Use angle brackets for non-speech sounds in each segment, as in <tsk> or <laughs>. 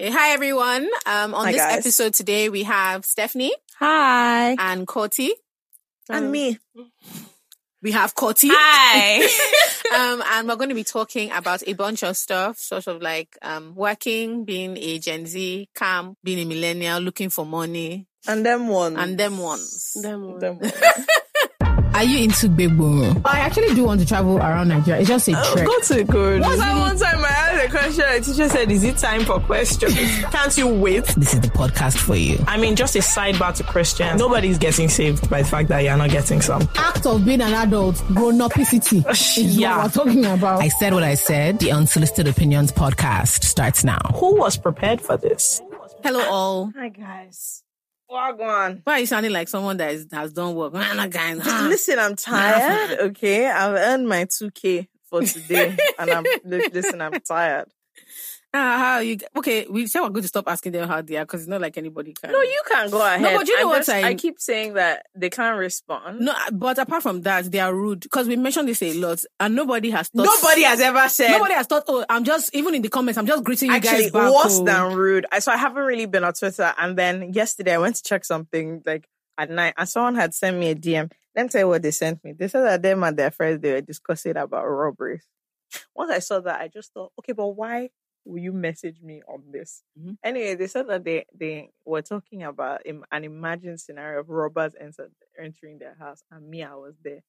Hey, hi everyone. Um, on Hi, this guys. episode today, we have Stephanie Hi. and Coty. And me. We have Coty. Hi. <laughs> <laughs> um, and we're going to be talking about a bunch of stuff, sort of like um, working, being a Gen Z, calm, being a millennial, looking for money, And them ones. and them ones. Them them one. <laughs> Are you into big boom? I actually do want to travel around Nigeria. It's just a trek. Go to good. Was that one time I asked a question? The teacher said, "Is it time for questions? <laughs> Can't you wait?" This is the podcast for you. I mean, just a sidebar to Christians. Nobody's getting saved by the fact that you're not getting some. Act of being an adult, grown upicity <laughs> is Yeah. what we're talking about. I said what I said. The Unsolicited Opinions podcast starts now. Who was prepared for this? Hello, all. Hi, guys. Wagwan. Why are you sounding like someone that is, has done work? Nah, nah, guys. Listen, I'm tired. Okay. I've earned my 2K for today. and I'm, li- listen, I'm tired. <laughs> Ah, how you? Okay, we said we're going to stop asking them how they are because it's not like anybody can. No, you can't go ahead. No, but you know what I- I keep saying that they can't respond. No, but apart from that, they are rude because we mentioned this a lot, and nobody has thought. Nobody has ever said. Nobody has thought. Oh, I'm just even in the comments. I'm just greeting you Actually, guys back. worse oh. than rude. So I haven't really been on Twitter, and then yesterday I went to check something like at night, and someone had sent me a DM. Let me tell you what they sent me. They said that them and their friends they were discussing about robberies. Once I saw that, I just thought, okay, but why will you message me on this? Mhm. Anyway, they said that they they were talking about an imagined scenario of robbers enter, entering their house, and me, I was there.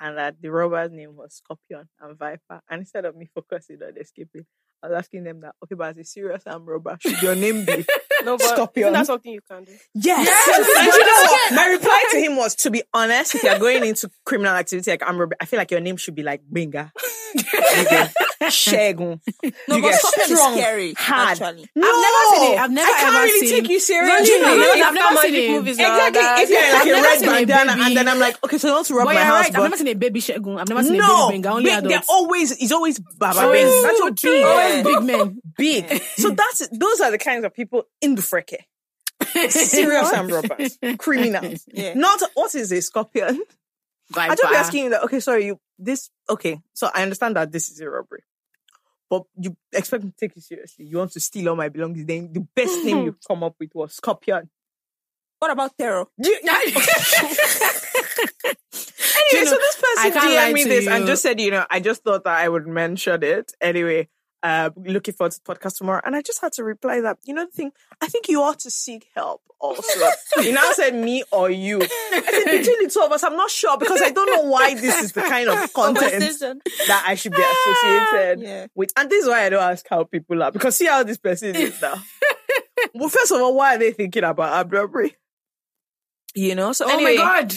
And that the robber's name was Scorpion and Viper. And instead of me focusing on escaping, I was asking them that, okay, but as a serious armed robber, should your name be <laughs> No, but Scorpion. isn't that something you can do? Yes. And you know what? My reply to him was, to be honest, if you're going into criminal activity like armed robbery, I feel like your name should be like Binga. <laughs> Shegun. <laughs> No, You but Scorpion is scary, hard. actually. No, I've never seen it. I've never I can't really seen- take you Don't seriously. you know? Really? I've I've never seen it. movies Exactly. now. If you're like I've a never red bandana and then I'm like, okay, so you want to rob But my house, right. I've never seen a baby Shegun. I've never seen no, a baby Benga. Only big, they're adults. always, it's always Baba Bing. That's your big. Always big men. <laughs> big. So that's those are the kinds of people in the freke. Serious armed robbers, <laughs> criminals. Yeah. Not what is a scorpion. I just be asking you that. Okay, sorry, you this. Okay, so I understand that this is a robbery, but you expect me to take you seriously. You want to steal all my belongings. Then the best name you <laughs> come up with was scorpion. What about terror? <laughs> <laughs> Do you- anyway, You know, so this person DM'd me this you. and just said, you know, I just thought that I would mention it. Anyway, uh, looking forward to the podcast tomorrow. And I just had to reply that, you know, the thing, I think you ought to seek help also. <laughs> you now said me or you. I said, between the two of us, I'm not sure because I don't know why this is the kind of content Conversation. that I should be associated Yeah. with. And this is why I don't ask how people are because see how this person is now. <laughs> well, first of all, why are they thinking about armed robbery? You know, so Oh anyway, my god.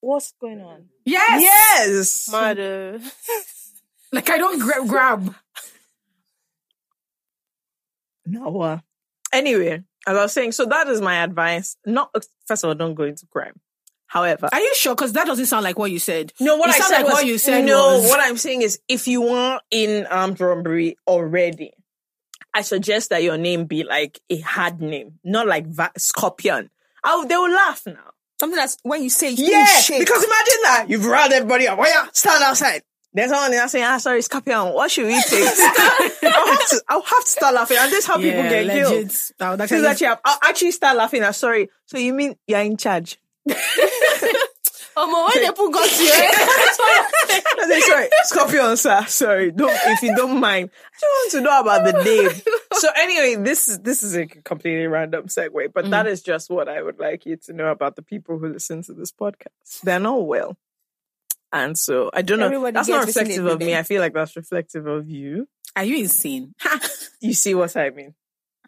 what's going on? Yes. Yes. Mother. <laughs> Like I don't gra- grab. No. Anyway, as I was saying, so that is my advice. Not first of all, don't go into crime. However, Are you sure? Because that doesn't sound like what you said. no, what It I said like was, what you said No, was- what I'm saying is, if you are in armed robbery already, I suggest that your name be like a hard name, not like Va- Scorpion. Oh, they will laugh now. Something that's when you say Yeah, because imagine that you've round everybody up. Oh yeah, stand outside. There's someone there saying, "Ah, sorry, Scorpion. What should we take?" <laughs> I'll have to, I'll have to start laughing, and this is how people get killed. legit. I would So actually- that you have, I'll actually start laughing. I'm sorry. So you mean you're in charge? <laughs> Oh, my, when they put got to you. Eh? <laughs> I say, sorry, Scorpion, sir. Sorry, don't if you don't mind. I just want to know about the name. So anyway, this is this is a completely random segue, but that mm. is just what I would like you to know about the people who listen to this podcast. They're not well. And so I don't know. Everybody that's not reflective of me. I feel like that's reflective of you. Are you insane? <laughs> You see what I mean?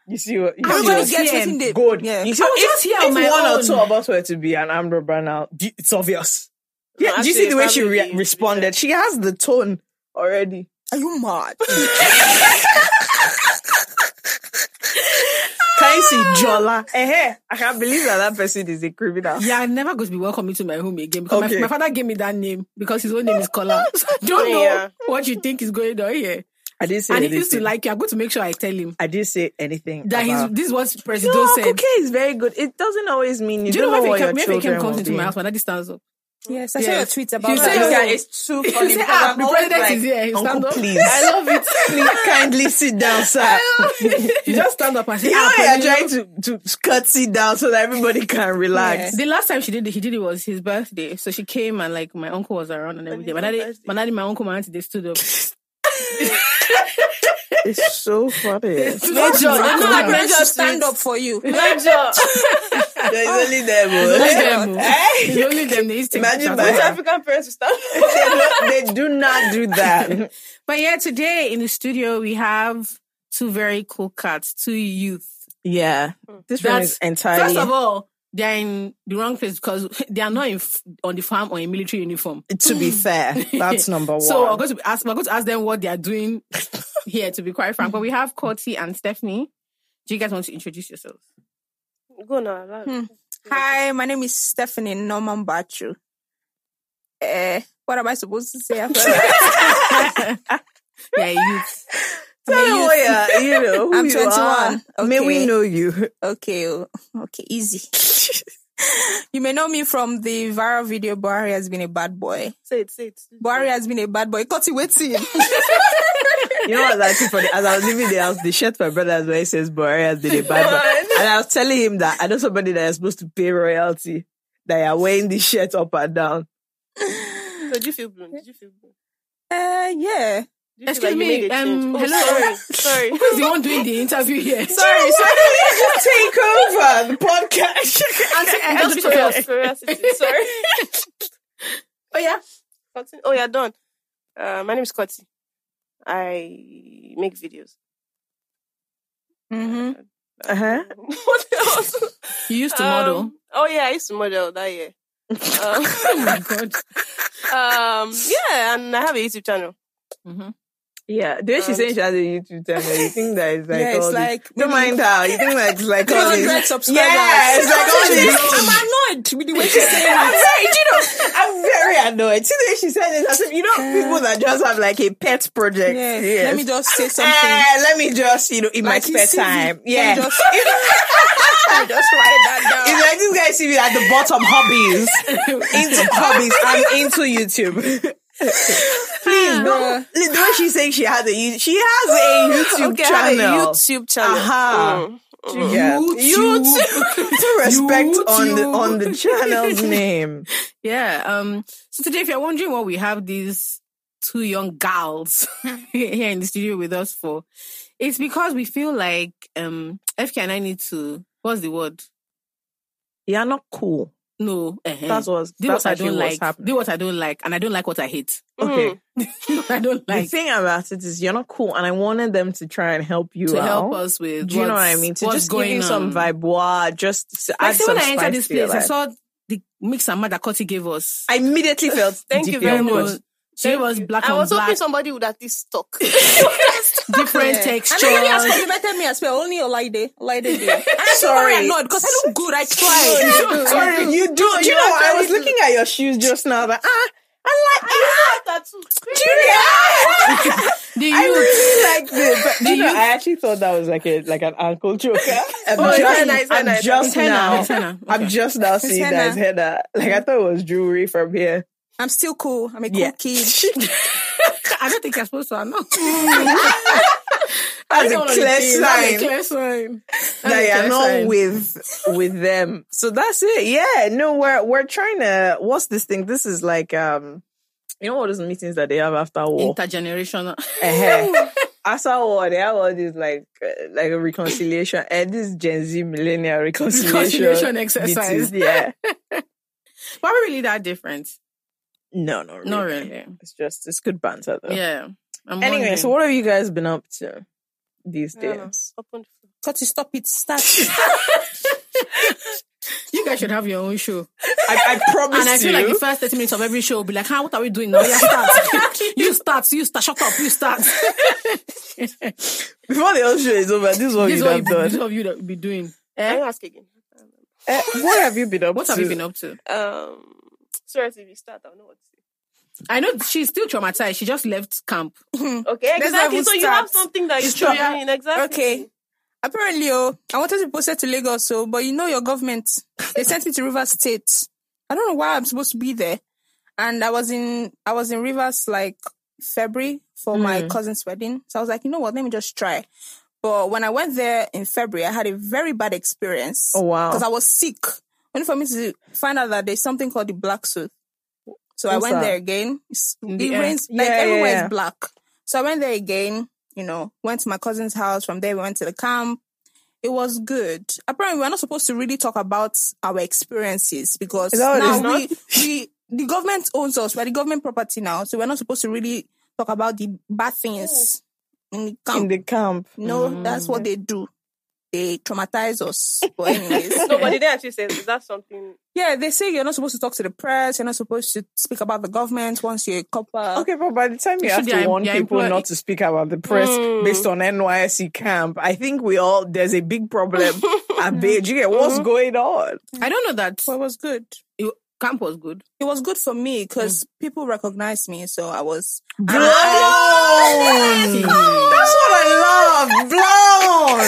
You see what you see Everybody what- gets the Good. Yeah. You see, I was if, just here if on my one or two of us were to be an armed robber now, it's obvious. Yeah, do you see the way she re- responded? She has the tone already. Are you mad? <laughs> <laughs> Can you see Eh, I can't believe that that person is a criminal. Yeah, I'm never going to be welcoming to my home again because Okay. my, my father gave me that name because his own name is Kola. So <laughs> I <laughs> don't know Yeah. what you think is going on here. I didn't say And he anything. used to like you. I'm going to make sure I tell him I didn't say anything. that about... he's, this is what President no, said. cookie is very good. It doesn't always mean you Do you know know if what he your came, if he children came comes will into my house, my daddy stands up. Yes, I saw Yes. your tweet about You You said that. said so. that it's too funny Say, ah, I'm the always president like, is here. Stand up. please. I love it. <laughs> Please kindly sit down, sir. you just stand up and say, You know ah, you're trying to, to cut sit down so that everybody can relax. The last time she did it, he did it was his birthday. So she came and like my uncle was around and everything. My daddy, my daddy, my uncle, my auntie, they stood up. <laughs> <laughs> It's so funny. <laughs> It's Major, Major, I'm Major not ready to stand up for you. <laughs> Oh. There's only them. It's only oh. them. oh. It's only them. They used to take Imagine pictures. my- African parents to stand. they, do, they do not do that. <laughs> But yeah, today in the studio we have two very cool cats, two youth. Yeah, hmm. this one is entirely. First of all, they're in the wrong place because <laughs> they are not in, on the farm or in military uniform. to be <laughs> fair, that's number one. So I'm going to ask. I'm going to ask them what they are doing <laughs> here. To be quite frank, but we have Courtney and Stephanie. Do you guys want to introduce yourselves? Go now. Hmm. Hi, my name is Stephanie Norman Bachu. Eh, what am I supposed to say after that? Yeah, youth. Tell them what you're- you know, who I'm you 21. are. May we know you? Okay, oh, okay, easy. <laughs> you may know me from the viral video Buhari has been a bad boy. Say it, say it. Buhari has been a bad boy. Cut it, waiting. <laughs> You know what? Actually, funny. As I was leaving the house, the shirt my brother as well. He says Buhari has been a bad boy, and I was telling him that I know somebody that is supposed to pay royalty that are wearing this shirt up and down. So did you feel blown? Did you feel blown? uh, yeah. You Excuse like me, um. Oh, hello? Sorry, <laughs> sorry. <laughs> Who's the one doing the interview here? Sorry, sorry. Just take over the podcast. Auntie, Just introduce yourself. curiosity. Sorry. <laughs> Oh yeah. Oh, yeah, done. Uh, my name is Scotty. I make videos. Mm-hmm. Uh-huh. what else? You used to model. Um, oh yeah, I used to model that year. um, oh my god. um, yeah, and I have a YouTube channel. hmm Yeah, the way she's saying she has a YouTube channel, you think that it's like Yeah, it's like don't mind her. You think that it's like all 300 this- subscribers. Yeah, it's like all this. I'm annoyed with the way she's saying I'm it. very, you know, I'm very annoyed. See the way she said it, as if you know people that just have like a pet project. Yeah, Yes. let me just say something. Eh, let me just, you know, in Like my spare time. Yeah. just- <laughs> just write that down. It's like this guy see me at the bottom hobbies. <laughs> into hobbies. I'm into YouTube. <laughs> <laughs> Please, no. The way she's saying she has a YouTube, she has a <gasps> YouTube okay, I have a channel. YouTube channel. Aha. Mm. Yeah. YouTube. <laughs> Put respect on the on the channel's <laughs> name. Yeah. Um. So today, if you're wondering what we have these two young gals here in the studio with us for, it's because we feel like um FK and I need to. What's the word? You're not cool. No. uh That's what's do that's what I don't like. happening. Do what I don't like, and I don't like what I hate. Okay. <laughs> what I don't like. The thing about it is you're not cool, and I wanted them to try and help you to out. help us with. Do you know what I mean? To just give you some vibe, just to add some when I entered this place, I saw the mix and match that Cotty gave us. I immediately felt <laughs> Thank you very much. She was black I on was hoping somebody would at least talk. <laughs> different Yeah. textures. And nobody has complimented me as well. Only Olaide. Olaide did. And I'm Sorry. sorry. annoyed because I look good. I tried. <laughs> <laughs> Sorry, you do. Do you you know? I was looking at your shoes just now. That ah, I like ah, Tattoo. Julia. the I youth. really like this. But, you know, I actually thought that was like a like an ankle choker. I'm Oh, just, henna, it's I'm henna, just it's henna, now. it's henna. I'm just now seeing that it's henna. Like I thought it was jewelry from here. I'm still cool. I'm a cool Yeah. kid. <laughs> <laughs> I don't think you're supposed to know. <laughs> That's a That's clear That's a sign clear sign. That you're not sign. with with them. So that's it. Yeah. No, we're we're trying to. What's this thing? This is like um. You know what those meetings that they have after war? intergenerational. uh After war, they have all this like uh, like a reconciliation, and this Gen Z millennial reconciliation, Reconciliation exercise. meetings, Yeah, But are we really that different? No, not really. Not really. It's just it's good banter though. Yeah. I'm Anyway, wondering. so what have you guys been up to these I know. days? Open the phone. Cut it. Stop it. Start. <laughs> you guys should have your own show. I, I promise And I feel you. like the first 30 minutes of every show will be like, huh, what are we doing now? Yeah, start. <laughs> you start, you start, shut up, you start. <laughs> before the whole show is over, this is what this you what have you, this is what you would be doing. Can you Eh? ask again? Eh, what have you been up What to? have you been up to? Um, seriously, if you start, I'll know what to say. I know she's still traumatized. She just left camp. Hmm. Okay, Let's exactly. So even you have something that you're Sure. doing. Exactly. Okay. Apparently, oh, I wanted to post it to Lagos, so but you know your government. They sent me to River State. I don't know why I'm supposed to be there. And I was in I was in Rivers like February for my hmm. cousin's wedding. So I was like, you know what, let me just try. But when I went there in February, I had a very bad experience. Oh, wow. Because I was sick. Only for me to find out that there's something called the black soot. So I went that? there again. It's- It the rains like Yeah, yeah, everywhere yeah. is black. So I went there again, you know, went to my cousin's house. From there we went to the camp. It was good. Apparently we're not supposed to really talk about our experiences because now we, we the government owns us. We're the government property now. So we're not supposed to really talk about the bad things in the camp. In the camp. no, that's what they do. They traumatize us. But anyways. <laughs> No, but did they actually say is that something? Yeah, they say you're not supposed to talk to the press. You're not supposed to speak about the government once you're a corper. Okay, but by the time you Should have to their- warn their people employee- not to speak about the press hmm. based on NYSC camp, I think we all there's a big problem. <laughs> I bet you get what's mm-hmm. going on. I don't know that But it was good. it- camp was good. It was good for me because mm. people recognized me. So I was. Blown. That's what I. Blown.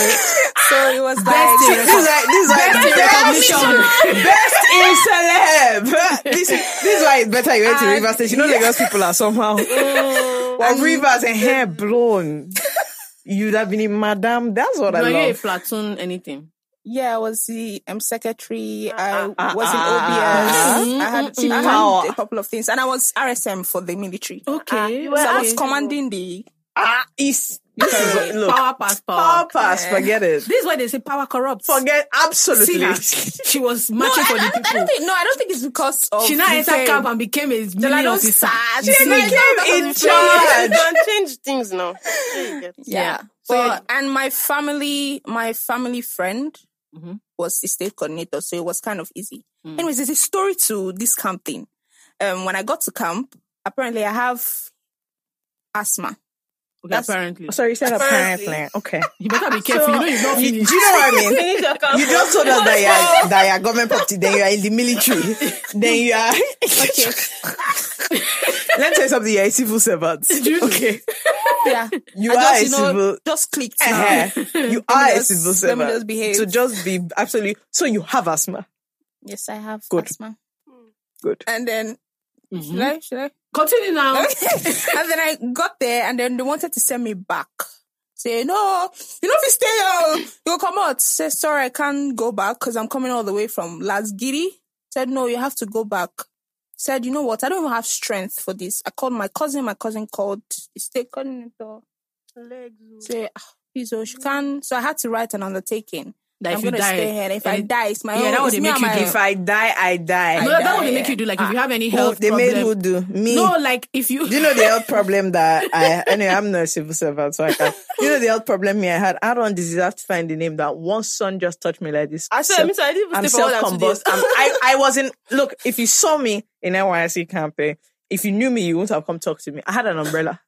So it was Best like. in This is like this is like Best in best, best in celeb. This, this is why it's better you went to And- Rivers State. You know Lagos people are somehow. <laughs> well, Rivers and hair blown. You'd have been in Madame. That's what I Were you a love. platoon anything? Yeah, I was the um, secretary. I ah, was in ah. OBS. I had, I Power. had a couple of things, and I was RSM for the military. Okay. So I was commanding the. Ah, it's, this is look. power pass power. Power pass, forget it. This is why they say power corrupts. Forget absolutely. <laughs> She was marching I, for the I- I people. don't think. No, I don't think it's because of. she now entered camp and became a Then I military don't officer. She became in You charge. can <laughs> change things now. Yeah, you get- Yeah. So But, and my family, my family friend Mhm. was the state coordinator, so it was kind of easy. Mm. Anyways, there's a story to this camp thing. Um, when I got to camp, apparently I have asthma. Okay, That's- apparently. Sorry, you said Apparently. apparently. Okay. You better be careful. you know you've not You, do finished. you know what I mean? Finish your camp. You just told us that you're, that you're government property, then you are in the military, <laughs> then you are. Okay. <laughs> Let me tell you something. You're a civil servant. <laughs> Okay. yeah. You I are just, a you know, civil. just clicked now. Eh, you are a just- civil let me just behave. So just be absolutely. So you have asthma. Yes, I have Good. asthma. Good. And then, Mm-hmm. should I? Should I? Continue now. <laughs> and then I got there, and then they wanted to send me back. Say, no, you know, if you stay here, you'll come out. Say, sorry, I can't go back because I'm coming all the way from Lasgiri. Said, no, you have to go back. Said, you know what? I don't even have strength for this. I called my cousin. My cousin called the state coordinator. Say, ah, please, oh, she can't. So I had to write an undertaking. That I'm if you gonna die, stay here. And if I and- die, it's my Yeah, own. that would it's they me make you do. If I die, I die. no, that die, what they make you do. Like if you ah. have any Who- health they problem. made who do me. No, like if you. Do you know the health <laughs> problem that I anyway, I'm not a civil servant, so I can't. you know the health problem me I had? I don't disease, I have to find the name that one son just touched me like this. I said, Self- me too, I didn't even I'm stay for more self than two days. combust. I, <laughs> I wasn't look, if you saw me in NYC campaign, eh, if you knew me, you wouldn't have come talk to me. I had an umbrella.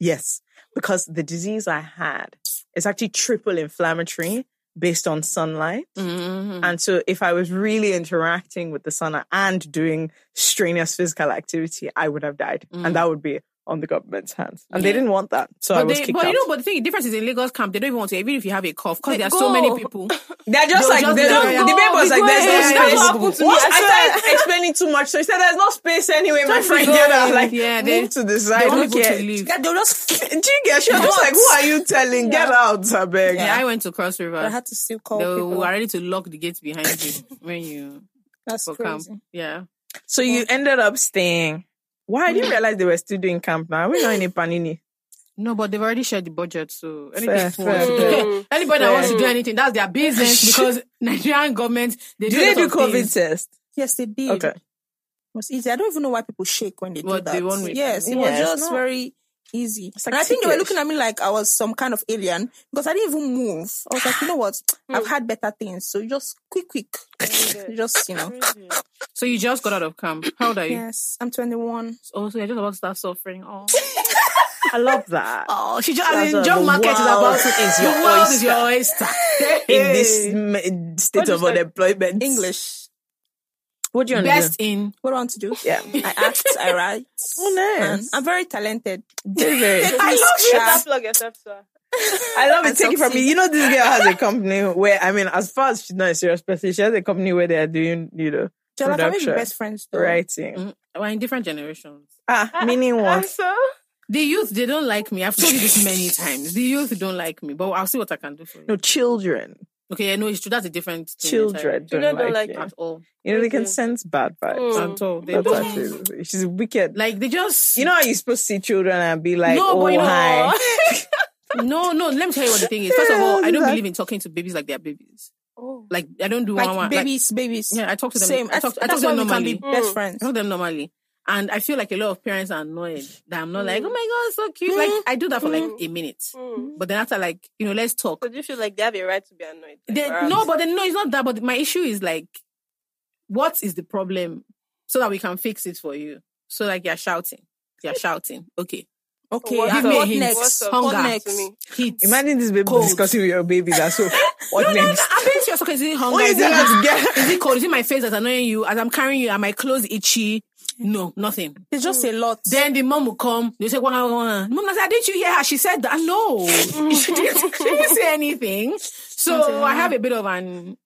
Yes. Because the disease I had is actually triple inflammatory based on sunlight. Mhm. And so if I was really interacting with the sun and doing strenuous physical activity, I would have died. And that would be on the government's hands. And they didn't want that. So I But, was they, kicked but out. you know, but the thing, the difference is in Lagos camp, they don't even want to, even if you have a cough, because They there are so many people. <laughs> They're just like, just they be don't, like, the babe oh, was "Oh, like, be there's no going." space. That's what happened to me. I I started explaining too much, so he said, there's no space anyway, my Just friend. be Get out. going. Like, Yeah, they- move to the They side. want people to Okay. leave. Yeah, they'll just. Do you get? She was just like, who are you telling? Get out, I beg. Yeah, I went to Cross River. I had to still call They people. were ready to lock the gates behind you when you That's crazy. Yeah. So you ended up staying. Why? I didn't mm. realize they were still doing camp now. We're not in a panini. No, but they've already shared the budget, so anything Fair, people want to fair. <laughs> Anybody that wants to do anything, that's their business <laughs> because Nigerian government they Do do, they do COVID things. test? Yes, they did. Okay. It was easy. I don't even know why people shake when they do that. they want me yes, it Yeah, was just not- very easy. like and I think they were looking at me like I was some kind of alien because I didn't even move. I was like, you know what? Hmm. I've had better things. So just quick, quick. <laughs> just, you know. So you just got out of camp. How old are you? Yes, I'm 21. Oh, so you're just about to start suffering. Oh, <laughs> I love that. oh she just, I That's mean, a- job the market is about to, is the your world is oyster. your oyster. In this state What of you say? unemployment. English. What do you want Best in What do I want to do? <laughs> Yeah. I act, I write. <laughs> Oh, nice. And I'm very talented. Very, very. <laughs> I love you. sha. That plug yourself, sir. I love it. And Take it from me. You know, this girl has a company where, I mean, as far as she's not a serious person, she has a company where they are doing, you know, Jonathan, we be production, best friends though. writing. Mm, we're in different generations. Ah, meaning what? Answer. The youth, they don't like me. I've told you this many times. The youth don't like me, but I'll see what I can do for you. No, children. Okay, yeah, no, it's true. That's a different thing Children entirely. don't, Children don't like, like you. at all. You know, they can sense bad vibes. Mm. At all. They That's don't. actually, she's wicked. Like they just You know how you're supposed to see children and be like, No, oh, you know- hi. <laughs> no, no. Let me tell you what the thing is. First of all, I <laughs> don't believe in talking to babies like they're babies. Oh. Like I don't do Like one one. babies, babies. yeah, I talk to them. Same. I talk, I talk to why them we can normally. be best Mm. friends. I talk to them normally. And I feel like a lot of parents are annoyed that I'm not like, Mm. oh my god, so cute. Mm. Like I do that for like Mm. a minute, Mm. but then after like you know, let's talk. So do you feel like they have a right to be annoyed? Like, They, no, but then no, it's not that. But my issue is like, what is the problem, so that we can fix it for you. So like you're shouting, you're shouting. Okay, Okay, What's and up? what Give me next? What's up? What Hunger. next? Heat. Imagine this baby Cold. discussing with your baby. That's so. <laughs> What no, no, no, next? I'm being serious. Okay, is it hunger? What Is is it it, not is it cold? Is it my face that's annoying you? As I'm carrying you, are my clothes itchy? No, nothing. It's just a lot. Then the mom will come. They say, "Wah, wah, wah." Mom, I said, didn't you hear her? She said that. No, <laughs> she, didn't, she didn't say anything. So I have a bit of an,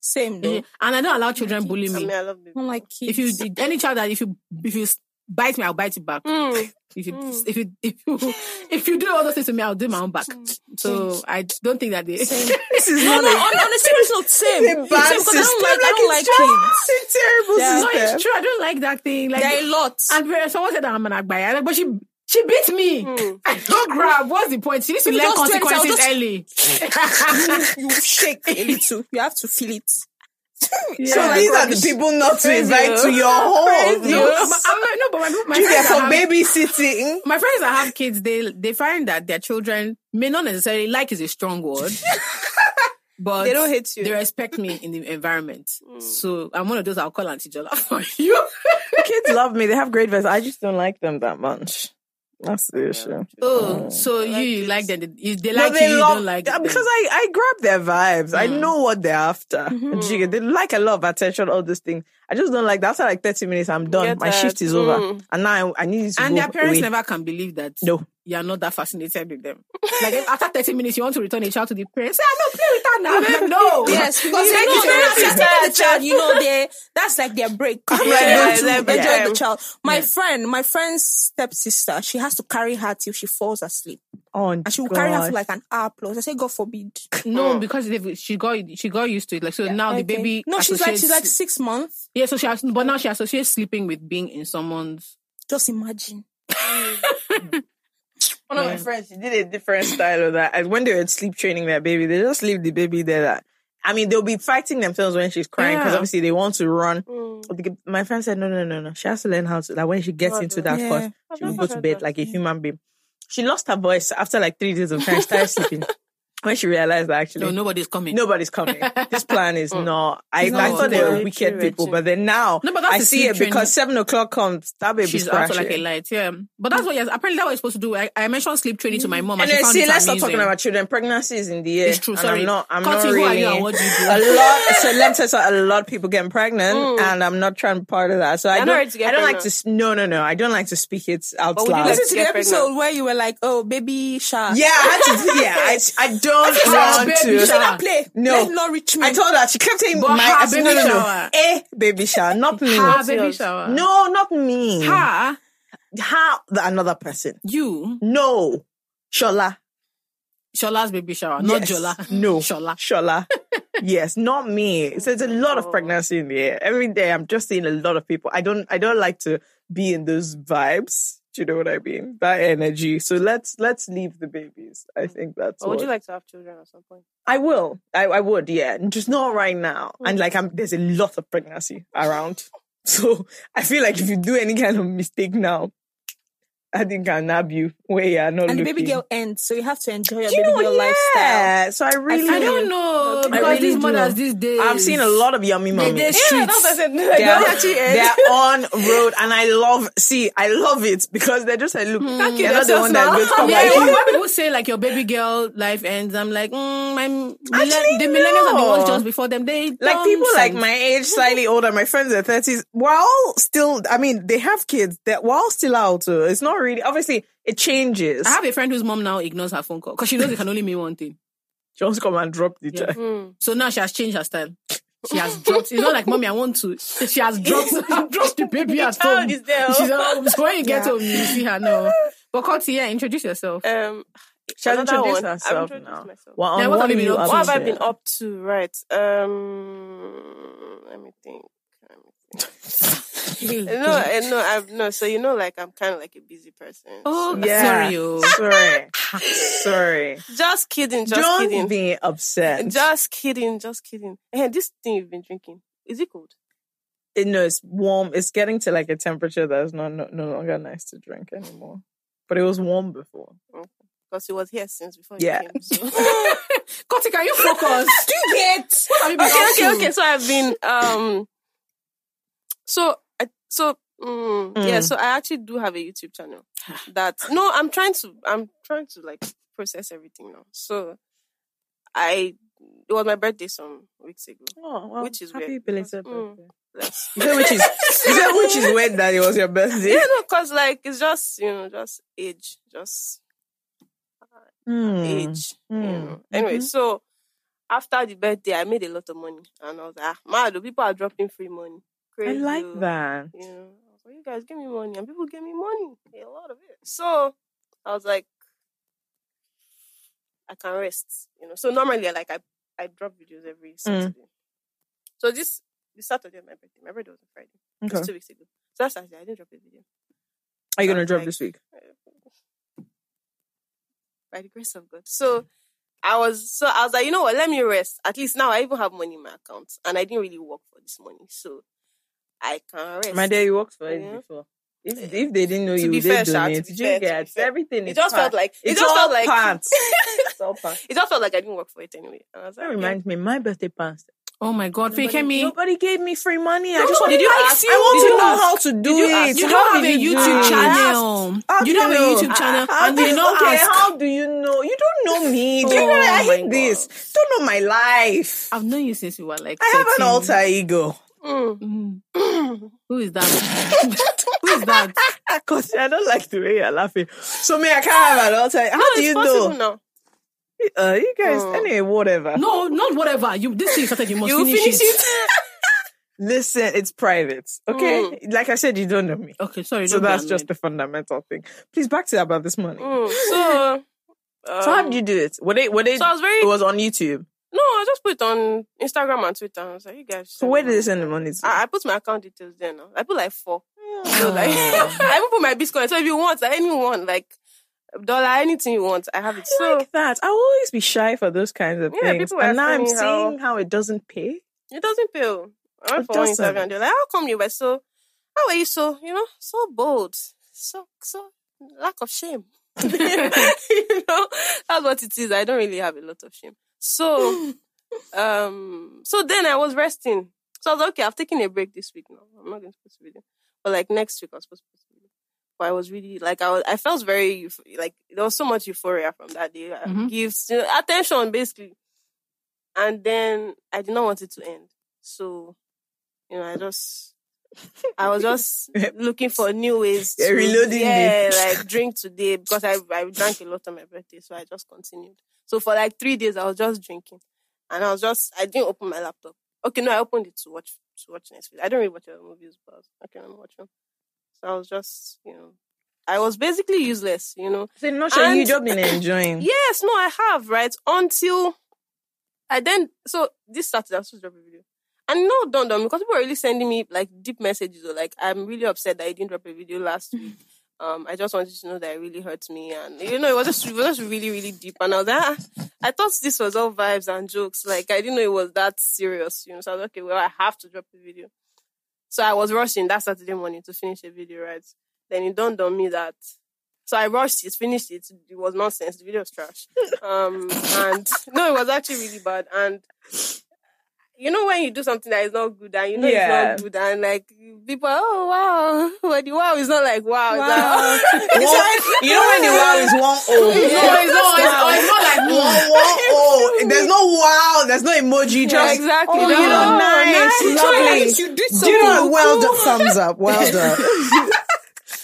Same though. Eh, and I don't allow children bully I me. mean, I love baby. I don't like kids. If you any child that if you if you bite me, I'll bite you back. Mm. If you Mm. if you if you if you do all those things to me, I'll do my own back. So I don't think that they. <laughs> This is no, not no, a, on, on a serious note, same. it's a bad Same, 'cause I system. don't like, I don't like it's kids. It's a terrible Yeah. no, it's true. I don't like that thing. Like There are a lot. And someone said that I'm an agbaya, but she she beat me. Mm. <laughs> I don't grab. What's the point? She needs to learn just do consequences just- early. <laughs> you shake a little. You have to feel it. <laughs> So Yeah. these are the people not to invite to your <laughs> home. No, I'm, I'm not, no, but my, my You friends get for that have, babysitting. my friends that have kids, they they find that their children may not necessarily like is a strong word, <laughs> but They don't hate you. They respect me in the environment. Mm. So I'm one of those I'll call Auntie Jola for you. Kids love me. They have great vibes. I just don't like them that much. That's the issue. Oh, so you, like you it. like them? They, they No, like they you, you don't like them. because I, I grab their vibes. I Mm. know what they're after. Mhm. And you get- They like a lot of attention, all these things. I just don't like that. After like 30 minutes, I'm done. Get My that. shift is over. Mm. And now I, I need to and go their parents away. never can believe that No. you're not that fascinated with them. Like after 30 minutes, you want to return a child to the parents. Say, I know, play with her now. No. Yes, because You they know, know they they're know taking the child. You know, they that's like their break. like, Yeah, don't to you- enjoy yeah. the child. My Yeah. friend, my friend's stepsister, she has to carry her till she falls asleep, Oh, and she will carry her for like an hour plus. I say, God forbid. <laughs> No, because they've- she got she got used to it. Like so now the baby. No, she's like she's like six months. yeah. So she has, but now she associates sleeping with being in someone's. Just imagine. <laughs> One of my friends, she did a different style of that. And when they were sleep training their baby, they just leave the baby there. That, I mean, they'll be fighting themselves when she's crying because Yeah. obviously they want to run. Mm. My friend said, no, no, no, no. She has to learn how to, like when she gets Oh, into that Yeah. cot, I've she will go to bed that. like a human being. She lost her voice after like three days of trying. She started sleeping. When she realized that actually No, nobody's coming. nobody's coming. This <laughs> plan is not. I, It's not I thought they were wicked Very people, true. but then now No, but that's I see sleep it because seven o'clock comes. That baby's She's crashing. like a light, yeah. But that's what yes, apparently that's what you're supposed to do. I, I mentioned sleep training to my mom, and, And then see, it let's stop talking about children. Pregnancy is in the air. It's true. and Sorry, I'm not. I'm Cut not to who are really. you what do you do? a lot. <laughs> So let me tell you, a lot of people getting pregnant, Mm. and I'm not trying to be part of that. So I don't. ready to get I don't like to. No, no, no. I don't like to speak it out But would loud. like Listen to the episode where you were like, "Oh, baby shark." yeah, I had to. Yeah, I, I <laughs> don't shower, want baby to. Shower. should not play. No. Let not reach me. I told her she kept saying But my her I no, baby no, no. shower. A eh, baby shower, not me. Her baby shower. No, not me. Her, How the another person? you, No, Shola. Shola's baby shower, not Yes. Jola. No. <laughs> Shola. Shola. <laughs> yes, not me. So there's a lot of oh. pregnancy in the air. Every day I'm just seeing a lot of people. I don't I don't like to be in those vibes. Do you know what I mean? That energy. So let's let's leave the babies. I mm-hmm. think that's Or would what you like to have children at some point? I will. I, I would, yeah. Just not right now. Mm. And like I'm there's a lot of pregnancy around. <laughs> So I feel like if you do any kind of mistake now, I think I'll nab you where you're not and the baby girl ends, so you have to enjoy your you baby know, girl lifestyle. yeah. So I really I don't know I because really these do. mothers these days. I've seen a lot of yummy They, mommies. they streets. I said. <laughs> They're, Don't actually they're <laughs> on road and I love see I love it because they're just like look Hmm. Thank you, you're not the one that's now. going <laughs> to Yeah, like you. people say like your baby girl life ends, I'm like, mm, my millen- Actually, the millennials are the ones just before them. They like don't people like my age, slightly older, my friends in their thirties, while still, I mean, they have kids. That while still out, so it's not really. Obviously, it changes. I have a friend whose mom now ignores her phone call because she knows it can only mean one thing. Just come and drop the Yeah. child. Mm. So now she has changed her style. she has dropped. It's not like mommy, I want to. She has dropped <laughs> dropped the baby at child home. is there. She's home. So when you get Yeah. home, you see her now. But Koti, yeah, introduce yourself. Um, She has another introduced one. I've herself introduced now. myself. Well, Yeah, what what have you been up up to? What have I been up to? Right. Um, let me think. Let me think. <laughs> <laughs> no, I- no, I've no. So you know, like I'm kind of like a busy person. Oh, Yeah. sorry, oh. Sorry. <laughs> Sorry. Just kidding. Just Don't kidding. be upset. Just kidding. Just kidding. Hey, this thing you've been drinking is it cold? it, no, it's warm. It's getting to like a temperature that's not no, no longer nice to drink anymore. But it was warm before. Because it was here since before Yeah. you came. So. <laughs> Koti, can you focus? You get. What have you been okay, okay, to? okay. So I've been um. So I so mm, yeah. Mm. So I actually do have a YouTube channel. <sighs> That no, I'm trying to. I'm trying to like process everything now. So I it was my birthday some weeks ago. Oh, well, Which is happy weird, belated mm. birthday. You said which is you said which is weird that it was your birthday. Yeah, no, cause like it's just you know just age, just Hmm. age. You Mm. know. Anyway, Mhm. so after the birthday, I made a lot of money, and I was like, ah, the people are dropping free money. I like that. You know, I was like, you guys give me money, and people give me money, a lot of it. So I was like, I can rest. You know, so normally, like I I drop videos every Mm. Saturday. So this this Saturday, my birthday, my birthday was on Friday, Okay. Two weeks ago. So that's Saturday, I didn't drop a video. Are you So gonna drop like, this week? by the grace of God. So I was so I was like, you know what, let me rest. At least now I even have money in my account. And I didn't really work for this money. So I can rest. My dear, you worked for it Yeah. before. If, eh, if they didn't know To you, be fair, Sha, to donate. be You fair, to be get fair. everything. It just part. felt like it it's just all felt like <laughs> pants. it's all pants. it just felt like I didn't work for it anyway. And I was That like, okay. reminds me, my birthday pants. Oh my God, Nobody, Fikemi. nobody gave me free money. I just want did you I, ask? I want Did to you know ask? how to do you it. You don't have a YouTube channel. You do don't have a? YouTube channel, How and do you did not okay, ask. How do you know? You don't know me. Do you Oh know that oh I my hate this? Don't know my life. I've known you since you were like. I have an alter ego. Mm. Mm. <clears throat> Who is that? <laughs> Who is that? <laughs> Cause I don't like the way you're laughing. So me, I can't have an alter. How No, do you know? now. Uh, you guys, Oh. anyway, whatever. No, not whatever. You this thing started. You <laughs> must You finish, finish it. it. Listen, it's private. Okay, Mm. like I said, you don't know me. Okay, sorry. So that's just the fundamental thing. Please back to about this money. Mm. <gasps> So, um, So how did you do it? Were they? Were they? So I was very it was on YouTube. No. I just put it on Instagram and Twitter. I was like, you guys. So where did they send the money to? I, I put my account details there now. I put like four. So like, <laughs> I even put my Bitcoin. So if you want, like, anyone, like dollar, anything you want, I have it. I So like that. I will always be shy for those kinds of Yeah, things. people And now I'm asking me how- seeing how it doesn't pay. it doesn't pay. Oh. I went It for one doesn't. interview and they're like, "How come you were so? How are you so? You know, so bold, so so lack of shame." <laughs> you know, that's what it is. I don't really have a lot of shame. So, um, so then I was resting. So I was like, okay. I've taken a break this week now. I'm not going to post a video, but like next week I was supposed to post a video. But I was really like I was. I felt very like there was so much euphoria from that day. Uh, Mhm. Gifts, you know, attention, basically. And then I did not want it to end. So, you know, I just, <laughs> I was just looking for new ways. Yeah, reloading <laughs> Yeah, the- like drink today because I, I drank a lot on my birthday. So I just continued. So for like three days, I was just drinking. And I was just, I didn't open my laptop. Okay, no, I opened it to watch, to watch Netflix. I don't really watch other movies, but okay, I'm watching. So I was just, you know, I was basically useless, you know. So not sure And- you just been <coughs> enjoying. Yes, no, I have, right? Until I then so this Saturday I was supposed to drop a video. And no dawned on me because people are really sending me like deep messages or like I'm really upset that I didn't drop a video last week. Um, I just wanted to know that it really hurt me and you know it was just it was just really, really deep. And I was like, ah, I thought this was all vibes and jokes. Like I didn't know it was that serious, you know. So I was like, okay, well I have to drop a video. So I was rushing that Saturday morning to finish a video, right? Then it dawned on me that so I rushed it, finished it. It was nonsense. The video was trash. Um, and no, it was actually really bad. And you know when you do something that is not good and you know Yeah. it's not good and like people, oh wow, <laughs> but the wow is not like wow. It's like, Wow. <laughs> <laughs> One- you know when the wow is one O. Oh. No, it's not. It's, oh, it's not like One, one O. Oh. There's no wow. There's no emoji. yeah, Just exactly. Oh, you know, no, nice, nice. lovely. Nice, you did Do you know? Well done. Thumbs up. Well done.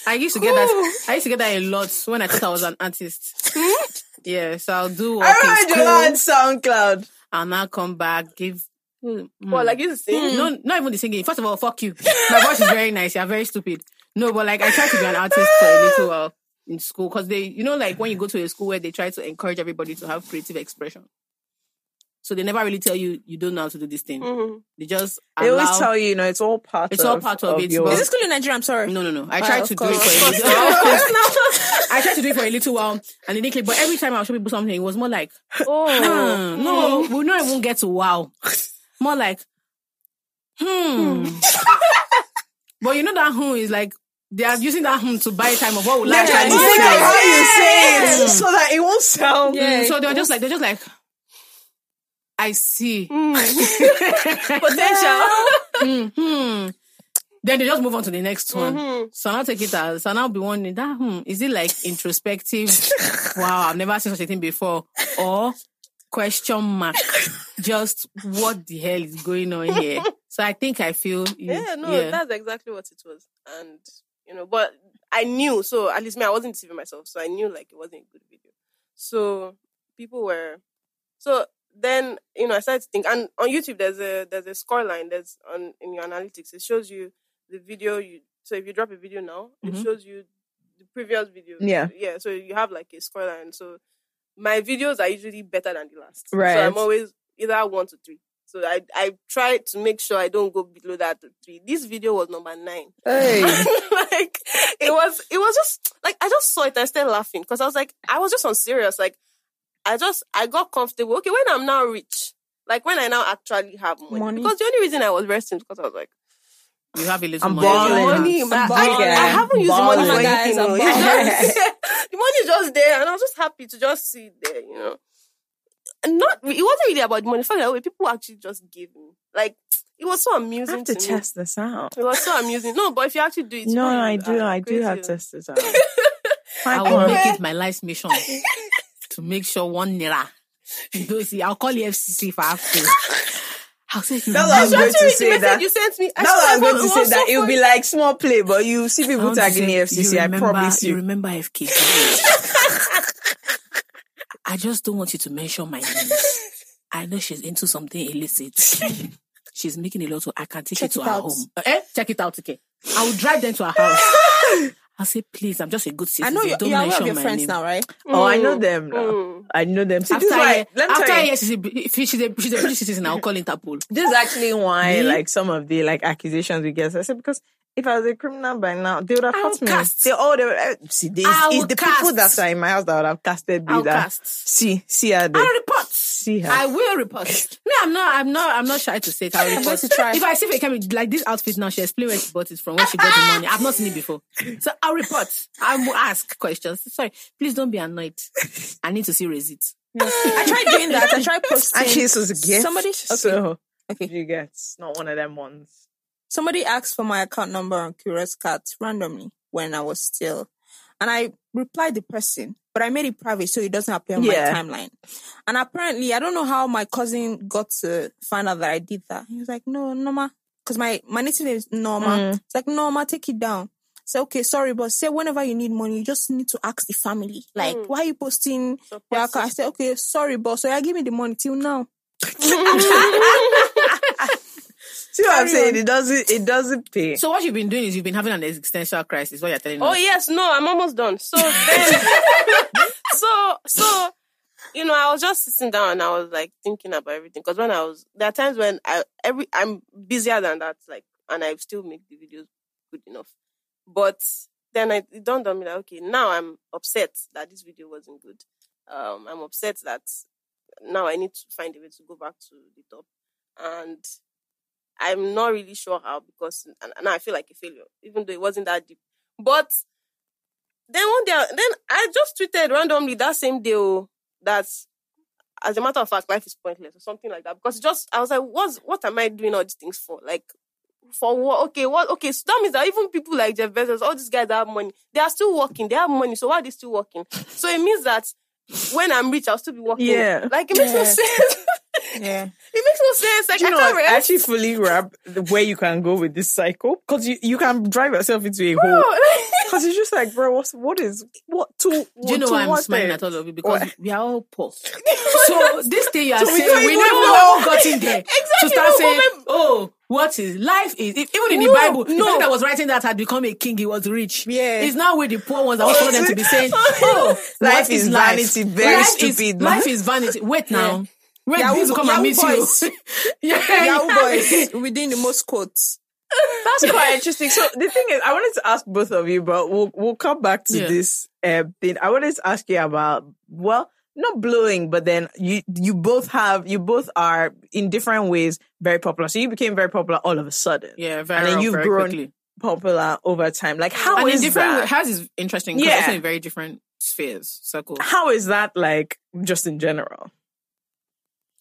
I used to get that. I used to get that a lot when I thought I was an artist. Hmm? yeah, so I'll do I work remember in on school. SoundCloud. I'll now come back, give Mm. Well, like you used to sing. No, not even the singing. First of all, fuck you. My voice is very nice. You're very stupid. No, but like I tried to be an artist for a little while in school because they, you know, like when you go to a school where they try to encourage everybody to have creative expression. So they never really tell you you don't know how to do this thing. Mhm. They just They always tell you, you know, it's all part. Of it. It's of, all part of it, your- but- Is this school in Nigeria? I'm sorry. No, no, no. I tried of to do it for a <laughs> of little. I tried to do it for a little while, and it didn't click. But every time I'll show people something, it was more like, Oh, hmm, no, we'll not even get to wow. More like, hmm. <laughs> but you know that hmm is like they are using that hmm to buy time of what will They're last. trying to and think say. how you say it so that it won't sound. Yeah. So they're just like they're just like, I see. <laughs> potential. hmm. Then they just move on to the next one. Mhm. So I'll take it as, so I'll be wondering that, hmm, is it like introspective? <laughs> wow, I've never seen such a thing before. Or question mark, <laughs> just what the hell is going on here? So I think I feel, Yeah, no, that's exactly what it was. And you know, but I knew, so at least me, I wasn't deceiving myself, so I knew like it wasn't a good video. So people were so then, you know, I started to think and on YouTube there's a there's a score line there's on in your analytics, it shows you the video you so if you drop a video now, Mhm. it shows you the previous video. Yeah. Yeah. So you have like a score line. So my videos are usually better than the last. Right. So I'm always either one to three. So I I try to make sure I don't go below that three. This video was number nine. Hey. <laughs> like it was it was just like I just saw it and I started laughing because I was like I was just on serious. Like I just I got comfortable. Okay, when I'm now rich, like when I now actually have money. Money. Because the only reason I was resting is because I was like, You have a little I'm money. balling. money, I'm man. I. I haven't used the money for anything. Guys, <laughs> I'm no. It's balling. just- the money is just there, and I was just happy to just see it there. You know, and not it wasn't really about the money. For that way, people actually just gave me like it was so I amusing have to me. test this out. It was so amusing. No, but if you actually do it, No, fine. I do. I do have crazy. to test this out. <laughs> I My will make it my life's mission to make sure one naira. You don't see, I'll call the FCC if I have to. I'll say, you That's what I was going to say that. you sent me. That's what I was going to say. That it'll be like small play, but you see people tagging the FCC. I promise You you. remember FK? I just don't want you to mention my name. I know she's into something illicit. <laughs> She's making a lot of. I can take Check it to it her out. home. Eh? Check it out, okay? I will drive them to her <laughs> house. I'll say, please, I'm just a good sister. I know you're, don't you're aware of your friends name. now, right? Oh, I know them now. Mm. I know them. See, After this is why. year, Let me after tell you. she's a, she's a, she's a British citizen, I'll call Interpol. <laughs> This is actually why, Me? like, some of the like accusations we get. I said because if I was a criminal by now, they would have I'll caught me. cast. They all they would, eh, see. This I'll is the people that are in my house that would have casted me. That cast. see, see her there. I'll report. See her. I will report. <laughs> No, I'm not. I'm not. I'm not shy to say it. I'll <laughs> report. going to try. If I see Fikemi, like this outfit now, she explained where she bought it from, where she got the <laughs> money. I've not seen it before, so I'll report. I will ask questions. Sorry, please don't be annoyed. I need to see receipts. I tried doing that. I tried posting. Actually, this was a gift. Somebody- okay. So Okay. you get not one of them ones. somebody asked for my account number on Curious Cat randomly when I was still, and I replied the person, but I made it private so it doesn't appear on Yeah. my timeline. And apparently, I don't know how my cousin got to find out that I did that. He was like, "No, Norma," because my my native name is Norma. Mm. It's like Norma, take it down. Say okay, sorry, but say whenever you need money, you just need to ask the family. Like, Mm. why are you posting account? I said, okay, sorry, boss. So I give me the money till now. <laughs> <laughs> <laughs> See what I'm saying? on. It doesn't. It doesn't pay. So what you've been doing is you've been having an existential crisis. What you're telling me? Oh us? yes, no, I'm almost done. So <laughs> then, <laughs> so so, you know, I was just sitting down and I was like thinking about everything. Because when I was, there are times when I every I'm busier than that, like, and I still make the videos good enough. But then I, it dawned on me that okay, now I'm upset that this video wasn't good. Um, I'm upset that now I need to find a way to go back to the top, and I'm not really sure how because and, and I feel like a failure, even though it wasn't that deep. But then one day, then I just tweeted randomly that same day oh, that, as a matter of fact, life is pointless or something like that. Because just I was like, what's what am I doing all these things for? Like for what? Okay, what? Okay, so that means that even people like Jeff Bezos, all these guys that have money, they are still working. They have money, so why are they still working? So it means that when I'm rich, I'll still be working. Yeah. like it makes no sense. Yeah. it makes no sense. Like you I know can't what? I rest. actually fully wrap the where you can go with this cycle because you, you can drive yourself into a Bro, hole. <laughs> Because it's just like, bro, what's what is what to? Do you know why I'm what smiling end? at all of you? Because Why? we are all poor. <laughs> so this thing you are So we saying, don't we never all got in there. <laughs> exactly. to start saying, "Oh, what is life is?" Even in the No, Bible, the no. person that was writing that had become a king. He was rich. Yeah. it's now with the poor ones that want them to be saying, "Oh, Life is life? vanity, very life stupid, Is, life is vanity. Wait now." Wait, Yahoo- this come Yahoo and meet boys. you. <laughs> yeah, <laughs> Yahoo yeah. boys, we doing the most quotes. That's quite interesting. So the thing is, I wanted to ask both of you, but we'll we'll come back to Yeah. this uh, thing. I wanted to ask you about well, not blowing, but then you you both have you both are in different ways very popular. So you became very popular all of a sudden. Yeah, very and then you've very grown quickly. popular over time. Like how and in different that? hers is interesting Yeah. also in very different spheres, circles. How is that like just in general?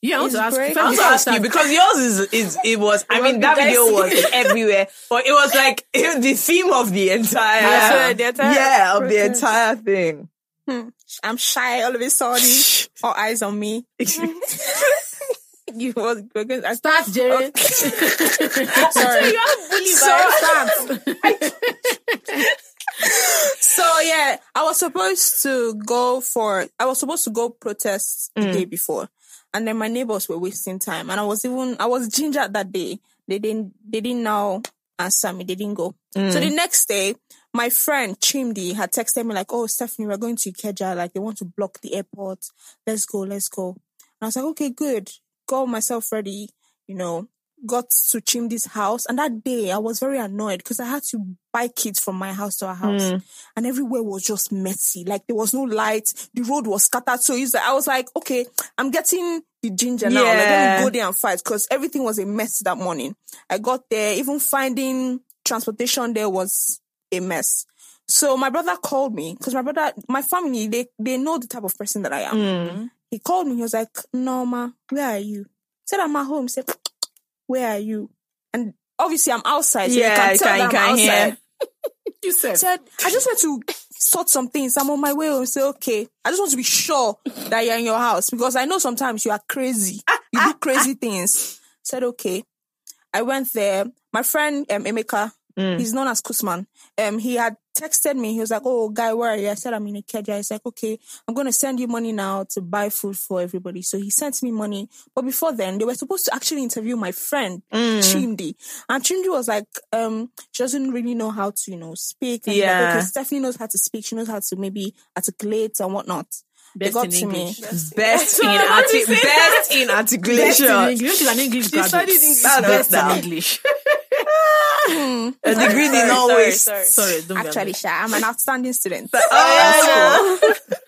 Yeah, I want It's to ask. great. I want to before ask you because yours is is it was. I mean, that video was <laughs> everywhere, but it was like <laughs> the theme of the entire, Yeah, the entire yeah, of the entire thing. Hmm. I'm shy all of a sudden. <laughs> All eyes on me. you was we're going I Start, Jerry. sorry. So yeah, I was supposed to go for I was supposed to go protest the hmm. day before. And then my neighbors were wasting time. And I was even I was gingered that day. They didn't they didn't now answer me. They didn't go. So mm. the next day, my friend Chimdi had texted me like, Oh Stephanie, we're going to Ikeja, like they want to block the airport. Let's go, let's go. And I was like, Okay, good. Got myself ready, you know, got to Chimdi's house. And that day I was very annoyed because I had to buy kids from my house to our house. Mm. And everywhere was just messy. Like there was no light. The road was scattered. So like, I was like, okay, I'm getting the ginger now. Like, let me go there and fight because everything was a mess that morning. I got there, even finding transportation there was a mess. So my brother called me because my brother, my family, they, they know the type of person that I am. Mm. He called me. He was like, Norma, where are you? I said, I'm at home. He said, where are you? And obviously I'm outside. So Yeah, you can you can- that you I'm can hear. outside. <laughs> you said. said, I just want to sort some things. I'm on my way home. Say, okay. I just want to be sure that you're in your house because I know sometimes you are crazy. You do crazy things. Said, okay. I went there. My friend, um, Emeka, he's known as Kusman. Um, he had texted me. He was like, oh, guy, where are you? I said, I'm in a Ikeja. He's like, okay, I'm going to send you money now to buy food for everybody. So he sent me money. But before then, they were supposed to actually interview my friend, Chimdi. And Chimdi was like, um, she doesn't really know how to, you know, speak. And he's like, Yeah. okay, Stephanie knows how to speak. She knows how to maybe articulate and whatnot. They Best got in to me. English. <laughs> Best in <laughs> arti- best in Best articulation. in English. She's an English graduate. studied English. That's Best in English. A degree did not sorry, waste. sorry. Sorry, don't be Actually, Sha, I'm an outstanding student. Oh,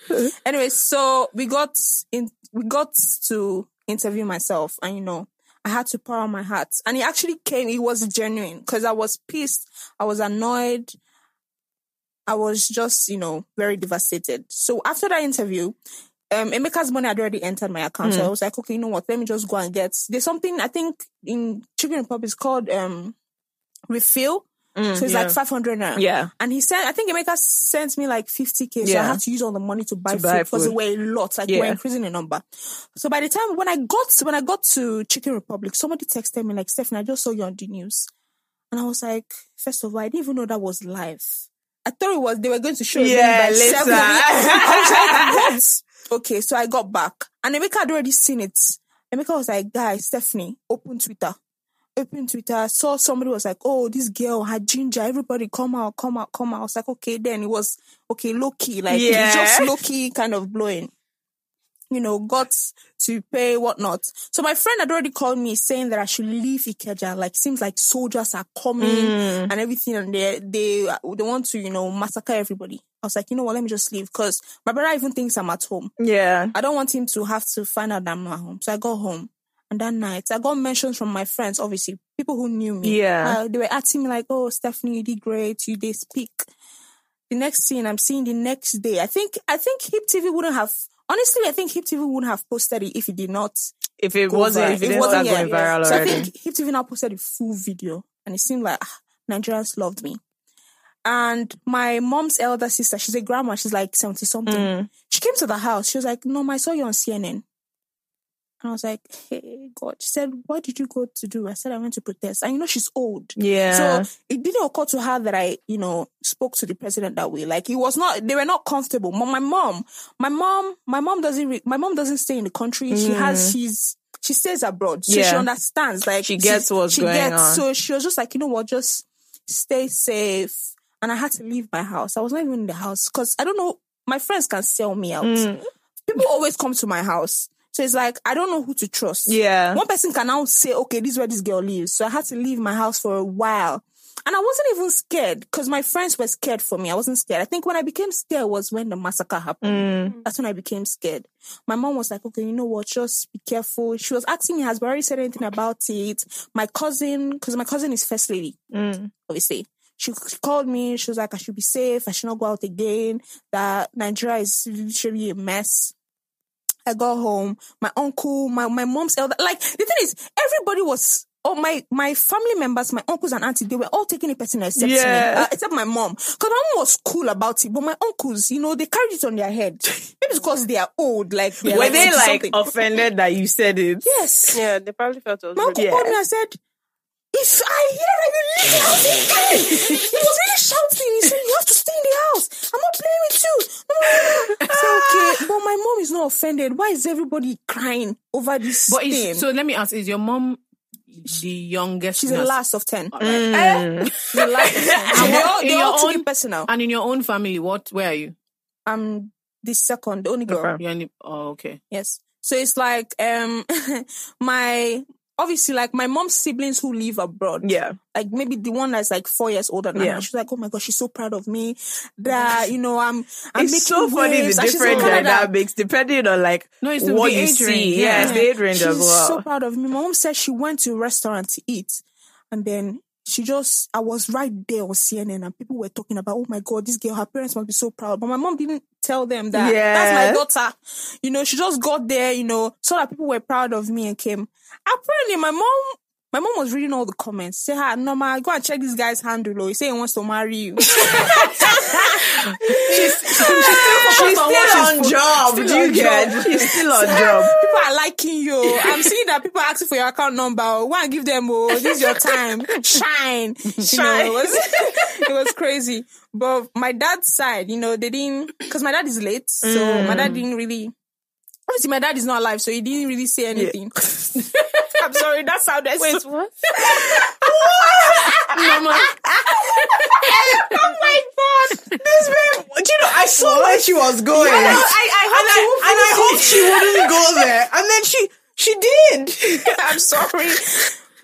<laughs> <laughs> anyway, so we got in, we got to interview myself, and you know, I had to pour out my heart, and it actually came. It was genuine because I was pissed, I was annoyed, I was just, you know, very devastated. So after that interview. Um, Emeka's money had already entered my account, so I was like, okay, you know what? Let me just go and get. There's something I think in Chicken Republic is called um refill. Mm, so it's like 500 naira. Yeah. And he said, I think Emeka sent me like 50k. So I had to use all the money to buy To food buy because it were a lot. Like Yeah. we're increasing the number. So by the time when I got when I got to Chicken Republic, somebody texted me like, Stephanie, I just saw you on the news. And I was like, first of all, I didn't even know that was live. I thought it was they were going to show it Yeah, by later. I was like? Okay, so I got back. And Emeka had already seen it. Emeka was like, guys, Stephanie, open Twitter open Twitter, saw somebody was like, oh, this girl had ginger. Everybody come out, come out, come out. I was like, okay, then it was okay, low key, like Yeah. just low key kind of blowing. You know, got to pay whatnot. So my friend had already called me saying that I should leave Ikeja. Like, seems like soldiers are coming Mm. and everything, and they they they want to, you know, massacre everybody. I was like, you know what? Let me just leave because my brother even thinks I'm at home. Yeah. I don't want him to have to find out that I'm not home. So I got home. And that night, I got mentions from my friends, obviously, people who knew me. Yeah. Uh, they were asking me like, oh, Stephanie, you did great. You did speak. The next scene I'm seeing the next day. I think, I think Hip TV wouldn't have, honestly, I think Hip TV wouldn't have posted it if it did not If it wasn't, viral. if it wasn't start yet. going viral So I think Hip TV now posted a full video and it seemed like ah, Nigerians loved me. And my mom's elder sister, she's a grandma, she's like 70 something. Mm. She came to the house. She was like, No, I saw you on CNN. And I was like, Hey, God. She said, What did you go to do? I said, I went to protest. And you know, she's old. yeah. So it didn't occur to her that I, you know, spoke to the president that way. Like it was not, they were not comfortable. But my mom, my mom, my mom doesn't, re- my mom doesn't stay in the country. She has, she's, she stays abroad, so she understands. Like She gets what's she going gets, on. So she was just like, you know what, just stay safe. And I had to leave my house. I was not even in the house because I don't know. My friends can sell me out. Mm. People always come to my house. So it's like, I don't know who to trust. Yeah. One person can now say, okay, this is where this girl lives. So I had to leave my house for a while. And I wasn't even scared because my friends were scared for me. I wasn't scared. I think when I became scared was when the massacre happened. Mm. That's when I became scared. My mom was like, okay, you know what? Just be careful. She was asking me, has Barry said anything about it? My cousin, because my cousin is first lady, mm. obviously. She she called me. She was like, I should be safe. I should not go out again. That Nigeria is literally a mess. I got home. My uncle, my, my mom's elder, like the thing is, everybody was, oh, my, my family members, my uncles and aunties, they were all taking it personal except me, Yeah. uh, except my mom. Cause my mom was cool about it, but my uncles, you know, they carried it on their head. <laughs> Maybe because they are old, like, they're Were like they like something. offended that you said it? Yes. Yeah, they probably felt it was My uncle really- called me and said, if I hear that you leave the house again, he was really shouting. He said, you have to stay in the house. I'm not playing with you. No, no, no, no. <laughs> I said, okay, but my mom is not offended. Why is everybody crying over this But thing? is, so let me ask: Is your mom the youngest? She's in <laughs> the last of 10. Mm. She's the last of 10. And they all, in they your all own- personal. And in your own family, what? Where are you? I'm the second, the only girl. Okay. You're in oh, okay. Yes. So it's like, um, <laughs> my, obviously like my mom's siblings who live abroad. Yeah. like maybe the one that's like four years older than Yeah. She's like, oh my god, she's so proud of me that you know I'm. I'm it's so funny the waves, in different dynamics depending on like No, it's the- what the you age see. range, Yeah, yeah. the age range She's as well. so proud of me. My mom said she went to a restaurant to eat, and then she just I was right there on CNN, and people were talking about, oh my god, this girl, her parents must be so proud. But my mom didn't tell them that Yeah. that's my daughter. You know, she just got there, you know, so that people were proud of me and came. Apparently, my mom. My mom was reading all the comments. Say, ah, hi, Norma, go and check this guy's handle. Or he say he wants to marry you. <laughs> She's still on job. Do you get? She's still on job. Ah, people are liking you. Oh. I'm seeing that people are asking for your account number. Oh, Go and give them. Oh, this is your time. Shine. <laughs> You know, it was <laughs> it was crazy. But my dad's side, you know, they didn't because my dad is late, so mm. my dad didn't really. Obviously, my dad is not alive, so he didn't really say anything. I'm sorry, that sounded Wait, so. what? <laughs> oh my god! This man, do you know? I saw where she was going. I, I and I, and I hope she wouldn't go there. And then she she did. <laughs> I'm sorry.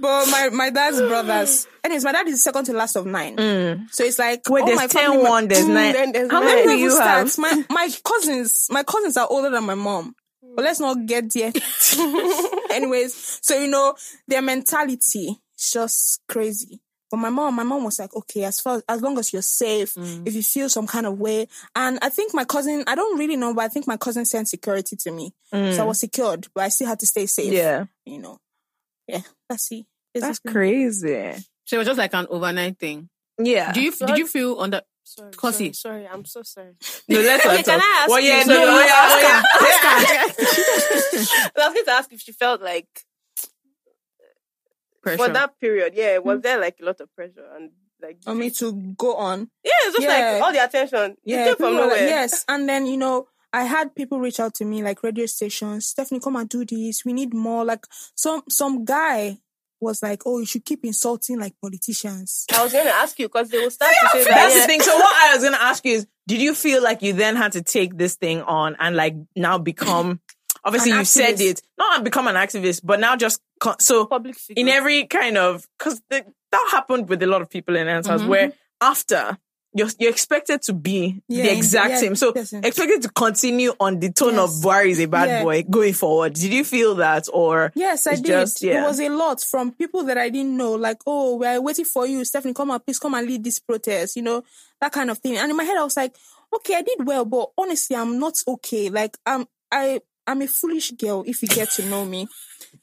But my, my dad's brothers. Anyways, my dad is second to last of nine. So it's like Wait, all there's my 10 family one, there's Mm, nine. then there's How nine. many do you even have? My my cousins, my cousins are older than my mom. But let's not get there. <laughs> <laughs> Anyways, so you know, their mentality is just crazy. But my mom, my mom was like, okay, as far as long as you're safe, Mm. if you feel some kind of way, and I think my cousin, I don't really know, but I think my cousin sent security to me, so I was secured, but I still had to stay safe. Mm. Yeah. you know, yeah, that's it. That's crazy. So it was just like an overnight thing. Yeah. Do you did you feel on that? Sorry, sorry, sorry, I'm so sorry. <laughs> no, let her Okay, can talk. I ask Well, you? Oh, yeah, So no, no, yeah, ask oh, yeah. <laughs> I was going to ask if she felt like Pressure. for that period, yeah, hmm. was there like a lot of pressure and like for me to go on. yeah, it's just Yeah. like all the attention. Yeah, came from were like- yes, and then you know, I had people reach out to me like radio stations. Stephanie, come and do this. We need more. Like some some guy was like, "Oh, you should keep insulting like politicians." I was going to ask you because they will start to <laughs> say that. That's yeah. the thing. So what I was gonna ask you is, did you feel like you then had to take this thing on and like now become? <clears throat> Obviously, you said it. Not become an activist, but now just con- so Public figure. in every kind of because that happened with a lot of people in answers mm-hmm. where after you're you're expected to be Yeah, the exact yeah, same. So expected to continue on the tone of Yes. Buhari is a bad Yeah. boy going forward. Did you feel that or Yes, I did. just-. It was a lot from people that I didn't know. Like, oh, we're waiting for you, Stephanie. Come on, please come and lead this protest. You know that kind of thing. And in my head, I was like, okay, I did well, but honestly, I'm not okay. Like, I'm I I'm a foolish girl. If you get to know me.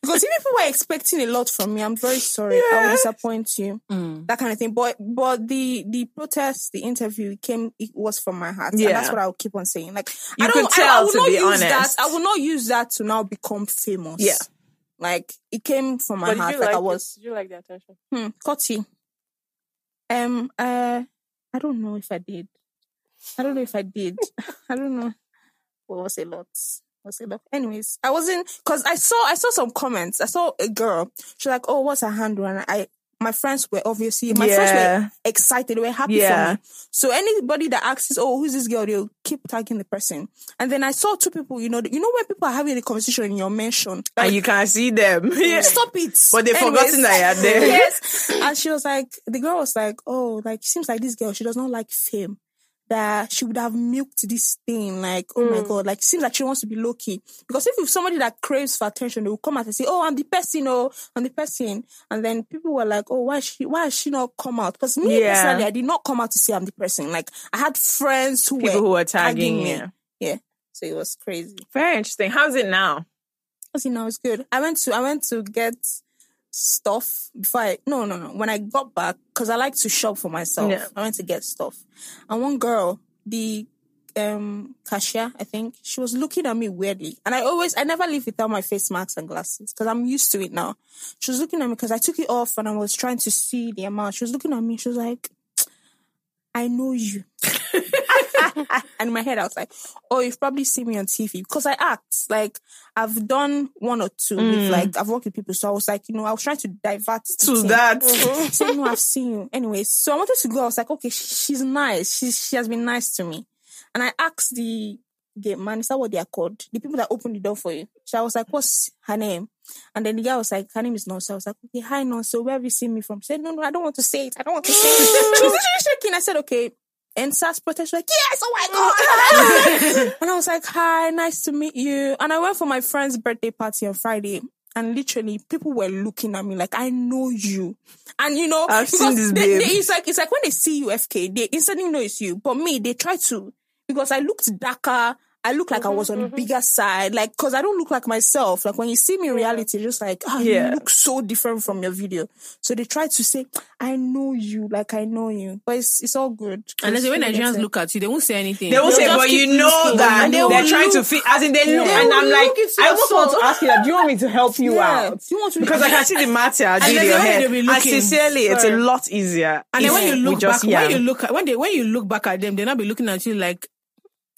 Because if people were expecting a lot from me, I'm very sorry. I will disappoint you. Mm. That kind of thing. But but the the protest, the interview came. It was from my heart. And Yeah. that's what I will keep on saying. Like You I don't. could I- I, tell, will not be use honest. that. I will not use that to now become famous. Yeah. Like it came from my But heart. Like like I was. Did you like the attention? Hmm. Cotty. Um. Uh. I don't know if I did. I don't know if I did. <laughs> I don't know. Well, it was a lot. It Was it love? Anyways, I wasn't because I saw I saw some comments. I saw a girl. She's like, "Oh, what's her handle?" And I, my friends were obviously my friends were excited. They were happy Yeah. for me. So anybody that asks, "Oh, who's this girl?" They'll keep tagging the person. And then I saw two people. You know, you know when people are having a conversation in your mention, and you can't see them. Yeah. <laughs> Oh, <laughs> stop it. But they've forgotten that you're <laughs> there. yes. And she was like, the girl was like, oh, like, seems like this girl, she does not like fame. That she would have milked this thing, like, oh my hmm. god, like, seems like she wants to be low key. Because if you're somebody that craves for attention, they will come out and say, oh, I'm the person, oh, I'm the person. And then people were like, oh, why she, why has she not come out? Because me Yeah. personally, I did not come out to say I'm the person. Like, I had friends who People were who were tagging me. you. Yeah. So it was crazy. Very interesting. How's it now? You know, it's good. I went to I went to get stuff before I no no no when I got back because I like to shop for myself. Yeah. I went to get stuff, and one girl, the um cashier, I think she was looking at me weirdly, and I always I never leave without my face masks and glasses because I'm used to it now. She was looking at me because I took it off and I was trying to see the amount. She was looking at me. She was like, "I know you." <laughs> <laughs> and in my head, I was like, "Oh, you've probably seen me on TV because I act like I've done one or two. With, mm. like I've worked with people, so I was like, you know, I was trying to divert To thing. that. <laughs> So no, I've <laughs> seen you. Anyway, so I wanted to go. I was like, okay, she's nice. She's she has been nice to me, and I asked the gate man, is that what they are called? The people that open the door for you. So I was like, what's her name? And then the guy was like, her name is Nonso. I was like, okay, hi Nonso, where have you seen me from? She said, no, no, I don't want to say it. I don't want to say it. she was literally shaking. I said, okay. EndSARS protest, like, yes, oh my God. and I was like, hi, nice to meet you. And I went for my friend's birthday party on Friday. And literally, people were looking at me like, I know you. And you know, I've seen this they- babe. they- it's like, it's like when they see you FK, they instantly know it's you. But me, they try to, because I looked darker. I look like I was on the bigger side, like, cause I don't look like myself. Like when you see me in reality, just like, ah, Yeah. you look so different from your video. So they try to say, I know you, like I know you, but it's it's all good. And as when Because Nigerians look at you, they won't say anything. They will They'll say, but keep you know that And they they're will trying to fit, as in they look, They and I'm like, I your almost want to ask you that. Do you want me to help you Yeah. out? Do you want to Because I can see the matter I did your a way hair. they'll be And sincerely, it's a lot easier. And then when you look back, when you look at when they when you look back at them, they'll not be looking at you like,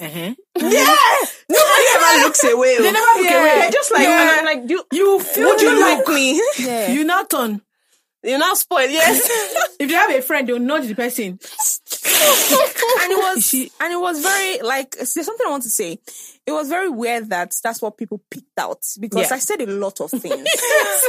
uh huh. Yeah, <laughs> nobody ever looks away. They never look yeah. away. They're just like, Yeah. I'm like, do, You feel would you like look. me? <laughs> Yeah. <laughs> You not on. You're not spoiled, yes. If you have a friend, you'll nudge the person. and it was She- and it was very like there's something I want to say. It was very weird that that's what people picked out because Yeah. I said a lot of <laughs> things.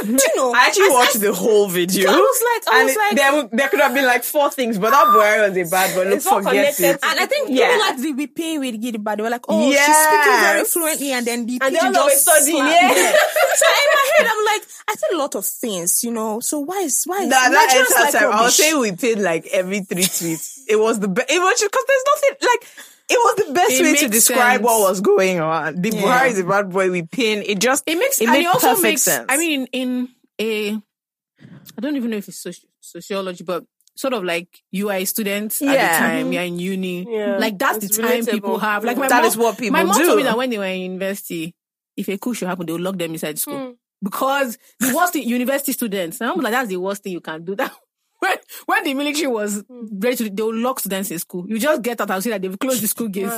Do you know? I actually watched the whole video. I was like, I and was it- like, there, there could have been like four things, but that boy was a bad boy. Look, It's all forget connected it. and I think Yeah. people like the whipping with Giddy, but they were like, oh, she's speaking very fluently, and then the And pidgin they all of a just sudden, yeah. <laughs> so in my head, I'm like, I said a lot of things, you know. So why is why is That, that entire like time, I was saying we paid like every three tweets. It was the best. It was because there's nothing like. It was the best It way to describe sense. what was going on. The Buhari is a bad boy. We pin. It just It makes it and it also makes. sense. I mean, in a, I don't even know if it's soci- sociology, but sort of like you are a student at the time, you're in uni. Yeah. Like that's It's the time relatable. people have. Like my That mom, is what people My mom do. told me that when they were in university, if a coup should happen, they would lock them inside school. Hmm. Because the worst thing, university students, and I'm like, that's the worst thing you can do. <laughs> That when, when the military was ready to, they will lock students in school. You just get out and see that they've closed the school <laughs> gates.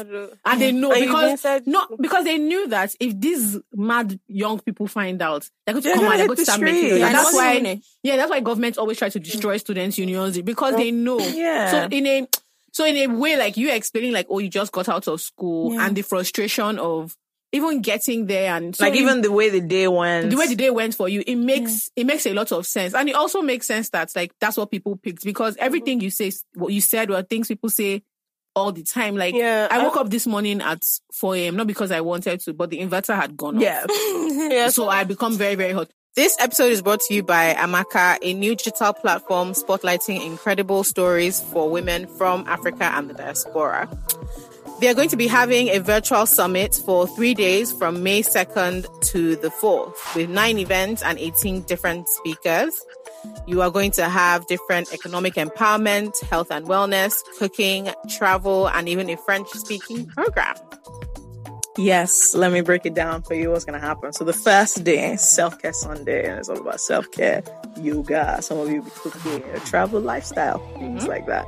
And they know And because inside no, because they knew that if these mad young people find out, they're going to They're come gonna out, they're going to start making streets. Yeah, And that's why, yeah, that's why governments always try to destroy students' unions because they know. Yeah. So in a, so in a way, like you explaining, like, oh, you just got out of school Yeah. and the frustration of even getting there and so like in- even the way the day went. the way the day went for you, it makes it makes a lot of sense, and it also makes sense that like that's what people picked because everything you say, what you said, were things people say all the time. Like Yeah, I I- woke up this morning at four a.m. not because I wanted to, but the inverter had gone off. yeah. Yeah, <laughs> <laughs> So I become very, very hot. This episode is brought to you by Amaka, a new digital platform spotlighting incredible stories for women from Africa and the diaspora. They are going to be having a virtual summit for three days from May 2nd to the 4th with nine events and 18 different speakers. You are going to have different economic empowerment, health and wellness, cooking, travel, and even a French speaking program. Yes, let me break it down for you what's going to happen. So the first day, self-care Sunday, and it's all about self-care, yoga, some of you will be cooking, a travel lifestyle, things mm-hmm. like that.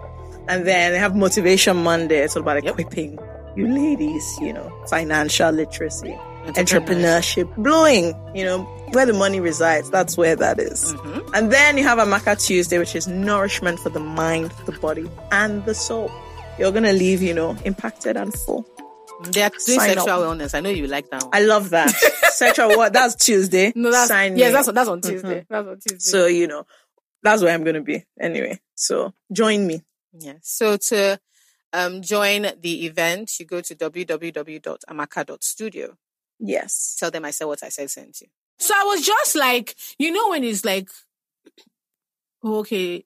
And then they have motivation Monday. It's all about equipping you ladies, you know, financial literacy. entrepreneurship, blowing, you know, where the money resides. That's where that is. Mm-hmm. And then you have Amaka Tuesday, which is nourishment for the mind, the body, and the soul. You're going to leave, you know, impacted and full. They are doing Sign sexual up. wellness. I know you like that one. I love that. <laughs> Sexual what? That's Tuesday. no, that's Sign yes, that's that's on Tuesday. That's on Tuesday. So, you know, that's where I'm going to be. Anyway, so join me. Yeah. So to um, join the event, you go to www.amaka.studio. Yes. Tell them I said what I said sent you. So I was just like, you know, when it's like, oh, okay,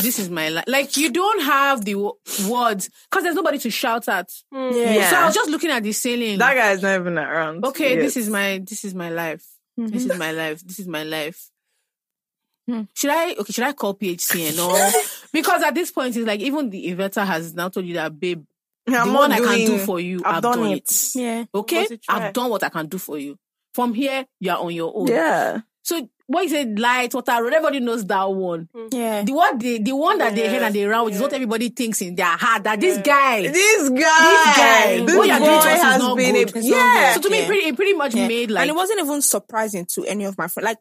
this is my life. Like you don't have the wo- words because there's nobody to shout at. Yeah. So I was just looking at the ceiling. that guy is not even around. okay, yet. this is my this is my life. This is my life. This is my life. Hmm. Should I okay? Should I call PHC and all? because at this point, it's like even the inverter has now told you that, babe, I'm the not one I can do for you, I've I've, done done, it. it. Yeah. Okay, Want to try. I've done what I can do for you. From here, you're on your own. Yeah. So what you said, light, water, everybody knows that one. Yeah. The one, they, the one that they Yeah, heard and they ran with is what everybody thinks in their heart that this guy. This guy, this guy, this what you're boy doing to us is has not been good. a, yeah. So to me, Yeah. it pretty, it pretty much Yeah. made like and it wasn't even surprising to any of my friends. Like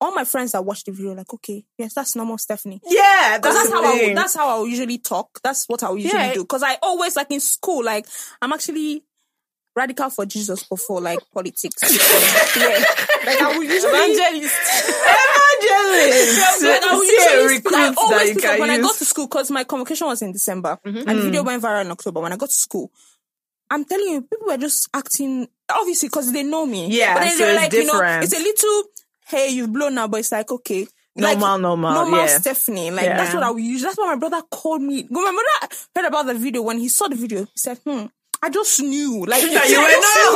all my friends that watched the video, like, okay, yes, that's normal Stephanie. yeah, that's the how I thing. would, that's how I would usually talk. That's what I would usually Yeah. do. Because I always like in school, like I'm actually radical for Jesus before like politics. <laughs> yeah. Like I would usually Evangelist. <laughs> evangelist. like, I would See a usually I always you speak up can when I got to school because my convocation was in December and the mm-hmm. video went viral in October. When I got to school, I'm telling you, people were just acting obviously because they know me. Yeah, but then so they were it's like, you know, different. it's a little. Hey, you've blown now, but it's like okay. Normal, like, normal, normal yeah. Stephanie. Like Yeah. that's what I would use. That's why my brother called me. My brother heard about the video when he saw the video. He said, "Hmm, I just knew." Like <laughs> you were not at you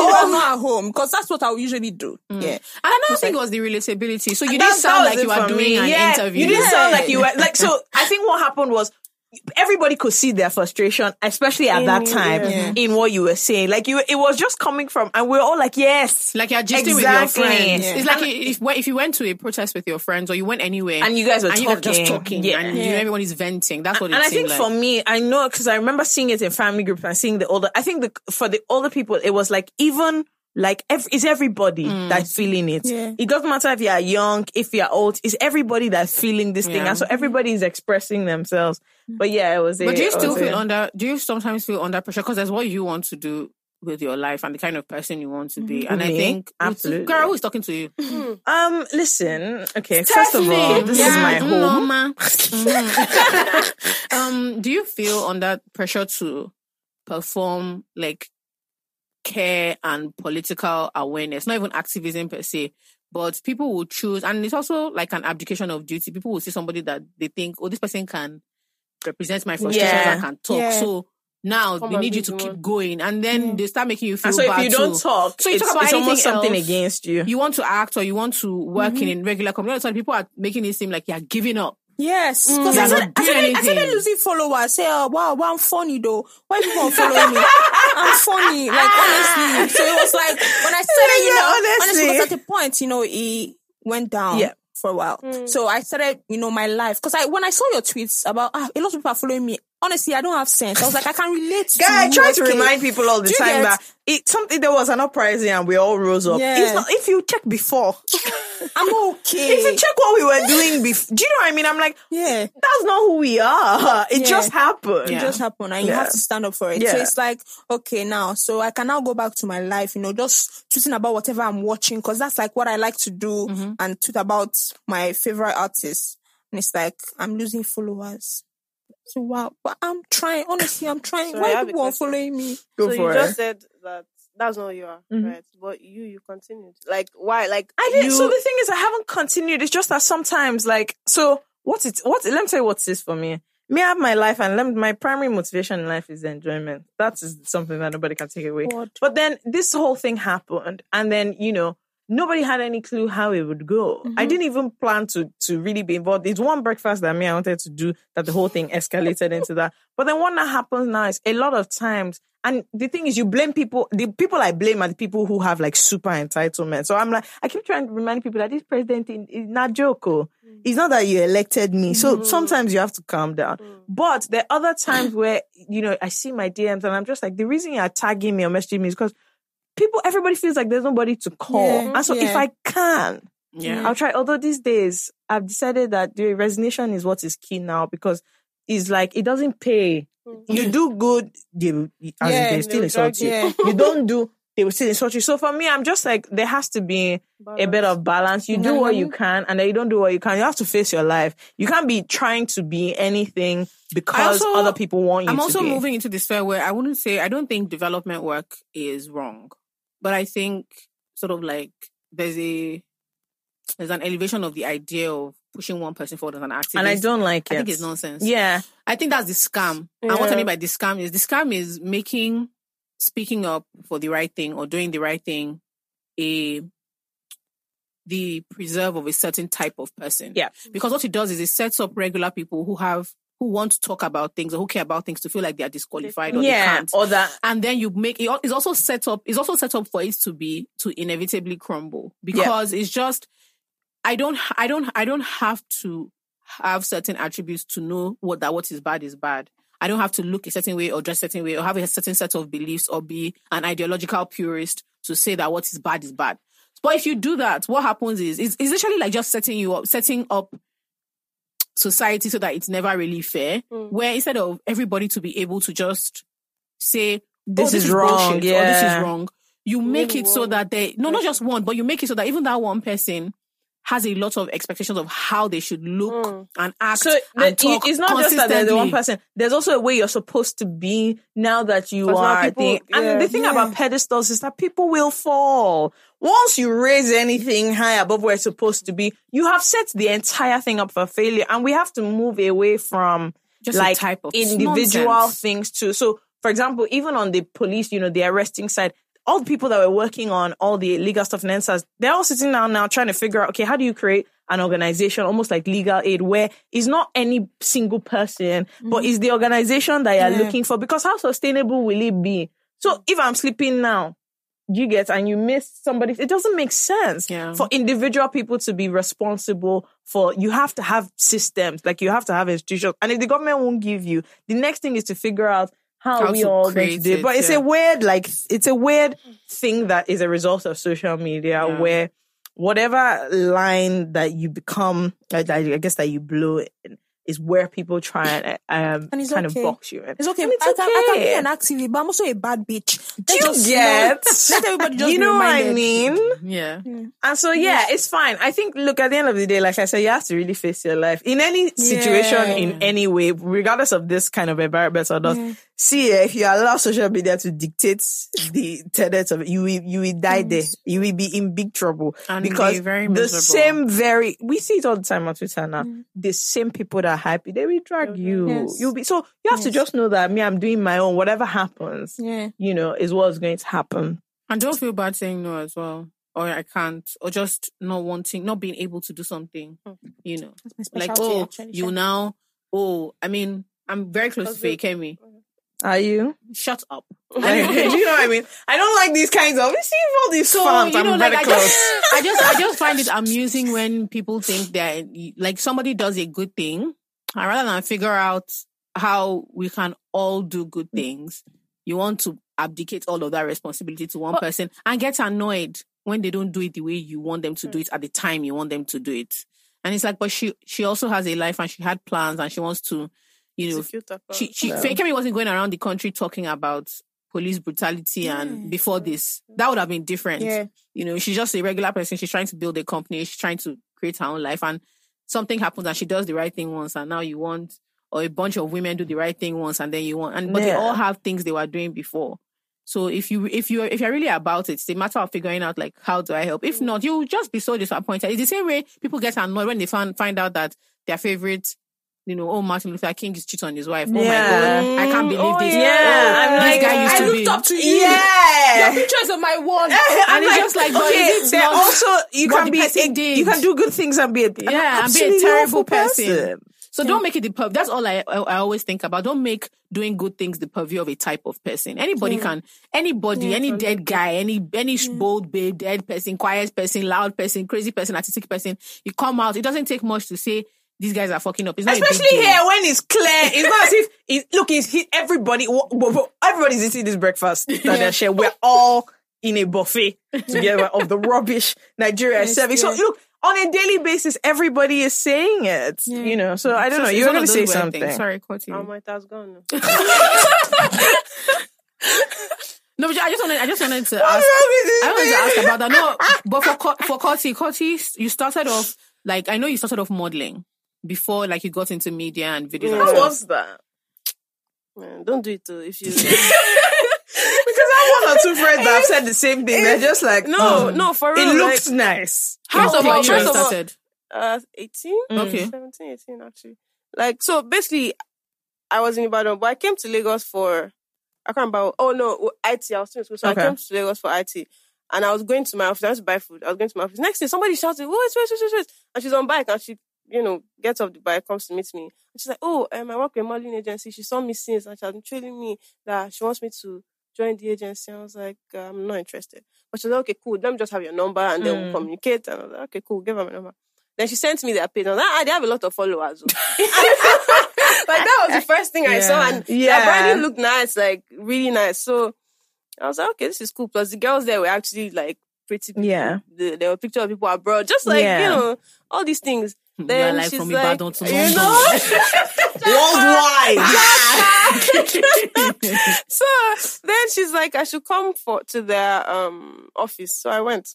were home. not at home because that's what I would usually do. Yeah. And another thing was the relatability. So you didn't sound like you were doing me. an yeah, interview. You didn't Yeah. sound like you were like. So I think what happened was everybody could see their frustration, especially at that mm, time, yeah. in what you were saying. Like you, it was just coming from, and we are all like, yes, Like you're gisting with your friends. Yeah. It's like if if you went to a protest with your friends or you went anywhere And you guys were and you guys just talking. talking Yeah. and you know, everybody's venting. That's what it and I think like. for me, I know because I remember seeing it in family groups and seeing the older. I think the for the older people, it was like even like ev- it's everybody Mm. that's feeling it. Yeah. It doesn't matter if you are young, if you are old. It's everybody that's feeling this thing, and so everybody is expressing themselves. But yeah, it was. But a- do you still feel a- under? Do you sometimes feel under pressure because that's what you want to do with your life and the kind of person you want to be? And I think, Absolutely. girl, who is talking to you? <laughs> Um, listen. Okay, first of all, this Yeah, is my no, home. ma. Mhm. <laughs> <laughs> um, do you feel under pressure to perform like care and political awareness? Not even activism per se, but people will choose, and it's also like an abdication of duty. People will see somebody that they think, oh, this person can represent my frustrations Yeah. and can talk. Yeah. So now Come they need you to the keep going, and then they start making you feel And so if bad you don't too. talk, So you it's, talk about it's almost something else, against you. you want to act or you want to work in a regular community, all the time people are making it seem like you're giving up. Yes, because You're I not said, I said, I said, anything. losing followers. I say, oh, wow, wow, I'm funny though. Why people are following me? <laughs> I'm funny, like honestly. So it was like when I started, you know, honestly. honestly, at the point, you know, it went down. Yeah. For a while, so I started, you know, my life because I when I saw your tweets about ah, a lot of people are following me. Honestly, I don't have sense. I was like, I can relate. to Guy, I try to okay. remind people all the time get- that it something there was an uprising and we all rose up. Yeah. It's not if you check before. <laughs> I'm okay. if you check what we were doing before, do you know what I mean? I'm like, yeah. that's not who we are. It Yeah. just happened. It just happened and you have to stand up for it. So it's like, okay, now, so I can now go back to my life, you know, just tweeting about whatever I'm watching because that's like what I like to do Mm-hmm. and tweet about my favorite artists. And it's like, I'm losing followers. So wow, but I'm trying. Honestly, I'm trying. Sorry, Why people are question. following me? Go so for you it. just said that that's not who you are, Mhm. right? But you, you continued. Like why? Like I didn't. You, So the thing is, I haven't continued. It's just that sometimes, like, so what it, what, let me tell you what it is for me. Me, I have my life, and let me, my primary motivation in life is enjoyment. That is something that nobody can take away. God. But then this whole thing happened, and then you know nobody had any clue how it would go. I mm-hmm. didn't even plan to to really be involved. It's one breakfast that me I wanted to do that the whole thing escalated into that. But then what that happens now is a lot of times. And the thing is, you blame people. The people I blame are the people who have like super entitlement. So I'm like, I keep trying to remind people that this president is not joke. oh. Mm. It's not that you elected me. So mm-hmm. sometimes you have to calm down. Mm. But there are other times where, you know, I see my DMs and I'm just like, the reason you're tagging me or messaging me is because everybody feels like there's nobody to call. Yeah, and so if. I can, Yeah. I'll try. Although these days, I've decided that the resignation is what is key now because it's like it doesn't pay. Mm-hmm. You do good, they, will- as in Yeah, they still they'll insult you. you. You <laughs> don't do, they will still insult you. So for me, I'm just like there has to be a bit of balance. You do what you mm-hmm. can, and then you don't do what you can. You have to face your life. You can't be trying to be anything because also- other people want you I'm to also be. moving into this sphere where I wouldn't say I don't think development work is wrong, but I think sort of like there's a there's an elevation of the idea of pushing one person forward as an activist. and I don't like it. I think it's nonsense. Yeah. I think that's the scam. And what I Yeah. mean by the scam is the scam is making speaking up for the right thing or doing the right thing a the preserve of a certain type of person. Yeah. Because what it does is it sets up regular people who have who want to talk about things or who care about things to feel like they are disqualified or they can't. Or that. And then you make it it's also set up it's also set up for it to be to inevitably crumble because it's just I don't I don't I don't have to have certain attributes to know what that what is bad is bad. I don't have to look a certain way or dress a certain way or have a certain set of beliefs or be an ideological purist to say that what is bad is bad. But if you do that, what happens is it's, it's literally like just setting you up, setting up society so that it's never really fair. Mm. Where instead of everybody to be able to just say oh, This oh, is wrong, bullshit," or this is wrong, you make it so that they no not just one, but you make it so that even that one person has a lot of expectations of how they should look hmm. and act. So the, and talk it's not just that there's the one person. There's also a way you're supposed to be now that you now are. people- the, yeah. and the thing about pedestals is that people will fall. Once you raise anything high above where it's supposed to be, you have set the entire thing up for failure. And we have to move away from Just like type of individual nonsense. things too. So, for example, even on the police, you know, the arresting side, all the people that were working on all the legal stuff EndSARS, they're all sitting down now trying to figure out, okay, how do you create an organization almost like legal aid where it's not any single person, but mm-hmm. it's the organization that you're Yeah. looking for because how sustainable will it be? So if I'm sleeping now, you get and you miss somebody, it doesn't make sense Yeah. for individual people to be responsible for. You have to have systems, like you have to have institutions, and if the government won't give you, the next thing is to figure out how, How we all going to do it. it, But it's yeah. a weird, like it's a weird thing that is a result of social media Yeah. where whatever line that you become, uh, that I guess that you blow in, is where people try and um, And kind okay. of box you in. It's okay. And it's I, can, I can okay. be an activist, but I'm also a bad bitch. Do you just, get? know, <laughs> let everybody just you be know what I mean? Yeah. And so, yeah, it's fine. I think, look, at the end of the day, like I said, you have to really face your life in any situation, Yeah. in any way, regardless of this kind of environment or not. See, eh, if you allow social media to dictate the tenets of it, you will, you will die there. You will be in big trouble And be because very the same very, we see it all the time on Twitter now. The same people that are happy, they will drag you. Yes. You'll be, so you have to just know that me, I'm doing my own, whatever happens, Yeah. you know, is what's going to happen. And don't feel bad saying no as well. Or I can't. Or just not wanting, not being able to do something. You know. Like, oh, actually. you now, oh, I mean, I'm very close to Fikemi. Are you? Shut up. <laughs> <laughs> You know what I mean? I don't like these kinds of. You see all these So, fans. you know, I'm like, very I close. just, I <laughs> just, I just find it amusing when people think that, like, somebody does a good thing, and rather than figure out how we can all do good mm. things, you want to abdicate all of that responsibility to one person and get annoyed when they don't do it the way you want them to do mm. it at the time you want them to do it. And it's like, but she, she also has a life and she had plans and she wants to, you know, Execute her she, plan. she Fikemi wasn't going around the country talking about police brutality and before this. That would have been different. Yeah. you know she's just a regular person. She's trying to build a company. She's trying to create her own life. And something happens and she does the right thing once. And now you want or a bunch of women do the right thing once and then you want and but they all have things they were doing before. So if you if you if you're really about it, it's a matter of figuring out like how do I help. If not, you'll just be so disappointed. It's the same way people get annoyed when they find find out that their favorite, you know, oh Martin Luther King is cheating on his wife. Oh Yeah. my god, I can't mm, believe Oh, this. yeah. Oh, I'm this like, guy used I to looked be. up to you. Yeah. Your pictures on my wall. <laughs> And I'm it's just like, okay, is it there not also you can be a- did? you can do good things and be a, Yeah, and be a terrible awful person. So don't make it the purview. That's all I, I I always think about. Don't make doing good things the purview of a type of person. Anybody can, anybody, any dead guy, any any bold babe, dead person, quiet person, loud person, crazy person, artistic person. You come out. It doesn't take much to say these guys are fucking up. It's not a big Especially deal. here when it's clear, it's not as if it, look, it's he, everybody. Everybody's eating this breakfast <laughs> that they share. We're all in a buffet together of the rubbish Nigeria is serving. So look, on a daily basis, everybody is saying it. You know, so I don't know. You're going to say something. things. Sorry, Coty. Oh, my has gone. <laughs> <laughs> No, but I just wanted, I just wanted to ask. I wanted to ask about that. No, but for for Coty, Coty, you started off like I know you started off modeling before, like you got into media and videos. and How was that? Man, don't do it too. If you <laughs> Because I have one or two friends that have said the same thing. They're just like, no, oh, no, for real. it looks like, nice. How First old of were all- you when first of all- started? uh, 18, Okay. 17, 18 actually. Like, so basically, I was in Ibadan, but I came to Lagos for, I can't remember, oh no, IT, I was still in school, so Okay. I came to Lagos for IT. And I was going to my office, I was to buy food, I was going to my office. Next thing, somebody shouted, wait, wait, wait, wait, wait. And she's on bike, and she, you know, gets off the bike, comes to meet me. And she's like, oh, um, I work with a modeling agency. She saw me since, and she has been training me that she wants me to join the agency. I was like, uh, I'm not interested. But she was like, okay, cool, let me just have your number, and then we'll communicate. And I was like, okay, cool, give her my number. Then she sent me their page. I was like, ah, they have a lot of followers. oh." <laughs> <laughs> like that was the first thing I saw, and Yeah. their branding looked nice, like really nice. So I was like, okay, this is cool. Plus the girls there were actually like pretty. People. Yeah. The, there were pictures of people abroad, just like Yeah. you know all these things. You are Then like she's from like, Ibadan to you know. <laughs> Worldwide. <laughs> <laughs> so then she's like, I should come for to their um office. So I went,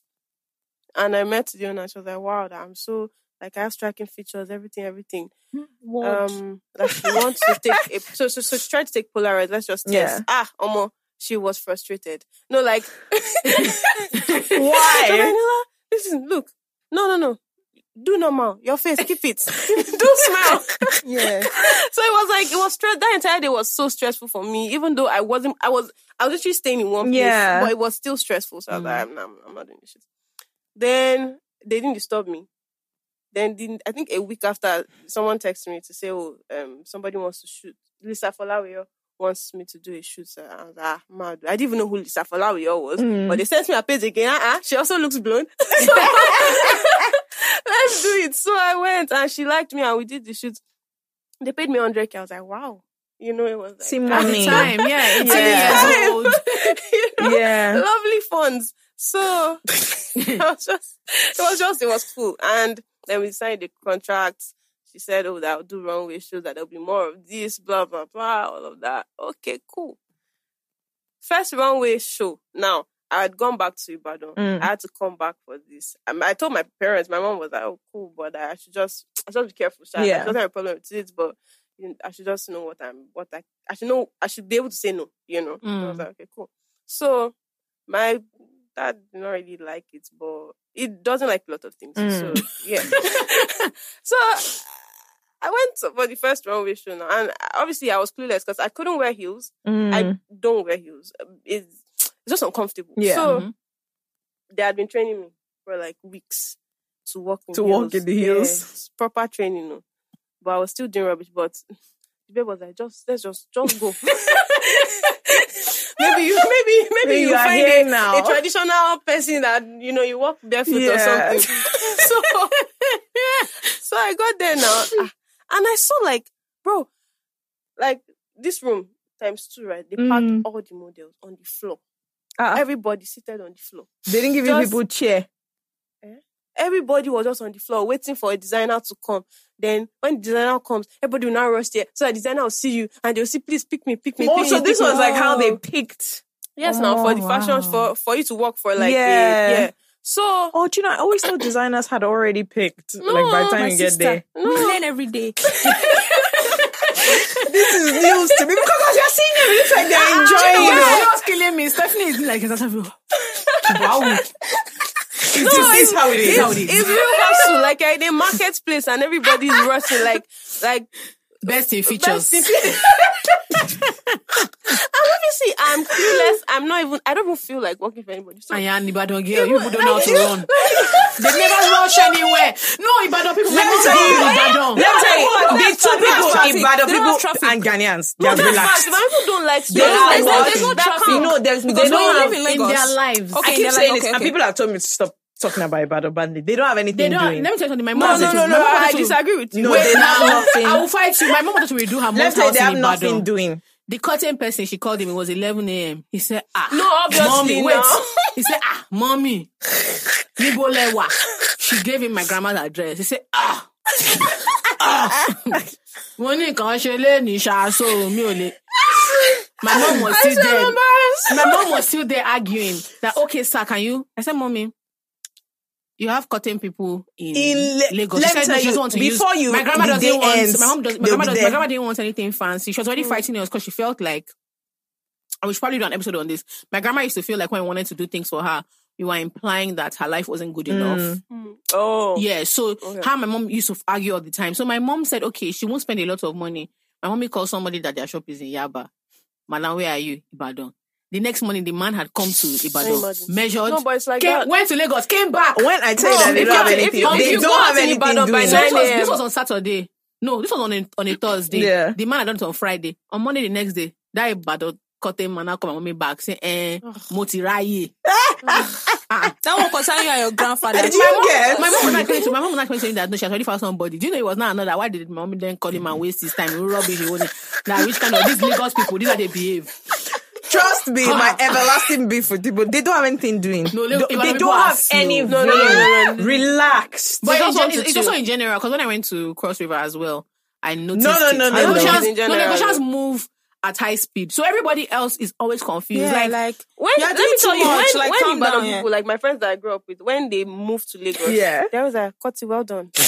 and I met the owner. She was like, Wow, I'm so like I have striking features, everything, everything. Um, that she wants to take. A, so so so she tried to take Polaroid. Let's just test. Yeah. Ah, Omo, she was frustrated. No, like Why? Daniela, listen, look, no, no, no. Do no normal. Your face, keep it. <laughs> Do smile. <laughs> yeah. So it was like it was stress. That entire day was so stressful for me. Even though I wasn't, I was, I was literally staying in one place, Yeah. but it was still stressful. So I was mm. like, ah, I'm, I'm, I'm not doing this shit. Then they didn't disturb me. Then didn't, I think a week after, someone texted me to say, "Oh, um, somebody wants to shoot. Lisa Folawiyo wants me to do a shoot." So I was like, ah, mad. I didn't even know who Lisa Folawiyo was, but mm. they sent me a page again. Uh-uh, she also looks blown. <laughs> Let's do it. So I went, and she liked me, and we did the shoot. They paid me 100k. I was like, wow. You know, it was like, See At the money. time, yeah, 18 Yeah. years old. <laughs> you know, Yeah. lovely funds. So <laughs> it was just, it was just, it was cool. And then we signed the contract. She said, "Oh, that I'll do runway shows. That there'll be more of this, blah blah blah, all of that." Okay, cool. First runway show. Now I had gone back to Ibadan. Mm. I had to come back for this. Um, I told my parents. My mom was like, "Oh, cool," but I should just, I should just be careful. Sha. Yeah. I don't have a problem with it, but you know, I should just know what I'm, what I, I should know. I should be able to say no. You know. I was Mm. like, okay, cool. So my dad did not really like it, but it doesn't like a lot of things. Mm. So yeah. <laughs> <laughs> so I went for the first runway show now, and obviously I was clueless because I couldn't wear heels. Mm. I don't wear heels. It's, it's just uncomfortable. Yeah. So Mhm. they had been training me for like weeks to walk in To heels. walk in the Yeah, heels. it's proper training, no. But I was still doing rubbish. But the babe was like, just let's just just go. <laughs> <laughs> maybe you maybe maybe Maybe you you are find here a, now. a traditional person that you know you walk barefoot or something. <laughs> so so I got there now, ah, and I saw like, bro, like this room times two, right? They packed Mm. all the models on the floor. Ah, Everybody seated on the floor. they didn't give you just- people chair. Everybody was just on the floor waiting for a designer to come. Then when the designer comes, everybody will now rush there. So the designer will see you and they'll say, please pick me, pick me. Oh, pick so me, this pick me." was like how they Oh. picked. Yes, now for the Oh, fashion for for you to work for like Yeah. a, yeah. So Oh, do you know? I always thought designers had already picked. No, like by the time my you get sister. there, We learn every day. <laughs> this is news to me because as <laughs> you're seeing it looks like they're ah, enjoying. You it. know what's killing me? Stephanie is like, <laughs> wow. no, This is how it is. it's, it real hustle. Like uh, in a marketplace and everybody's rushing. Like like Best in features. best in- <laughs> and obviously I'm clueless. I'm not even. I don't even feel like working for anybody. So And you're Ibadan girl. You people don't know how to <laughs> run. They never rush anywhere. No, Ibadan people. Let me tell you, Ibadan. Let me tell you, What? the two people, Ibadan They don't have people and Ghanaians, they're relaxed. facts. But people don't like. They don't there's, like there's no traffic. You know, there's, they don't when you have, live in in their lives. Okay, I keep saying this, and people have told me to stop talking about Ibadan Bandi. They don't have anything They don't. doing. Let me tell you something. My No, mom no, no, no. my mom I disagree with you. No, Wait they have nothing. I will fight you. My mom wanted to redo her mom's you, house they have in nothing doing. The cotton person, she called him, it was 11 a.m. He said, ah. No, obviously mommy, wait. He said, ah, mommy. Nibo lewa. She gave him my grandma's address. He said, ah. ah. <laughs> Mo ní nǹkan ṣe lé ní ṣáṣó mi ò lè. My mom was still there. My mom was still there arguing that, okay, sir, can you? I said, mommy, you have cotton people in, In Le- Lagos. let She me said, no, tell she doesn't you, want to before use, you- my grandma the doesn't want, ends, my mom does, my grandma, does, my grandma didn't want anything fancy. She was already mm. fighting us because she felt like, I should probably do an episode on this. My grandma used to feel like when I wanted to do things for her, you were implying that her life wasn't good mm. enough. Mm. Oh. Yeah, so her and my mom used to argue all the time. So my mom said, okay, she won't spend a lot of money. My mommy called somebody that their shop is in Yaba. Madam, where are you? Ibadan. The next morning, the man had come to Ibadan, imagine? measured, No, but it's like came, that. went to Lagos, came back. When I tell you that they don't have anything, you- they you don't have anything Ibadan by doing. So this, was, this was on Saturday. No, this was on a, on a <laughs> Thursday. Yeah. The man had done it on Friday. On Monday, the next day, that Ibadan cotton man now come and mommy back saying, eh, motiraye. <laughs> That one concern you and your grandfather. Did you get? My mom was not going to. My mom was not going to say that. No, she has already found somebody. Do you know it was not another? Why did my mom then call him and waste his time? Rubbish. He wasn't. Now, which kind of these Lagos people? These are they behave. Trust me, my <laughs> everlasting beef with people. They don't have anything doing. No, they- Don't- they don't have slow. any. No, no, no, no, no. Relax. But They in just gen- want to it's, it's also in general because when I went to Cross River as well, I noticed. No, no, it. no, no, The no. In general. no, the Lagosians move at high speed, so everybody else is always confused. yeah, like, like, When, You're let doing me tell you, much, when, like, when calm Ibadan down, yeah. people, like my friends that I grew up with, when they moved to Lagos, Yeah. there was a Koti, well done. <laughs>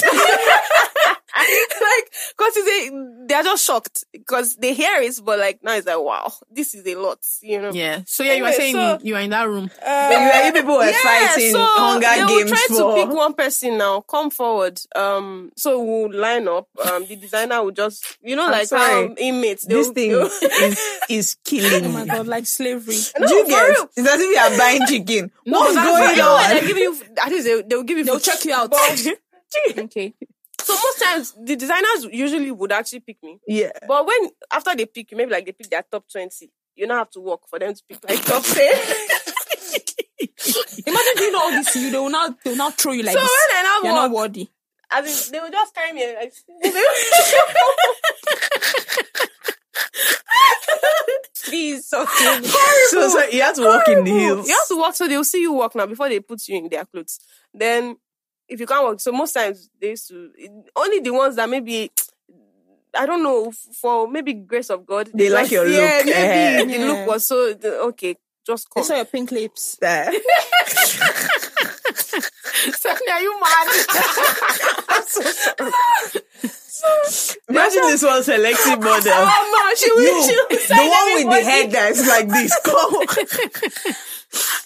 <laughs> like, cause they, they're just shocked because they hear it, but like, now it's like, wow, this is a lot, you know? yeah. So yeah, you were saying so- you were in that room. you, you people were fighting so Hunger they will Games try for. to pick one person now. Come forward. Um, so we'll line up. Um, the designer will just, you know, I'm like sorry. how inmates. this they'll- thing <laughs> they'll- is is killing oh my god, like slavery. No, Do you for get? real. It's as if you are buying chicken. No, What's but that's going right. You on? they give you, at least they, they'll give you. They'll check you out. <laughs> okay. So most times the designers usually would actually pick me, Yeah. but when after they pick you, maybe like they pick their top twenty, you don't have to work for them to pick like top ten. <laughs> Imagine doing all this to you. They will now, they will now throw you like so this. when I You're now not worthy. as in, they will just carry me. Like, <laughs> Please, <laughs> so funny. So, so you have to walk in the hills. You have to walk, so they'll see you walk now before they put you in their clothes. Then, if you can't walk, so most times they used to only the ones that maybe I don't know for maybe grace of God They like just- your Yeah, look, maybe eh. the look was so okay. Just They come. saw your pink lips. <laughs> There. <laughs> Stephanie, are you mad? <laughs> Imagine this one selective model. Oh man, she will. You, she will the one with the head that's like this. Come.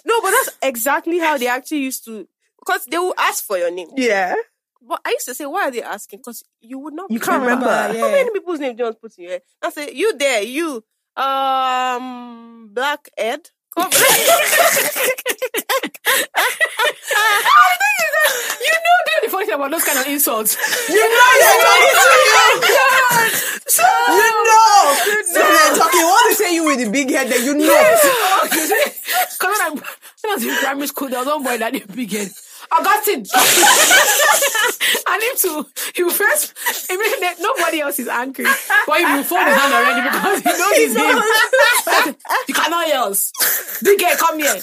No, but that's exactly how they actually used to. Because they will ask for your name. Yeah. But I used to say, why are they asking? Because you would not. You can't remember. Remember, How many people's name do you want to put in your head? I say, you there, you, um, Black Ed. Come. <laughs> <laughs> you know they're the funny thing about those kind of insults. You know <laughs> they're talking to you. You know. So they're talking. Want to say you with the big head that you know. Because when I, when I was in primary school, there was one boy that did big head. Augustine. I need to. He will first. I mean, there- nobody else is angry, but he will fold his hand already because he knows his name. <laughs> you cannot else. Big head, come here.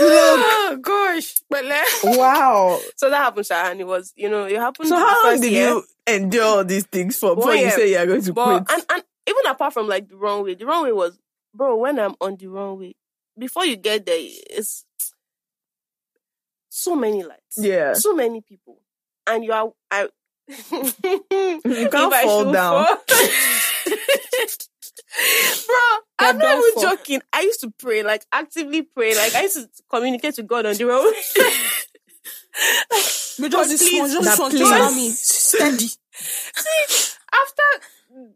oh <laughs> gosh, but let. Wow. so that happened, Sha, and it was, you know, it happened. So how long did year. you endure all these things for before One you year. say you're going to But quit? and and even apart from like the wrong way, the wrong way was, bro. When I'm on the runway, before you get there, it's so many lights, Yeah. so many people, and you are I. You <laughs> can't fall down. <laughs> Bro, I'm not even for. joking. I used to pray, like actively pray, like I used to communicate with God on the road. Me just this please, one, just this one, please. just allow me steady. <laughs> after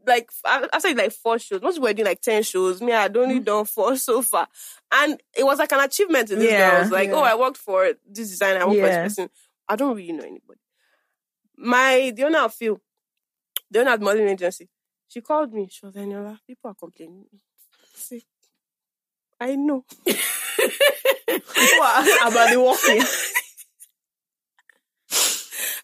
like f- after like four shows, most people were doing like ten shows. Me, I'd only mm. done four so far, and it was like an achievement to these Yeah, girls. Like, yeah. oh, I worked for this designer, I worked for this person. I don't really know anybody. My the owner of Phil, the owner of the modeling agency, she called me. She was like, "Eniola, people are complaining." I say, I know. <laughs> What about the walking? <laughs>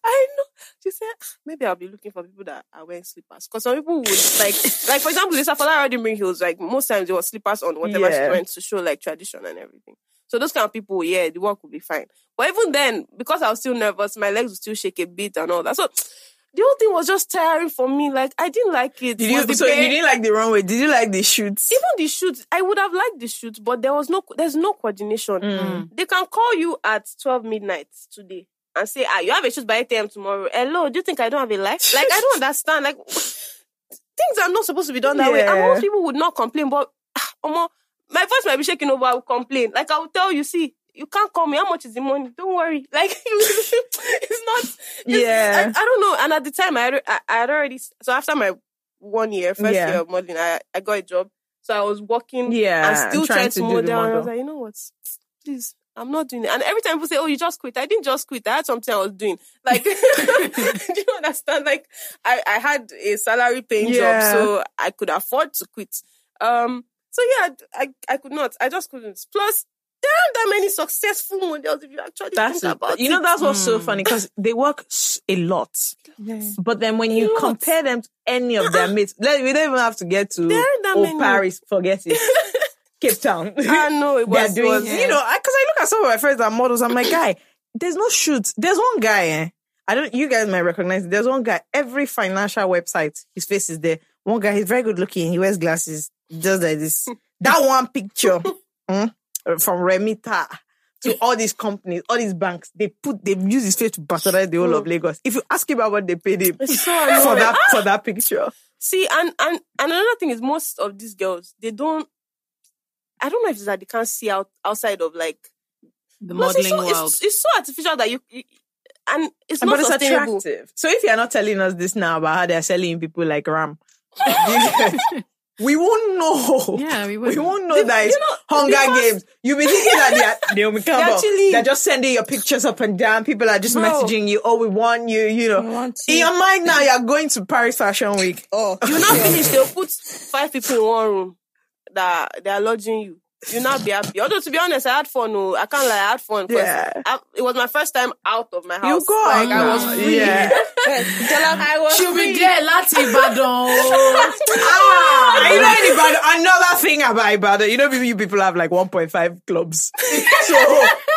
I know. she said "Ah, maybe I'll be looking for people that are wearing slippers. Because some people would like, like for example, Lisa Fola already bring heels. Like most times there was slippers on whatever Yeah. she went to show like tradition and everything. So those kind of people, yeah, the work will be fine. But even then, because I was still nervous, my legs would still shake a bit and all that. So the whole thing was just tiring for me. Like I didn't like it. Did you? So pay- you didn't like the runway? Did you like the shoots? even the shoots, I would have liked the shoots, but there was no, there's no coordination. Mm. They can call you at 12 midnight today and say, ah, you have a shoot by 8 a.m. tomorrow. Hello, do you think I don't have a life? <laughs> Like, I don't understand. Like, things are not supposed to be done that way. And most people would not complain, but, ah, my voice might be shaking over, I will complain. Like, I will tell you, see, you can't call me. How much is the money? Don't worry. <laughs> Like, <laughs> it's not, it's- Yeah. I, I don't know. And at the time, I had, I, I had already, so after my one year, first Yeah. year of modeling, I, I got a job. So I was working Yeah, and still trying trying to to, model. And I was like, you know what? Please, I'm not doing it. And every time people say, oh, you just quit. I didn't just quit. I had something I was doing. Like, <laughs> <laughs> do you understand? Like, I, I had a salary paying Yeah. job, so I could afford to quit. Um, so yeah, I, I could not. I just couldn't. Plus, there aren't that many successful models if you actually That's think it. about You know, it. that's what's so funny because they work a lot. But then when you lot. compare them to any of their <laughs> mates, like, we don't even have to get to There aren't that oh, many. Paris, forget it. Cape Town. <laughs> I know it was. doing, was you know, because I look at some of my friends that are models. I'm like, guy, there's no shoots. There's one guy, eh? I don't, you guys might recognize it. There's one guy, every financial website, his face is there. One guy, he's very good looking. He wears glasses, just like this. <laughs> that one picture hmm, from Remita to all these companies, all these banks, they put, they use his face to patronize the whole of Lagos. If you ask him about what they paid him so <laughs> for that, for that picture. See, and, and and another thing is most of these girls, they don't. I don't know if it's that they can't see out outside of like The Plus, it's modeling so, world. It's, it's so artificial that you, you and it's but not it's sustainable. attractive. So if you're not telling us this now about how they're selling people like Ram, <laughs> we won't know. Yeah, we We won't know that it's Hunger Games. You'll be thinking that <laughs> they're, Naomi Campbell, actually- they're just sending your pictures up and down. People are just Bro. messaging you, oh, we want you, you know. In your mind now, <laughs> you're going to Paris Fashion Week. Oh, oh. you're not finish, they'll put five people in one room that they are lodging you. You not be happy. Although to be honest, I had fun. Oh, I can't lie, I had fun. Yeah. I, it was my first time out of my house. You go like out I was free. Yeah. I <laughs> was She'll free. be there, Lati Ibadan. <laughs> Ah, you know in Ibadan, another thing about Ibadan, you know you people have like 1.5 clubs. <laughs> so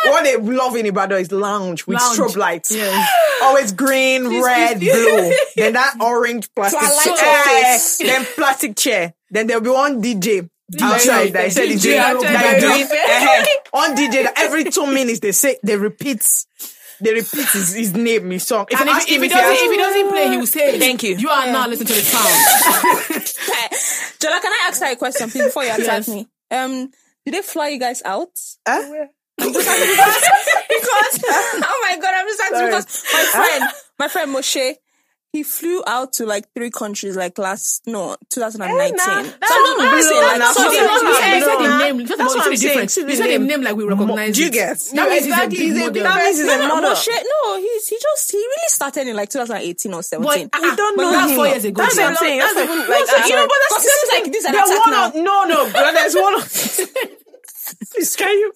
what they love in Ibadan is lounge with Lounge. strobe lights. Yes. Always green, red, blue. Then that orange plastic Twilight chair. office. Then plastic chair. Then there'll be one DJ outside that said he's DJ doing, that the is doing eh, DJ that every two minutes they say they repeat they repeat his, his name, his song. If And if, if he if he doesn't, if he doesn't play, he will say, Thank you. You are now listening to the sound. <laughs> Jola, can I ask her a question, please, before you attack Yes. me? Um, did they fly you guys out? Huh? because <laughs> oh my god, I'm just asking because my friend, my friend Moshe, he flew out to like three countries like last no 2019. nah, so that's I'm not not blowing, like, that's so not they- you said- the name. First of That's all, what you I'm said the saying. difference. See the You said the name. name like we recognize Do you it. get? That means exactly. he's He's a a big big model. that means he's a No, model. No, he's he just he really started in like 2018 or 17. But, ah, We don't but know that's him. four years ago. That's what I'm saying. That's That's even, like, like, no, so, I'm you know, but that's Because it seems like this They're attack one now. no, no, there's one. Of, Please, <laughs> can you?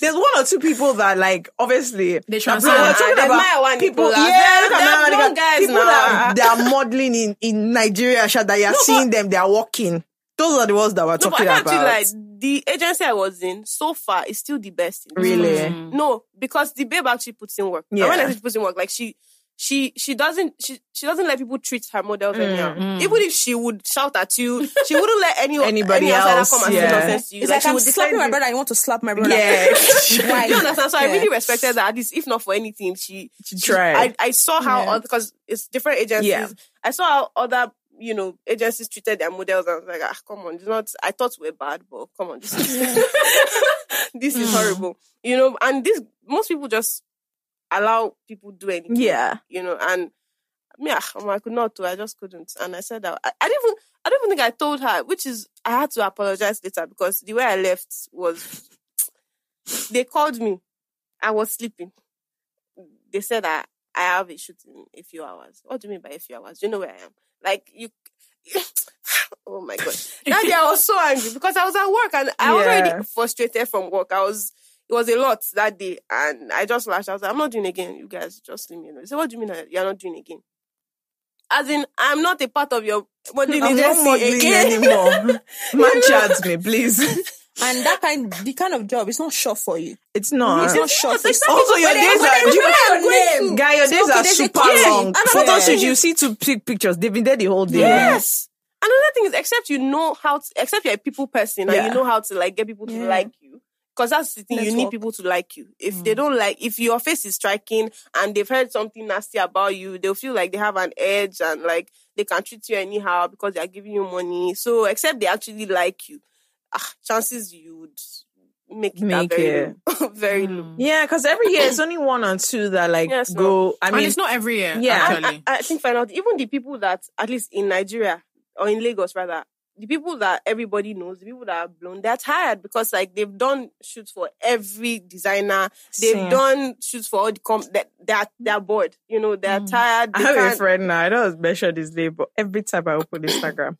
There's one or two people that like obviously They we're transcend. talking There's about Maya Wani people. people. Yeah, look There- at there are Maya Wani blonde guys people now. that they are modeling in in Nigeria. Sha, that you're seeing them, they are walking. Those are the ones that we're No, but talking I can't about. like the agency I was in so far is still the best. In Really? Mm. No, because the babe actually puts in work. Yeah. And when I say puts in work, like she she she doesn't she she doesn't let people treat her models Mm, anyhow. Even if she would shout at you, she wouldn't let any <laughs> Anybody any else, come and say nonsense to you. It's like, she I'm would slapping defend my brother. You want to slap my brother? Yeah. <laughs> Why? You understand? So I really respected that. At least, if not for anything, she She tried. I, I saw how Yeah. because it's different agencies. Yeah. I saw how other you know agencies treated their models. I was like, ah, come on, it's not. I thought we were bad, but come on, this is <laughs> this is horrible. You know, and this most people just allow people do anything. Yeah. You know, and me, ah, I could not do. I just couldn't, and I said that. I, I didn't even. I don't even think I told her, which is I had to apologize later because the way I left was <sniffs> they called me. I was sleeping. They said that I have a shoot in a few hours. What do you mean by a few hours? Do you know where I am? Like you. <laughs> oh my god! That day I was so angry because I was at work and I was Yeah. already frustrated from work. I was. It was a lot that day, and I just lashed. I was I'm not doing again. You guys just leave me alone. He said, What do you mean you're not doing again? As in, I'm not a part of your modeling I'm not agency modeling again. anymore. Man, charge me, please. <laughs> And that kind, the kind of job, it's not sure for you. It's not. It's not sure for you. Also, your days are, they you put your name. guy. Your days okay, are super yeah. long. And Photo another shoot, you see two pic- pictures. They've been there the whole day. Yes. Another thing is, except you know how to, except you're a people person and you know how to like get people to Yeah. like you. Because that's the thing, you need Network. people to like you. If they don't like, if your face is striking and they've heard something nasty about you, they'll feel like they have an edge and like they can treat you anyhow because they are giving you money. So, except they actually like you, ah, chances you would make it Make that very it. low. <laughs> very low. Yeah, because every year it's only one or two that like Yes, no. go. I and mean, it's not every year. Yeah. And actually. I, I think find out even the people that at least in Nigeria or in Lagos rather, the people that everybody knows, the people that are blown, they're tired because like they've done shoots for every designer, they've Same. done shoots for all the com that they're they're bored. You know, they're tired. I They have a can't- friend now. I don't mention his name, but every time I open Instagram,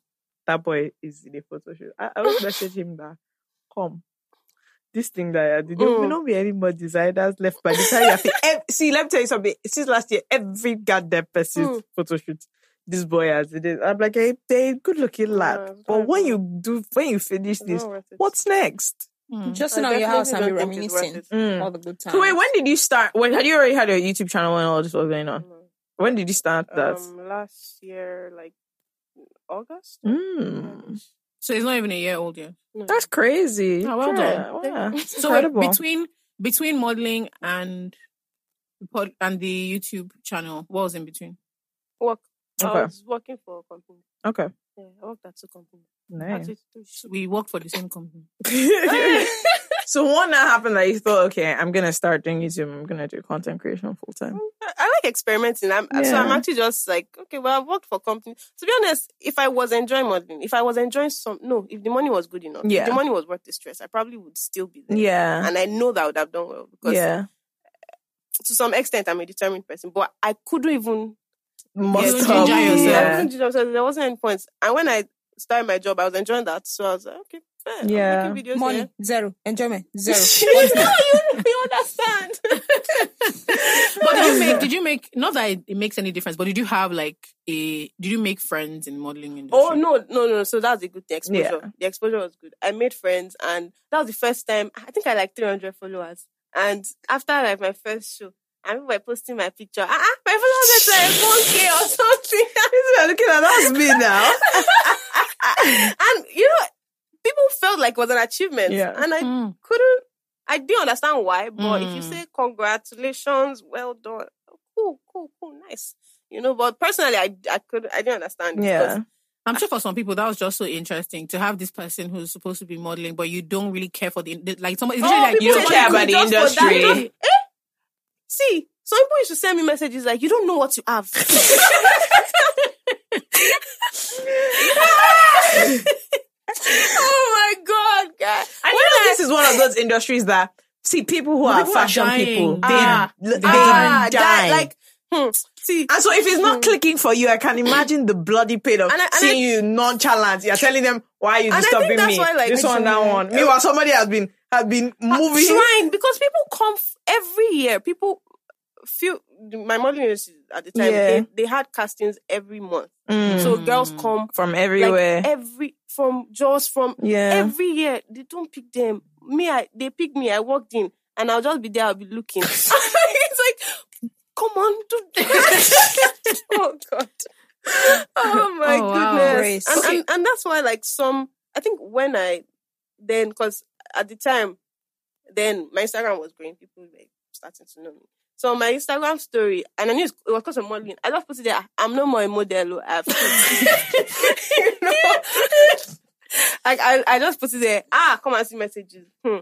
that boy is in a photo shoot. I, I always <laughs> message him that, come, this thing that I did, there will Mm. not be any more designers left by the time you have to- <laughs> See, let me tell you something. Since last year, every goddamn person's Mm. photo shoot, this boy has it. I'm like, hey, they good looking lad. Yeah, but when you do, when you finish this, not worth it. what's next? Just I sit your house and be definitely don't think it's worth reminiscing. Mm. all the good times. So wait, when did you start? When had you already had your YouTube channel when all this was going on? When did you start that? Um, last year, like August. Mm. So it's not even a year old yet. No. That's crazy. Oh, well Yeah, done. yeah. So Incredible. between between modeling and the pod, and the YouTube channel, what was in between? work. Okay. I was working for a company. Okay. Yeah, I worked at two companies. Nice. Actually. We work for the same company. <laughs> <laughs> so one that happened that you thought, okay, I'm gonna start doing YouTube. I'm gonna do content creation full time. Mm, I I like experimenting. I'm, So I'm actually just like, okay, well, I've worked for companies. To be honest, if I was enjoying modeling, if I was enjoying some, no, if the money was good enough, if Yeah. the money was worth the stress, I probably would still be there. Yeah. And I know that I would have done well because Yeah. to some extent I'm a determined person, but I couldn't even Must You have. ginger I yourself. Yeah. couldn't ginger myself. There wasn't any points. And when I started my job, I was enjoying that. So I was like, okay, fair. Yeah. videos Money, here. zero. Enjoyment, zero. <laughs> no, you, you understand. <laughs> But did you make? Did you make? Not that it, it makes any difference, but did you have like a? Did you make friends in modeling industry? Oh no, no, no! So that's a good thing. Exposure. Yeah. The exposure was good. I made friends, and that was the first time. I think I had like 300 followers. And after like my first show, I remember posting my picture. Ah, ah, my followers went to like 1k or something. <laughs> Looking at that's me now. <laughs> and you know, people felt like it was an achievement. Yeah. And I Mm. couldn't. I didn't understand why, but if you Mm. say congratulations, well done, cool, cool, cool, nice. You know, but personally, I I could I didn't understand. Yeah. I'm sure for some people that was just so interesting to have this person who's supposed to be modeling, but you don't really care for the the- like somebody. It's Oh, like people you don't care about the just for that. See, some people used to send me messages like, "You don't know what you have." <laughs> oh my god! I know this is one of those industries that see people who are People fashion dying. people. They, Ah, they ah, die. that, like, hmm, see, and so if it's not clicking for you, I can imagine the bloody pain of And I- and seeing I- you nonchalant. You're telling them why are you And I think disturbing me? why, like, this one, that one. Meanwhile, somebody has been has been moving. trying because people come f- every year. People feel my agency at the time Yeah. they, they had castings every month, Mm. so girls come from like everywhere. every from just from yeah. every year they don't pick them. Me, I they pick me. I walked in and I'll just be there. I'll be looking. <laughs> <laughs> it's like, come on, do <laughs> oh god, oh my Oh, wow. goodness. Grace. And, and and that's why like some. I think when I then because at the time, then my Instagram was growing. People were starting to know me. So my Instagram story, and I knew it was because of modeling. I just put it there. I'm no more a model. oh, I've <laughs> you know? like I, I just put it there. Ah, come and see messages. Hmm.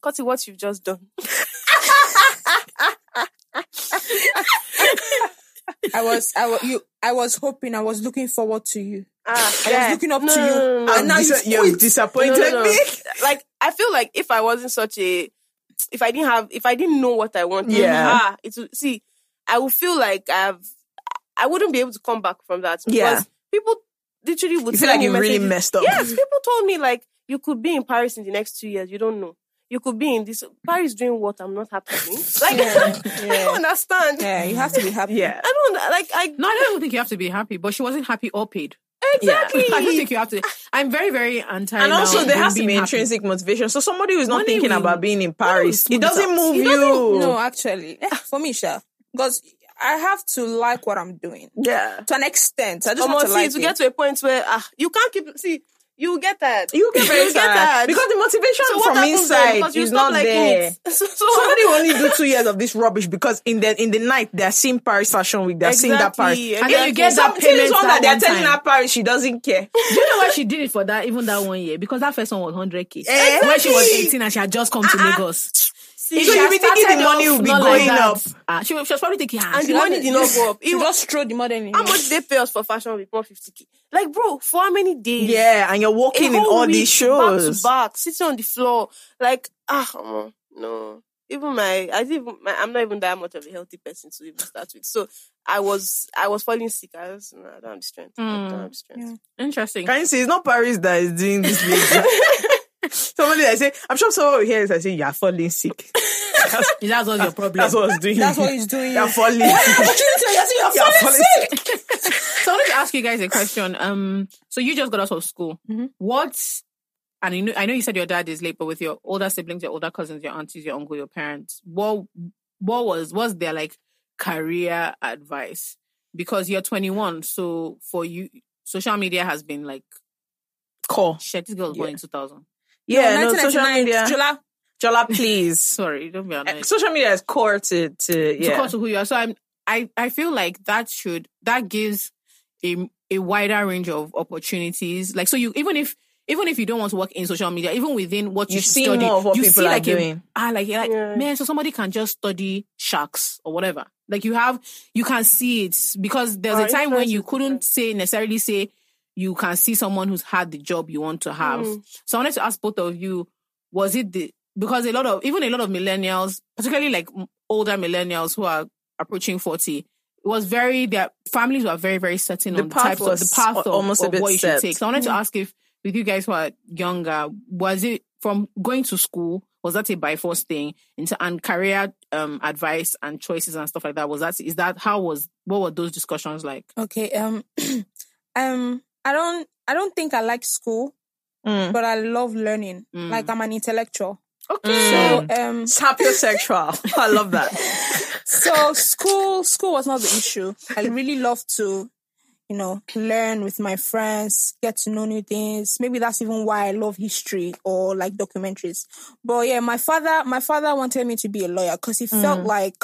Cut what you've just done. <laughs> I was, I was, you, I was hoping, I was looking forward to you. Ah, I was yeah. looking up No, to you. no, no, no, And I'm now dis- you've you're disappointed No, no, no. me. like I feel like if I wasn't such a, if I didn't have, if I didn't know what I wanted, Yeah. ah, it would see. I would feel like I've, I wouldn't be able to come back from that because Yeah. people literally would You feel like me you really messed up. Yes, people told me like you could be in Paris in the next two years. You don't know. You could be in this. Paris doing what I'm not happy with. <laughs> Like, I <laughs> don't understand. Yeah, you have to be happy. Yeah. I don't like. I No, I don't think you have to be happy, but she wasn't happy or paid. exactly. I don't think you have to. I'm very, very anti. And also, there has to being be happy. intrinsic motivation. So somebody who's not Money thinking will- about being in Paris, it doesn't out. move It you. doesn't- No, actually, eh, for me, Sha, because I have to like what I'm doing Yeah. to an extent. I just Come want to see, like to it. get to a point where ah, you can't keep. See, you will get that. You get <laughs> very get tired. because the motivation So from inside is not liking there. <laughs> So, so <laughs> Somebody only do two years of this rubbish because in the in the night they're seeing Paris Fashion Week, they're seeing that Paris. Exactly, And then you get Some that things payment one that that they're one telling her Paris, she doesn't care. Do you know why she did it for that? Even that one year, because that first one was 100k. Eh, When she was 18 and she had just come to Lagos. So you be thinking the money will be not like going up. Ah, she, was- she was probably thinking, ah, and the money did not go up. <laughs> It was, just throw the money in. how much they pay us for fashion week? One fifty k. Like, bro, for how many days? Yeah, and you're walking in all these shows. back to back, sitting on the floor. Like, ah, no. Even my, I didn't even, my, I'm not even that much of a healthy person to even start with. So I was, I was falling sick. I was, no, I don't have the strength. I Hmm. don't have the strength. Interesting. Can you see it's not Paris that is doing this. <laughs> Somebody that say, I'm sure someone will hear this and say, You're falling sick. <laughs> That's, That's what's your problem. that's what it's doing. That's what he's doing. You're falling sick. You're You're falling sick. <laughs> So I wanted to ask you guys a question. Um, so you just got out of school. Mhm. What? And I know, I know you said your dad is late, but with your older siblings, your older cousins, your aunties, your uncle, your parents, what what was was their like career advice? Because you're 21, so for you, social media has been like Call. shit. This girl was born in 2000. Yeah, no, social 1999, media. July. Jola, please. <laughs> Sorry, don't be Uh, annoyed. social media is core to, to to yeah. cut to who you are. So I'm I I feel like that should that gives a a wider range of opportunities. Like so you even if even if you don't want to work in social media, even within what you, You see study, more of what you people see are like a- doing. ah, like you're like Yeah. man, so somebody can just study sharks or whatever. Like you have you can see it because there's Our a time when you couldn't say necessarily say you can see someone who's had the job you want to have. Mm. So I wanted to ask both of you, was it the because a lot of even a lot of millennials, particularly like older millennials who are approaching 40, it was very their families were very, very certain The on the path types of the was path of, almost a bit what you set. should take. So I wanted to ask if with you guys who are younger, was it from going to school, was that a by force thing into and career um advice and choices and stuff like that? Was that is that how was what were those discussions like? Okay. Um. <clears throat> um. I don't. I don't think I like school, Mm. but I love learning. Mm. Like I'm an intellectual. Okay. So um. Sapiosexual. <laughs> I love that. <laughs> So school. School was not the issue. I really love to, you know, learn with my friends, get to know new things. Maybe that's even why I love history or like documentaries. But yeah, my father. My father wanted me to be a lawyer because he felt like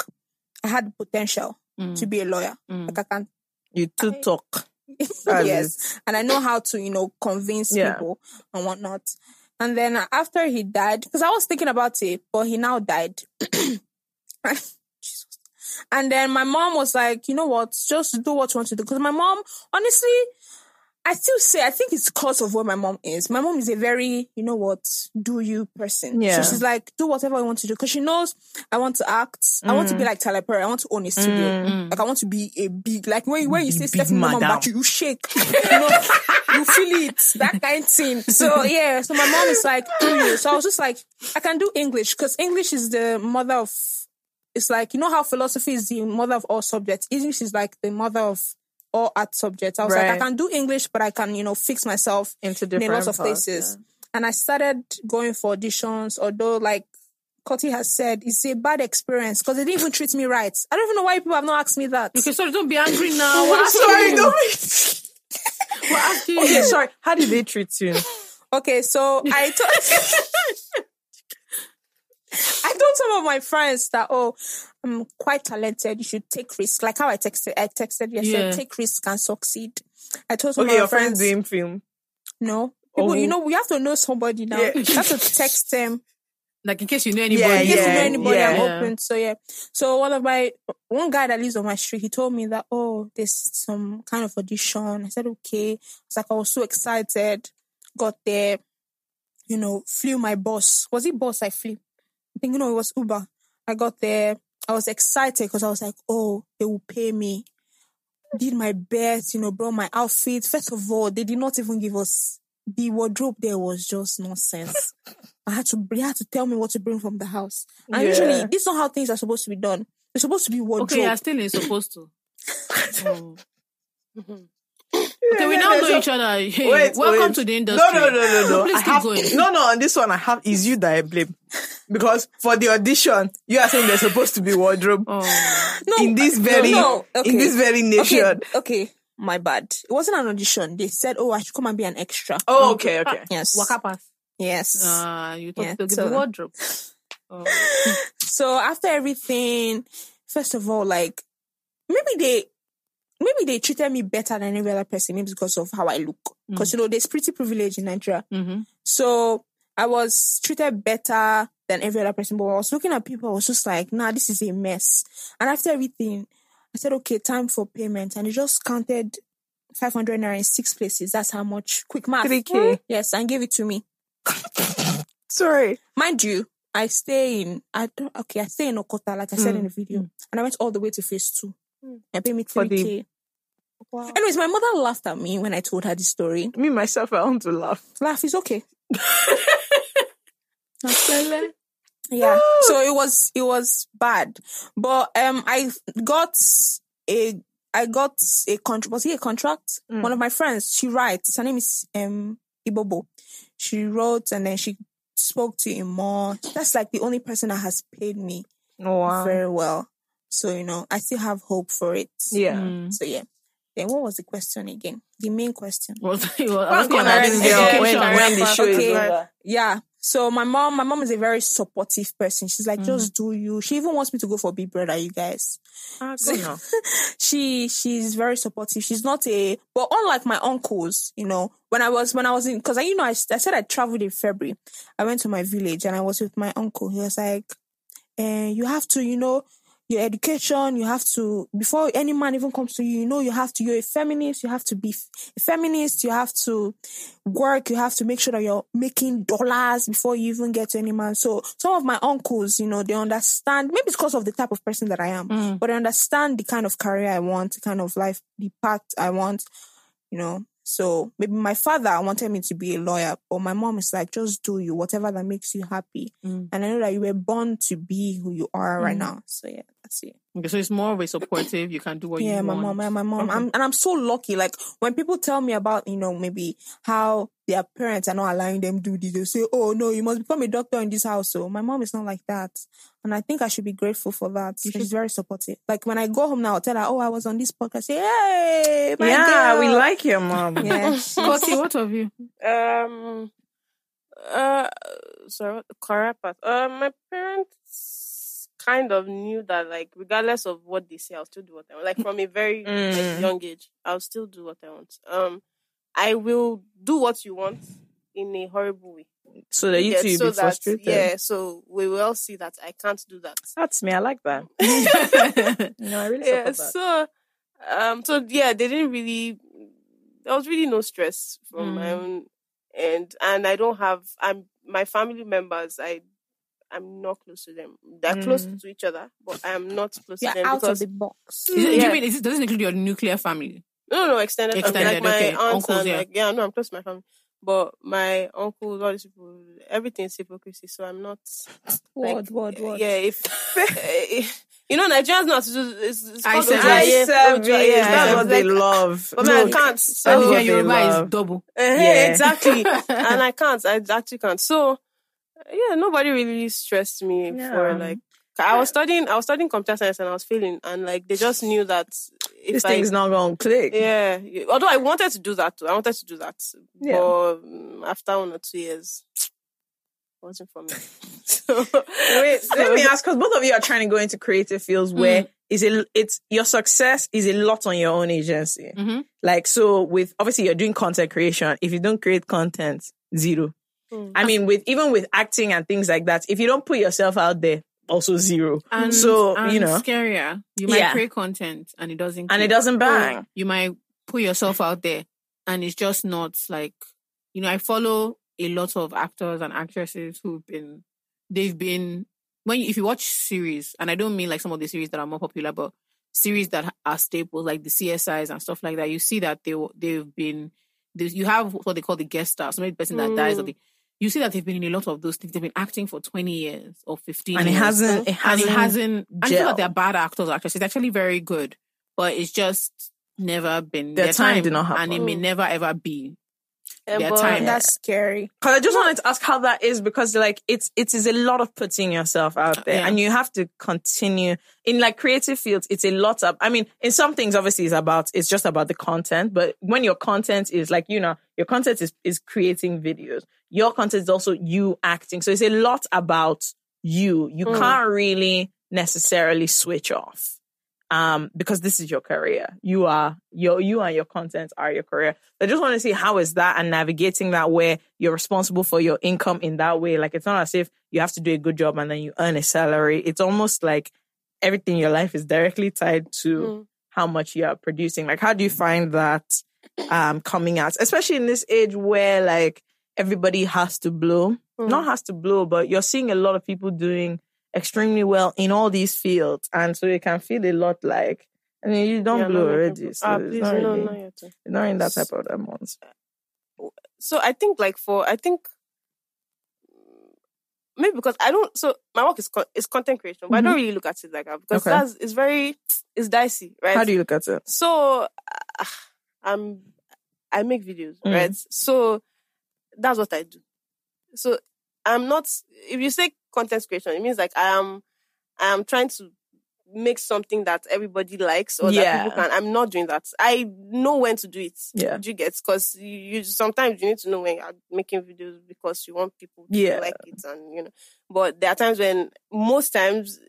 I had the potential Mm. to be a lawyer. Mm. Like I can You too talk. <laughs> Yes. And I know how to, you know, convince Yeah. people and whatnot. And then after he died, because I was thinking about it, but he now died. <clears throat> Jesus. And then my mom was like, you know what, just do what you want to do. Because my mom, honestly, I still say, I think it's because of where my mom is. My mom is a very, you know what, do you person. Yeah. So she's like, do whatever I want to do. Because she knows I want to act. I want to Mm. be like Tyler Perry. I want to own a studio. Like I want to be a big, like when, when you say Stephanie Mama madam. Bachu, you shake. <laughs> You know, you feel it. That kind of thing. So yeah, so my mom is like, do you? So I was just like, I can do English because English is the mother of, it's like, you know how philosophy is the mother of all subjects. English is like the mother of all art subjects. I was like, I can do English, but I can, you know, fix myself Into in different a lot of parts, places. And I started going for auditions, although like Cotty has said, it's a bad experience because they didn't even treat me right. I don't even know why people have not asked me that. Okay, sorry, don't be angry now. <laughs> We're sorry, you. don't be- <laughs> We're asking Okay, you. sorry. How did they treat you? Okay, so I told <laughs> <laughs> I told some of my friends that oh, I'm quite talented. You should take risks. Like how I texted, I texted you. I Yeah. said take risks and succeed. I told some Okay, of your my friends friends doing film. no. People, Oh. you know, we have to know somebody now. Yeah. You have to <laughs> text them. Like in case you know anybody. Yeah, In case you know yeah, anybody, I'm open. So yeah. So one of my one guy that lives on my street, he told me that oh, there's some kind of audition. I said okay. It's like I was so excited. Got there, you know, flew my boss. Was it boss I flew? I think you oh, know it was Uber. I got there. I was excited because I was like, oh, they will pay me. Did my best, you know, brought my outfit. First of all, they did not even give us the wardrobe. There was just nonsense. I had to they had to tell me what to bring from the house. And Yeah. usually this is not how things are supposed to be done. It's supposed to be wardrobe. Okay, you're still in supposed to. <laughs> Oh. <laughs> Okay, we yeah, now know a- each other. Hey, <laughs> Wait, welcome wait. to the industry. No, no, no, no, no. <laughs> Please I keep have, going. No, no. On this one, I have is you that I blame because for the audition, you are saying there's supposed to be wardrobe Oh. no, in this very no, okay. in this very nation. Okay, okay, my bad. It wasn't an audition. They said, "Oh, I should come and be an extra." Oh, okay, okay. Yes, Waka pass. yes. Uh, you thought Yeah, to so- the wardrobe. <laughs> Oh. So after everything, first of all, like maybe they maybe they treated me better than every other person, maybe because of how I look. Mm. Because you know, there's pretty privilege in Nigeria. hmm So I was treated better than every other person. But I was looking at people, I was just like, nah, this is a mess. And after everything, I said, okay, time for payment. And it just counted 500 naira in six places. That's how much. Quick math. 3K. Mm-hmm. Yes, and gave it to me. <laughs> Sorry. Mind you, I stay in, I don't, okay, I stay in Okota, like I said in mm, the video. Mm. And I went all the way to phase two. And paid me For the- 3K. Anyways, my mother laughed at me when I told her the story. Me myself, I want to laugh. Laugh is okay. <laughs> Yeah. So it was it was bad, but um, I got a I got a contract. Was he a contract? One of my friends. She writes. Her name is um Ibobo. She wrote and then she spoke to him more. That's like the only person that has paid me Oh, wow. very well. So you know, I still have hope for it. Yeah. Mm. So yeah. Then what was the question again? The main question. Was, was What's asking going about on this this girl when, when the show Okay. is over? Yeah. So my mom, my mom is a very supportive person. She's like, just do you. She even wants me to go for Big Brother, you guys. Ah, good <laughs> she she's very supportive. She's not a but unlike my uncles, you know, when I was when I was in because I you know I, I said I traveled in February. I went to my village and I was with my uncle. He was like, eh, you have to, you know, your education, you have to before any man even comes to you, you know, you have to you're a feminist, you have to be a feminist, you have to work, you have to make sure that you're making dollars before you even get to any man. So some of my uncles, you know, they understand maybe it's because of the type of person that I am, mm. but I understand the kind of career I want, the kind of life, the path I want, you know. So maybe my father wanted me to be a lawyer, but my mom is like, just do you, whatever that makes you happy. Mm. And I know that you were born to be who you are right mm. now. So yeah, that's it. Okay, so it's more of a supportive. You can do what Yeah, you my want. mom, yeah, my mom. I'm, and I'm so lucky. Like when people tell me about, you know, maybe how their parents are not allowing them do this, they say, "Oh no, you must become a doctor in this house." So my mom is not like that, and I think I should be grateful for that. She's very supportive. Like when I go home now, I'll tell her, "Oh, I was on this podcast." Say, "Hey, my Yeah, we like your mom. Yeah, <laughs> Scotty, what of you? Um, uh, sorry, what- correct path. Uh, my parents kind of knew that, like, regardless of what they say, I'll still do what I want. Like from a very Mm. like, young age, I'll still do what I want. Um, I will do what you want in a horrible way. So that you Yeah, two will so be that frustrated. yeah, so we will see that I can't do that. That's me. I like that. <laughs> no, I really yeah, that. so um, so yeah, they didn't really. There was really no stress from my Mm. own end, and I don't have. I'm my family members. I I'm not close to them. They're close Mm. to each other, but I am not close to you're them out of the box. Is it, do Yeah. you mean is it, does it include your nuclear family? no, no, extended, family, Extended, like my okay. aunts Uncles, and yeah. like yeah, no, I'm close to my family, but my uncles, all these people, everything is hypocrisy. So I'm not. Word, like, word, word. Yeah, if, if <laughs> you know Nigerians not how to do it's, it's I called said Ojo it. Aye, I serve Ojo, it. yeah, That's yeah, what they like- love. But man, I can't. And So if what your they Yoruba is double. Uh-huh, <laughs> Yeah. exactly. <laughs> and I can't. I actually can't. So yeah, nobody really stressed me for like. I was studying. I was studying computer science and I was failing, and like they just knew that if this I, thing's not gonna click. yeah. Although I wanted to do that too. I wanted to do that, Yeah. but um, after one or two years, it wasn't for me. <laughs> so Wait, let me ask, because both of you are trying to go into creative fields where Mm. is a it's your success is a lot on your own agency. Mhm. Like so, with obviously you're doing content creation. If you don't create content, zero. Mm. I mean, with even with acting and things like that, if you don't put yourself out there, also zero. And, so and you know, scarier. You might Yeah. create content and it doesn't. and it doesn't bang. You might put yourself out there and it's just not like you know. I follow a lot of actors and actresses who've been. They've been when you, if you watch series, and I don't mean like some of the series that are more popular, but series that are staples like the CSIs and stuff like that. You see that they they've been. You have what they call the guest stars, maybe the person that dies or Mm. the you see that they've been in a lot of those things. They've been acting for 20 years or 15 And it years. hasn't- it and hasn't it hasn't, I feel gelled. like they're bad actors, actresses. It's actually very good, but it's just never been Their time did not happen. And it may mm. never ever be. Yeah, Their but time. That's scary. Cause I just wanted to ask how that is because like it's it is a lot of putting yourself out there Yeah. and you have to continue in like creative fields. It's a lot of I mean, in some things obviously it's about it's just about the content, but when your content is like, you know, your content is is creating videos. Your content is also you acting. So it's a lot about you. You can't really necessarily switch off. Um, because this is your career. You are your you and your content are your career. I just want to see how is that and navigating that where you're responsible for your income in that way. Like it's not as if you have to do a good job and then you earn a salary. It's almost like everything in your life is directly tied to Mm. how much you are producing. Like how do you find that um coming out? Especially in this age where like everybody has to blow. Mm. Not has to blow, but you're seeing a lot of people doing extremely well in all these fields. And so you can feel a lot like I mean you don't Yeah, blow already. So ah, it's please, not no, really, no, it's not in that type of amounts. so I think like for I think maybe because I don't so my work is con- is content creation, but I don't really look at it like that because Mm-hmm. Okay. that's it's very <tsk> it's dicey, right? How do you look at it? so uh, <sighs> I'm I make videos, Mm. right? So that's what I do. So I'm not if you say content creation, it means like I am I am trying to make something that everybody likes or Yeah. that people can. I'm not doing that. I know when to do it. Yeah. Do you get? Because you, you sometimes you need to know when you're making videos because you want people to Yeah. like it and you know. But there are times when most times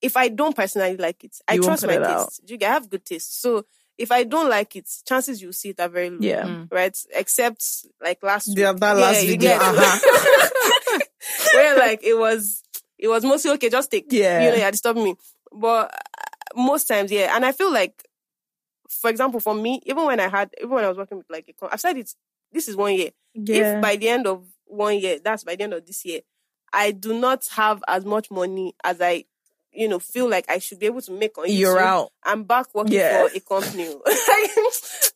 if I don't personally like it, I You trust my out. taste. Do you get? I have good taste. So if I don't like it, chances you see it are very low. Yeah. Mm. Right? Except like last The- week. that last you video, uh-huh. <laughs> Where like it was it was mostly okay, just take Yeah. you know, you're disturbing me. But uh, most times, yeah. And I feel like for example, for me, even when I had even when I was working with like a com- I've said it this is one year. If by the end of one year, that's by the end of this year, I do not have as much money as I, you know, feel like I should be able to make on YouTube. You're out. I'm back working Yeah. for a company. <laughs>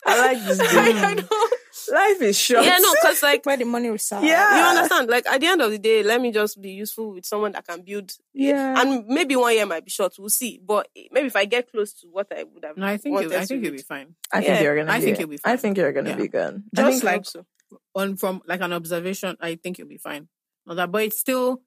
I like this <laughs> game. I don't- Life is short. yeah, no, because <laughs> like Where the money resides. Yeah. you understand. Like at the end of the day, let me just be useful with someone that can build. Yeah. And maybe one year might be short. We'll see. But maybe if I get close to what I would have, No, I think it, I think you'll be fine. I think you're gonna. I be, think you'll be I think you're gonna Yeah. be good. I Just think like so. on from like an observation, I think you'll be fine. Not that, but it's still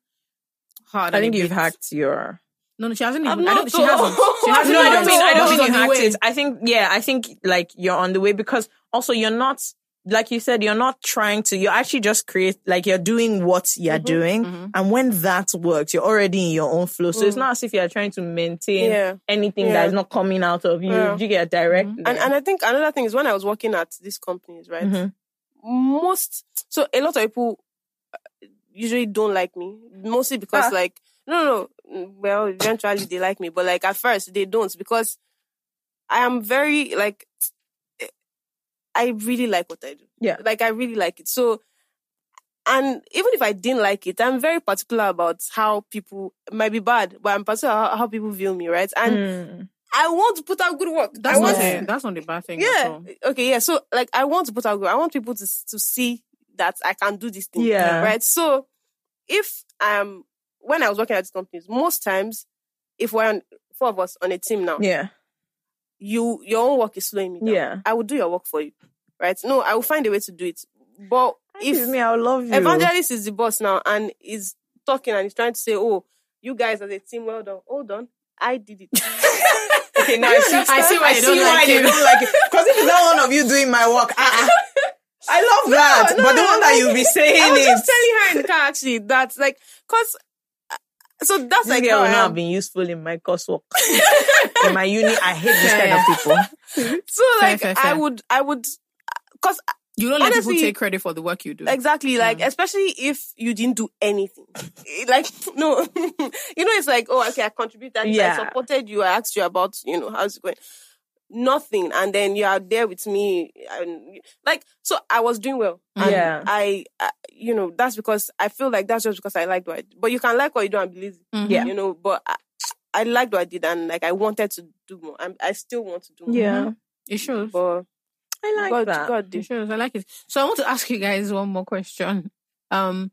hard. I think you've bit- hacked your. No, no, she hasn't I'm even. I don't. She hasn't. She hasn't. <laughs> No, I don't mean I don't mean you hacked it. I think yeah, I think like you're on the way because also you're not like you said you're not trying to. You're actually just create like you're doing what you're doing, and when that works, you're already in your own flow. So it's not as if you're trying to maintain Yeah. anything Yeah. that is not coming out of you. Yeah. You get a direct. And and I think another thing is when I was working at these companies, right? Mhm. Most so a lot of people uh, usually don't like me, mostly because Ah. like no no no, well eventually they like me, but like at first they don't because I am very like I really like what I do. Yeah. like I really like it. So. And even if I didn't like it, I'm very particular about how people might be bad, but I'm particular how, how people view me, right? And Mm. I want to put out good work. That's I not. want A, that's not a bad thing. at yeah. all. Okay. Yeah. So like, I want to put out. Good. I want people to to see that I can do this thing. Yeah. Right. So if um when I was working at these companies, most times if we're on, four of us on a team now, Yeah. you your own work is slowing me down. Yeah. I will do your work for you. Right. No, I will find a way to do it. But If if me, I love you. evangelist is the boss now and is talking and he's trying to say, "Oh, you guys as a team, well done. Hold on, I did it." <laughs> Okay, now I see, I see why I you see don't why like they it. don't like it. <laughs> Because if it's not one of you doing my work, uh-uh. I love that. no, but the no, one that you'll be saying <laughs> I was is just telling her in the car actually that like cause so that's this like girl will I not am. have been useful in my coursework. <laughs> in my uni, I hate this kind of people. <laughs> so like fair, I fair. would I would cause You don't let people take credit for the work you do. exactly like especially if you didn't do anything <laughs> like no you know it's like oh okay I contributed Yeah. I supported you I asked you about you know how's it going nothing and then you are there with me and like so I was doing well and Yeah. I, I you know that's because I feel like that's just because I liked what I did. but you can like what you do and be lazy Mhm. Yeah. you know but I, I liked what I did and like I wanted to do more I'm, I still want to do more Yeah. It shows. but I like God, that. God It did shows. I like it. So I want to ask you guys one more question. Um,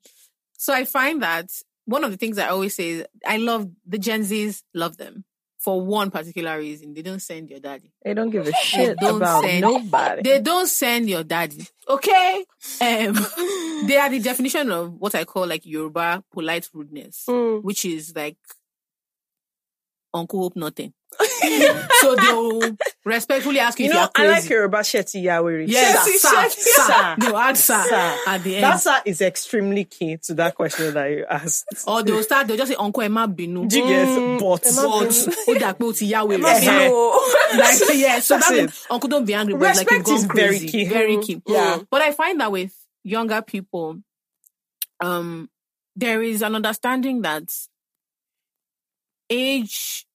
so I find that one of the things I always say is I love the Gen Zs, love them for one particular reason. They don't send your daddy. They don't give a <laughs> shit about send- nobody. They don't send your daddy. Okay. Um, <laughs> they are the definition of what I call like Yoruba polite rudeness, Mm. which is like Uncle Hope nothing. <laughs> so they'll respectfully ask you, you if know, you're I crazy. like Yoruba Shetty Yawiri. Yes, Sir. sir, sir. Sir. Add sir, Sir. at the end. That sir is extremely key to that question that you asked. or they'll start, they'll just say, Uncle Emma Binu. Do you get Mm, but But, Binu. ó dà pé ó ti Oh. <laughs> like yeah, so That's that it. means uncle don't be angry, but like Respect you've is gone very key. Very Mm. key. Yeah. But I find that with younger people, um, there is an understanding that age,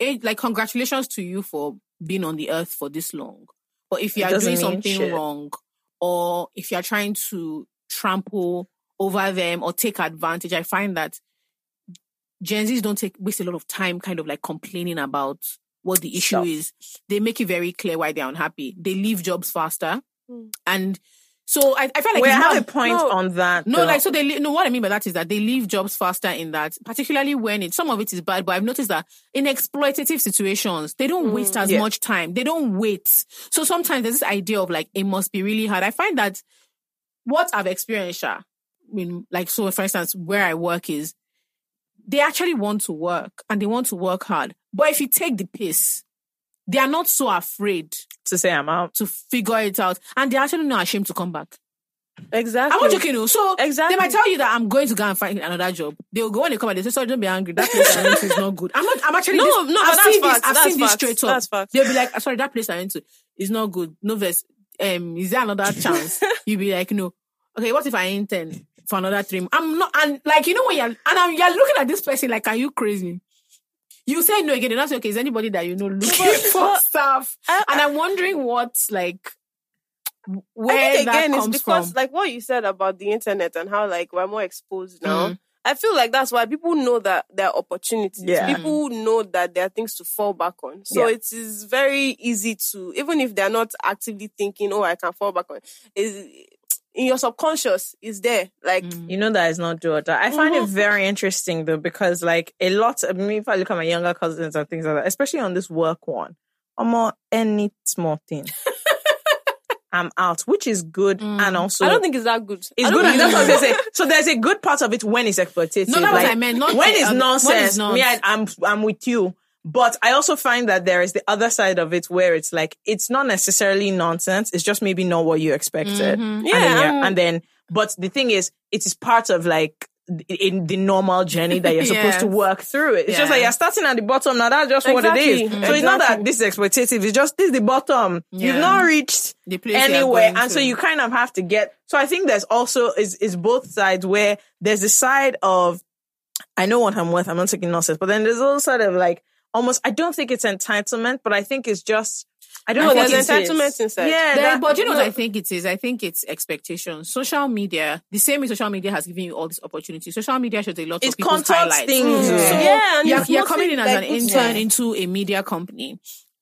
age, like congratulations to you for being on the earth for this long. But if It you are doing something shit. wrong, or if you are trying to trample over them or take advantage, I find that Gen Zs don't take waste a lot of time kind of like complaining about what the issue is. They make it very clear why they're unhappy. They leave jobs faster. Mm. And so I, I feel like I have a point no. on that. no, though. like so they no. What I mean by that is that they leave jobs faster in that, particularly when it some of it is bad. But I've noticed that in exploitative situations, they don't waste mm, as Yeah. much time. They don't wait. So sometimes there's this idea of like it must be really hard. I find that what I've experienced, I mean, like so for instance, where I work is they actually want to work and they want to work hard. But if you take the piss, they are not so afraid to say I'm out. to figure it out, and they're actually not ashamed to come back. Exactly. I'm not joking. though. So Exactly. they might tell you that I'm going to go and find another job. They'll go when they come and they say, "Sorry, don't be angry. That place I went to is not good." I'm not. I'm actually No, this- no, I've that's seen this. I've That's seen this straight up. That's facts. They'll be like, "Sorry, that place I went to is not good. No verse. Um, is there another chance?" <laughs> You'll be like, "No." Okay, what if I intern for another three? months? I'm not. And like you know when you're and I'm, you're looking at this person like, "Are you crazy?" You say no again. And that's okay. Is anybody that you know looking for stuff? I- and I'm wondering what like where I think that again comes because from. like what you said about the internet and how like we're more exposed now. Mm. I feel like that's why people know that there are opportunities. Yeah. People know that there are things to fall back on. So Yeah. it is very easy to even if they're not actively thinking, oh, I can fall back on is in your subconscious is there. Like Mm. You know that is not Georgia. I find it very interesting though because like a lot. I mean, if I look at my younger cousins and things like that, especially on this work one, I'm on any small thing. <laughs> I'm out, which is good, Mm. and also I don't think it's that good. it's good. don't And think that's what it's- say. So there's a good part of it when it's exploitative. No, that's what I meant, not when the it's other- when nonsense. it's not. Me, I, I'm I'm with you. But I also find that there is the other side of it where it's like it's not necessarily nonsense. It's just maybe not what you expected. Mhm. Yeah, and then, and then but the thing is, it is part of like in the normal journey that you're <laughs> supposed to work through it. It's just like you're starting at the bottom. Now that's just what it is. Exactly. So it's not that this is exploitative. It's just this is the bottom. You've not reached the place anywhere, and so you kind of have to get. So I think there's also is is both sides where there's the side of I know what I'm worth. I'm not taking nonsense, but then there's also side of like almost. I don't think it's entitlement, but I think it's just. I don't I know there's entitlement inside. Yeah, There- that- but you know what. I think it is? I think it's expectations. Social media, the same way social media has given you all these opportunities. Social media shows a lot It of people's highlights. things. So yeah. You're, you're coming in as like, an intern into a media company.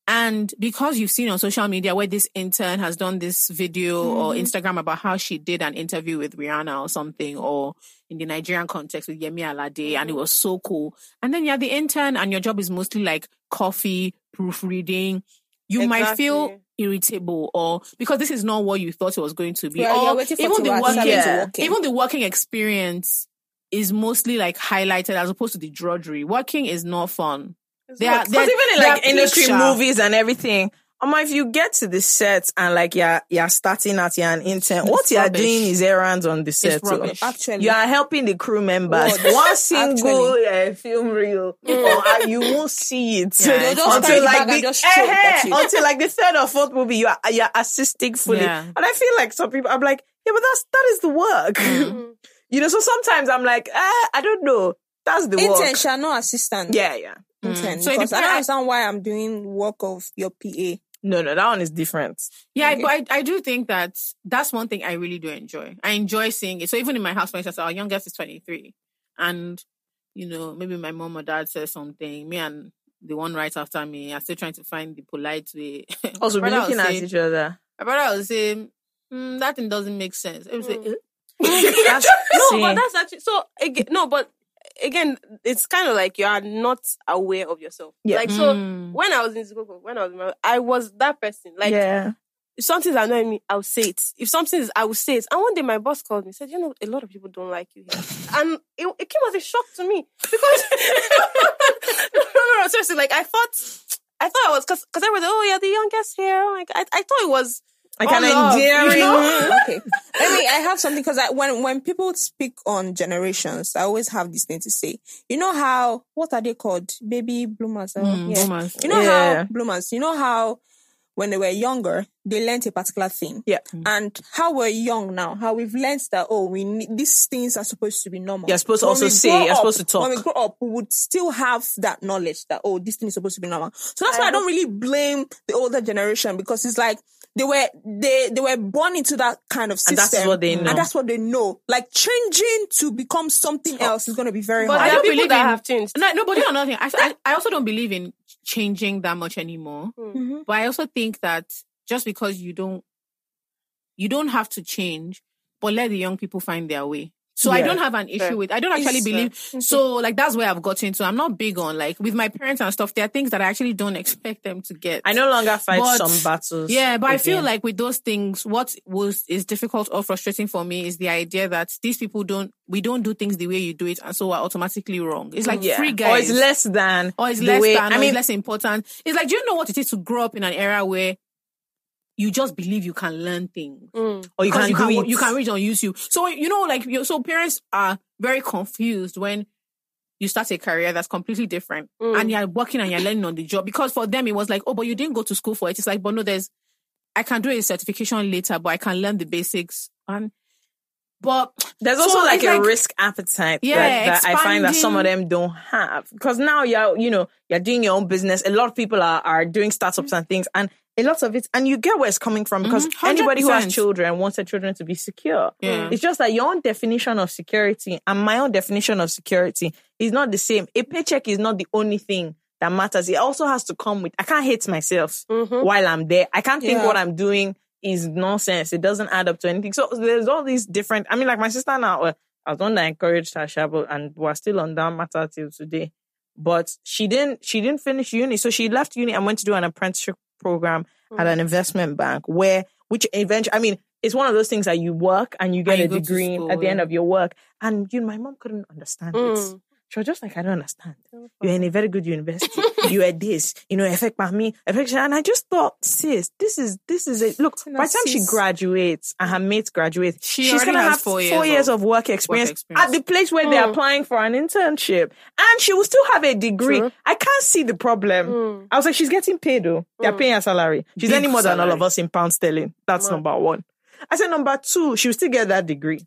And because you've seen on social media where this intern has done this video or Mm-hmm. Instagram about how she did an interview with Rihanna or something, or in the Nigerian context with Yemi Alade, and it Mm-hmm. was so cool. And then you're the intern and your job is mostly like coffee, proofreading. You might feel irritable or because this is not what you thought it was going to be. Yeah, or you're waiting for even the working, accept it to yeah. even the working experience is mostly like highlighted as opposed to the drudgery. Working is not fun. Because <laughs> even in like industry picture. movies and everything, um, if you get to the set and like you're you're starting at you're an intern, what you're rubbish. doing is errands on the set. so. Actually, You are helping the crew members. What? One <laughs> single uh, film reel, or uh, you won't see it Yeah, they'll just carry until like the and just throw it at eh, until like the third or fourth movie. You are you're assisting fully, Yeah. and I feel like some people. I'm like, yeah, but that's that is the work. Mm. <laughs> you know, so sometimes I'm like, eh, I don't know. That's the intern, work. shall no assistant. Yeah, yeah. Intern. So because I depends- don't understand why I'm doing work of your PA. No, no, that one is different. Yeah, but I, I do think that that's one thing I really do enjoy. I enjoy seeing it. So even in my house, for instance, our youngest is 23. And, you know, maybe my mom or dad says something, me and the one right after me are still trying to find the polite way. <laughs> Also, be My brother looking at say- each other. My brother will say, mm, that thing doesn't make sense. I would say, Mm. "Eh?" <laughs> <laughs> That's, no, but that's actually so again. No, but again, it's kind of like you are not aware of yourself. Yeah. Like so, Mm. when I was in Zikoko, when I was, in my, I was that person. Like yeah. if something's annoying me, I'll say it. If something is, I will say it. And one day my boss called me, said, "You know, a lot of people don't like you here," <laughs> and it, it came as a shock to me because <laughs> no, no, no, seriously, like I thought. I thought I was because because was, oh, you're the youngest here. My God. I, I thought it was Like all an love, endearing. you know? <laughs> okay. Let me. I have something because I, when when people speak on generations, I always have this thing to say. You know how what are they called? Baby bloomers. uh, Mm, yeah. bloomers. You know Yeah. how bloomers. You know how when they were younger, they learned a particular thing. Yeah. And how we're young now, how we've learned that oh, we need, these things are supposed to be normal. You're supposed to also say, you're up- supposed to talk. When we grow up, we would still have that knowledge that oh, this thing is supposed to be normal. So that's why I don't really blame the older generation because it's like they were they they were born into that kind of system, And that's what they know. and that's what they know. Like changing to become something else is going to be very But hard. there are don't people believe that in- have changed. No, no, but you know another thing. I, I, I also don't believe in changing that much anymore. Mhm. But I also think that just because you don't, you don't have to change, but let the young people find their way. So I don't have an issue with. I don't actually It's, uh, believe. So like that's where I've gotten to. I'm not big on like with my parents and stuff. There are things that I actually don't expect them to get. I no longer fight But- some battles. Yeah, but I feel like with those things, what was is difficult or frustrating for me is the idea that these people don't. We don't do things the way you do it, and so we're automatically wrong. It's like yeah. free or it's less than, or it's less way- than, I mean, it's less important. It's like, do you know what it is to grow up in an era where you just believe you can learn things? Mm. or you can, you do can, it. you can read on YouTube. So you know, like, so parents are very confused when you start a career that's completely different, Mm. and you're working and you're learning on the job. Because for them, it was like, oh, but you didn't go to school for it. It's like, but no, there's, I can do a certification later, but I can learn the basics. And but There's So also like a like- risk appetite Yeah, that, that I find that some of them don't have. Because now you're, you know, you're doing your own business. A lot of people are, are doing startups and things and a lot of it, and you get where it's coming from because Mhm, anybody who has children wants their children to be secure. Yeah. It's just that your own definition of security and my own definition of security is not the same. A paycheck is not the only thing that matters. It also has to come with, I can't hate myself Mhm. while I'm there. I can't think Yeah. what I'm doing is nonsense. It doesn't add up to anything. So there's all these different. I mean, like my sister now, uh, I was one that encouraged her, Shabo, and we're still on that matter till today. But she didn't. She didn't finish uni, so she left uni and went to do an apprenticeship program at mm. an investment bank, where which eventually, I mean, it's one of those things that you work and you get And you a degree school, at the end of your work. And you know, my mom couldn't understand it. Mm. Mm. She was just like, I don't understand. You're in a very good university. you are this, you know, effect by me, effect. And I just thought, sis, this is this is it. Look, by the time she graduates and her mates graduate, She she's gonna have four four, years years of of work experience, experience. at the place where they're Mm. applying for an internship, and she will still have a degree. True. I can't see the problem. Mm. I was like, she's getting paid though. They're Mm. paying her salary. She's Big earning more than all of us in pound sterling. That's number one. I said number two, she will still get that degree.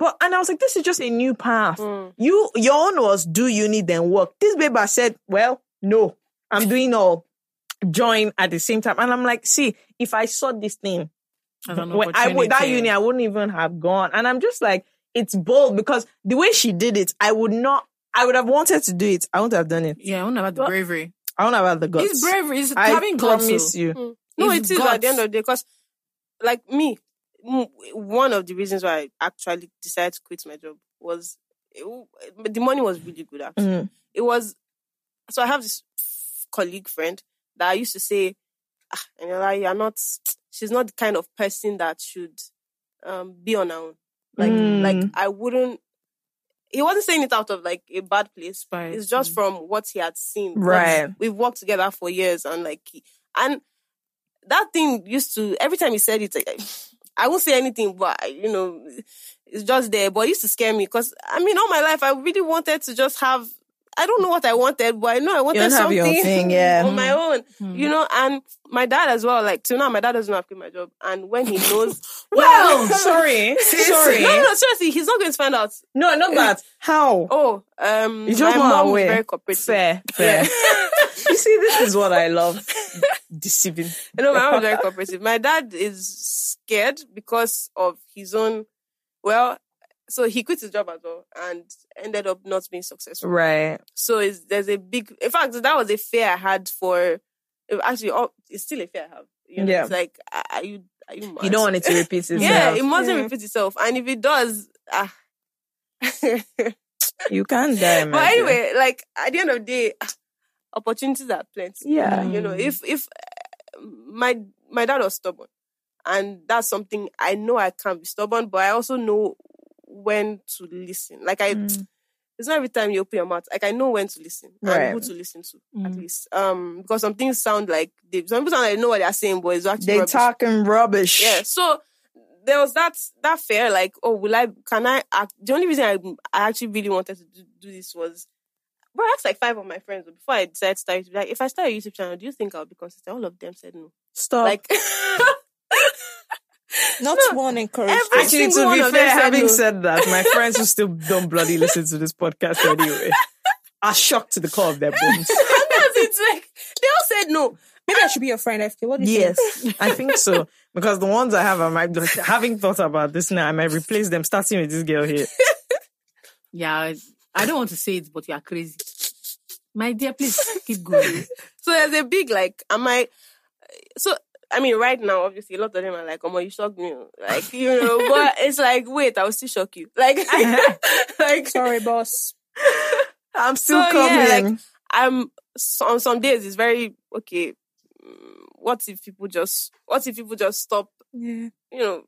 But and I was like, this is just a new path. Mm. You your own was do uni then work. This baby said, Well, no, I'm doing all join at the same time. And I'm like, see, if I saw this thing I don't know. when I would that uni, I wouldn't even have gone. And I'm just like, it's bold because the way she did it, I would not I would have wanted to do it. I wouldn't have done it. Yeah, I don't know about the bravery. I wouldn't have had the guts. It's bravery. It's I having guts. promise oh. you. No, It's it is at the end of the day because, like me, one of the reasons why I actually decided to quit my job was it, the money was really good. Actually, Mhm. it was. So I have this colleague friend that I used to say, ah, and you're like, you're not. She's not the kind of person that should um, be on her own. Like, Mm. like I wouldn't. He wasn't saying it out of like a bad place. Spite. It's just from what he had seen. because Right. We've worked together for years and like, he- and that thing used to, every time he said it, like, I won't say anything, but you know, it's just there. But it used to scare me because I mean, all my life, I really wanted to just have, I don't know what I wanted, but I know I wanted something thing, <laughs> yeah. on my own, Mm. you know, and my dad as well, like, till now, my dad doesn't have to quit my job. And when he knows, <laughs> Well, <laughs> sorry. Sorry. No, no, seriously, he's not going to find out. No, not that. How? Oh, um, You just my mom was very cooperative. Fair, fair. you see, this is what I love. Deceiving. You know, my mom was very cooperative. My dad is scared because of his own. Well, so he quit his job as well and ended up not being successful. Right. So it's, there's a big. In fact, that was a fear I had for. Actually, it's still a fear I have. You know, Yeah. it's like I, I, you, are you mad? You don't want it to repeat itself. <laughs> Yeah, it mustn't Yeah. repeat itself. And if it does, ah. <laughs> you can die, but anyway, like at the end of the day, ah, opportunities are plenty. Yeah. you know, if if my my dad was stubborn, and that's something I know I can't be stubborn, but I also know when to listen. Like I, Mm. it's not every time you open your mouth. Like I know when to listen Right. and who to listen to at Mm. least. Um, because some things sound like they, some people sound like they know what they're saying, but it's actually they rubbish. talking rubbish. Yeah. So there was that that fear, like, oh, will I? Can I act? The only reason I I actually really wanted to do, do this was, bro, I asked like five of my friends before I decided to start. Like, if I start a YouTube channel, do you think I'll be consistent? All of them said no. Stop. Like, <laughs> Not one encouraged. Actually, to be fair, having no. said that, my friends who still don't bloody listen to this podcast anyway <laughs> are shocked to the core of their bones. <laughs> that's it. Like, they all said no. Maybe I should be your friend, FK. What do you Yes, think? I think so. <laughs> Because the ones I have, I might, having thought about this now, I might replace them, starting with this girl here. Yeah, I- I don't want to say it, but you are crazy. My dear, please keep going. So there's a big like, am I? So I mean, right now, obviously, a lot of them are like, "Oh, you shocked me," like you know. <laughs> but it's like, wait, I will still shock you. Like, <laughs> <laughs> like Sorry, boss. I'm still So, coming. yeah, like, I'm so, on some days it's very okay. mm, What if people just? What if people just stop? Yeah. You know,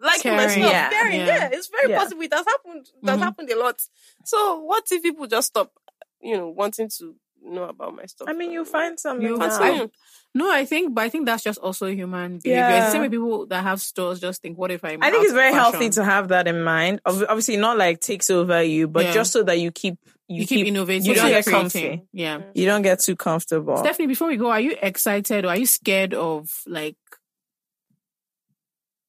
like myself, yeah, caring. yeah. Yeah. it's very Yeah. possible. It has happened. It has Mhm. happened a lot. So what if people just stop? You know, wanting to know about my stuff. I mean, you find some. You now. Continue. No, I think, but I think that's just also human behavior. Yeah. Same way people that have stores just think, what if I'm I think it's of very healthy to have that in mind. Obviously, not like takes over you, but Yeah. just so that you keep you, you keep, innovating, You don't get comfy. Yeah. Mm. You don't get too comfortable. Stephanie, before we go, are you excited or are you scared of like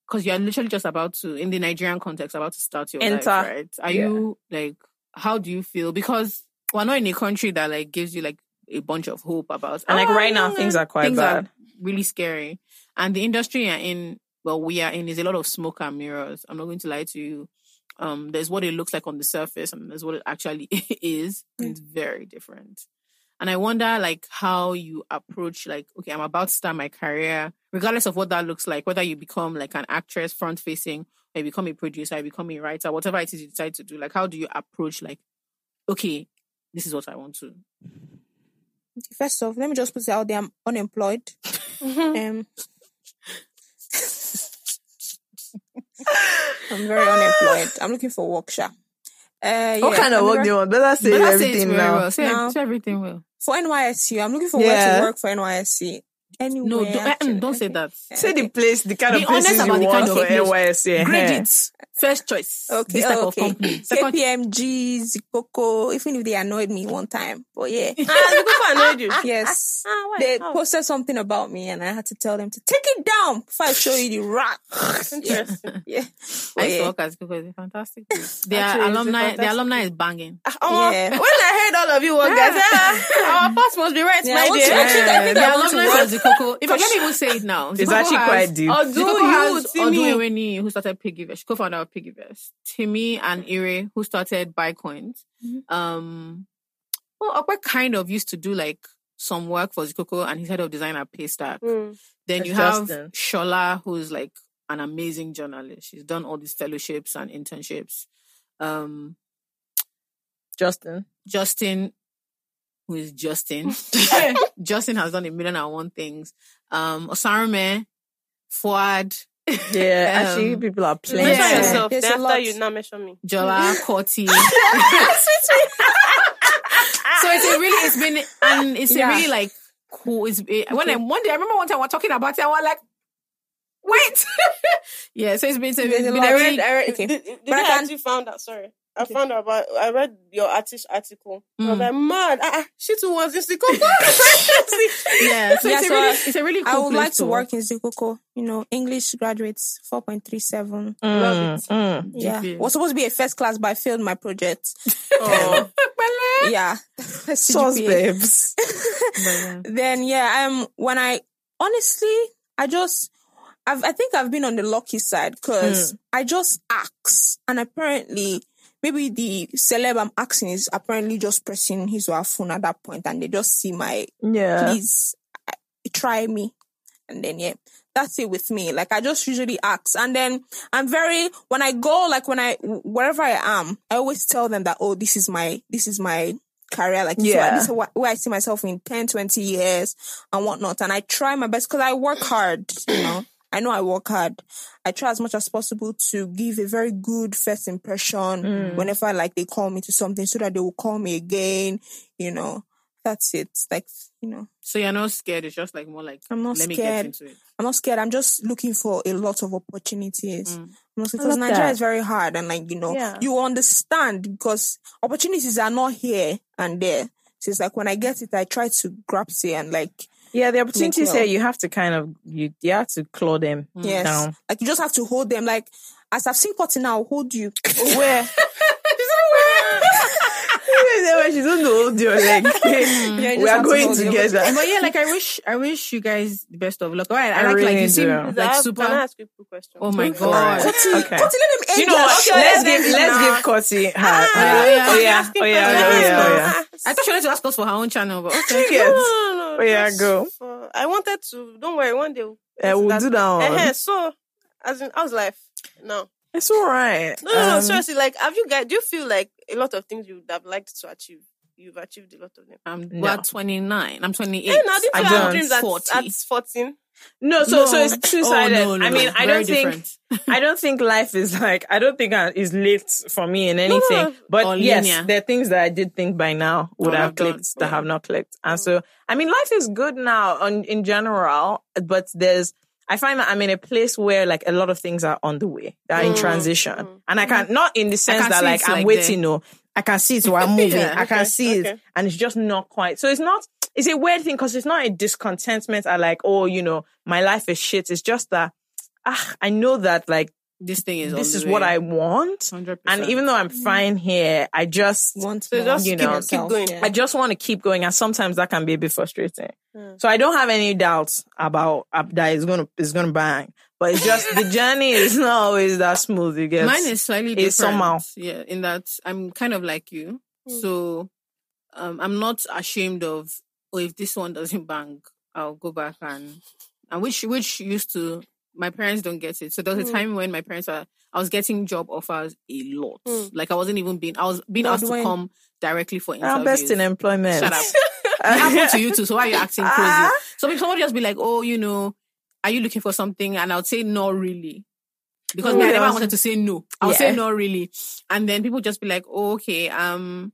because you're literally just about to in the Nigerian context about to start your Enter. life, right? Are Yeah. you like how do you feel? Because we're not in a country that like gives you like a bunch of hope about and like "Oh, right now, things are quite things bad. are really scary. And the industry you're in, well, we are in is a lot of smoke and mirrors. I'm not going to lie to you. Um, there's what it looks like on the surface and there's what it actually <laughs> is. And it's very different. And I wonder like how you approach like, okay, I'm about to start my career, regardless of what that looks like, whether you become like an actress front facing, or you become a producer, you become a writer, whatever it is you decide to do, like how do you approach like, okay, this is what I want to First off, let me just put it out there. I'm unemployed. <laughs> Um, I'm very unemployed. I'm looking for work, sha. Uh, What kind of I'm work very- do you want? Better say But that's it everything very now. well. Say, No. say everything well. For NYSC, I'm looking for where Yeah. to work for NYSC. Anywhere. No, don't, eh, actually. don't say that. Say the place, the kind Be of places honest about you the want kind of for place. NYSC. Grade eh. it. First choice. Okay, This type okay. of company. Second, KPMG, Zikoko, even if they annoyed me one time. But yeah. <laughs> ah, the people annoyed you. <laughs> yes. Ah, why? They How? posted something about me and I had to tell them to take it down before I show you the rock. <laughs> Interesting. Yeah. I But used to yeah. work at Kiko. It's fantastic. Their Actually, alumni, their alumni is banging. Ah, Omo, Yeah. When I heard all of you work, guys, ah, our pass must be right, Yeah, my dear. to- actually, I think the I want to alumni work- of Zikoko. In fact, let me even say it now. It's Zikoko actually has- quite deep. Odu, Zikoko you, has Odu Timmy. Eweni, who started PiggyVest, co-founder of PiggyVest. Timi and Ire, who started BuyCoins. Um, well, Okwe kind of used to do like some work for Zikoko and he's head of design at Paystack. Mm. Then That's you have Justin. Shola, who's like an amazing journalist. She's done all these fellowships and internships. Um, Justin. Justin, who is Justin. <laughs> Justin has done a million and one things. Um, Osarame, Fuad, Yeah, <laughs> Um, actually, people are playing. Mention Yeah. yourself. There's Then a after lot. you now mention me. Jola, <laughs> Corti. <laughs> so it's a really, it's been, and it's Yeah. a really like cool. It's it, when I one day I remember one time we were talking about it. I was like, wait, yeah. So it's been, it's, There's a been lot. I a read, really, I read, okay. the, the, But I day I can- actually found out, sorry. I found out about, I read your artist article. I was Mm. like, mad. Ah, ah, she too was in Zikoko. <laughs> yeah. So Yeah, it's a really, I- it's a really cool. I would place like to work in Zikoko. You know, English graduates, 4.37. Mm, mm. Yeah. GPA. Was supposed to be a first class, but I failed my project. <laughs> oh. <laughs> Yeah. Sauce CGPA. babes. then yeah, um, when I honestly, I just, I've, I think I've been on the lucky side because I just ask, and apparently, maybe the celeb I'm asking is apparently just pressing his or her phone at that point, and they just see my Yeah. please try me. And then yeah, that's it with me. Like I just usually ask, and then I'm very when I go like when I wherever I am, I always tell them that oh this is my this is my career like this, Yeah. is, this is where I see myself in 10, 20 years and whatnot. And I try my best because I work hard, you know. I know I work hard. I try as much as possible to give a very good first impression whenever like they call me to something so that they will call me again, you know. That's it. Like, you know, So you're not scared. It's just like more like I'm not let me get scared. into it. I'm not scared. I'm just looking for a lot of opportunities. Mm. Mostly because Nigeria that. is very hard and like, you know, Yeah. you understand because opportunities are not here and there. So it's like when I get it, I try to grab it and like, Yeah, the opportunities well. here, you have to kind of you you have to claw them yes, down. like you just have to hold them. Like, as I've seen Cotton now, I'll hold you. <laughs> Where? <laughs> She's going to <laughs> hold your leg. Yeah, we are have to going hold together. But yeah, like I wish, I wish you guys the best of luck. All right, I, I like like really you seem do. like Can I- super. Can I ask you a quick question? Oh my Alright. god. Okay. Cotton, let him You know what? enjoy. Let's Let give let's give Cotty her. yeah, yeah. Oh yeah. Oh yeah. Oh yeah. Oh yeah. I thought she wanted to ask us for her own channel, but okay. No, no, no. Oh, yeah, go. for- I wanted to. Don't worry. One day. We'll, Eh, we'll do that one. Uh-huh, so, as in, how's life? No. It's all right. No, no, no. Um, Seriously, like, have you guys? Do you feel like a lot of things you would have liked to achieve? You've achieved a lot of them. I'm No. well, 29. I'm 28. Hey, now did I have don't. dreams at, 40. at 14? No, so so it's two sided. Oh, no, no, I mean, no. I Very don't think. <laughs> I don't think life is like I don't think uh, is lit for me in anything. no. But Or yes, linear. there are things that I did think by now would Would have have done. clicked that have not clicked. And so I mean, life is good now on in general, but there's I find that I'm in a place where like a lot of things are on the way, that are in Mm, transition, mm. and I can not in the sense that like I'm like waiting. No, I can see it <laughs> while I'm moving. Yeah, I can okay, see it, okay. and it's just not quite. So it's not. It's a weird thing because it's not a discontentment. I like, oh, you know, my life is shit. It's just that ah, I know that like This thing is this is what. I want. 100%. And even though I'm fine here, I just Want So more. just You keep, know, keep going. Yeah. I just want to keep going, and sometimes that can be a bit frustrating. Mm. So I don't have any doubts about uh, that it's gonna it's gonna bang, but it's just the journey is not always that smooth. You get Mine is slightly different. It's somehow. Yeah, in that I'm kind of like you. Mm. So um, I'm not ashamed of, oh, if this one doesn't bang, I'll go back and, and which, which used to, my parents don't get it. So there was a Mm. time when my parents were, I was getting job offers a lot. Mm. Like I wasn't even being, I was being Lord, asked to come directly for our interviews. best in employment. Shut up. <laughs> It happened to you too. So why are you acting crazy? Ah. So if somebody just be like, oh, you know, are you looking for something? And I would say, no, really. Because me, I never wanted to say no. I would say Yeah. no, really. And then people just be like, oh, okay, um,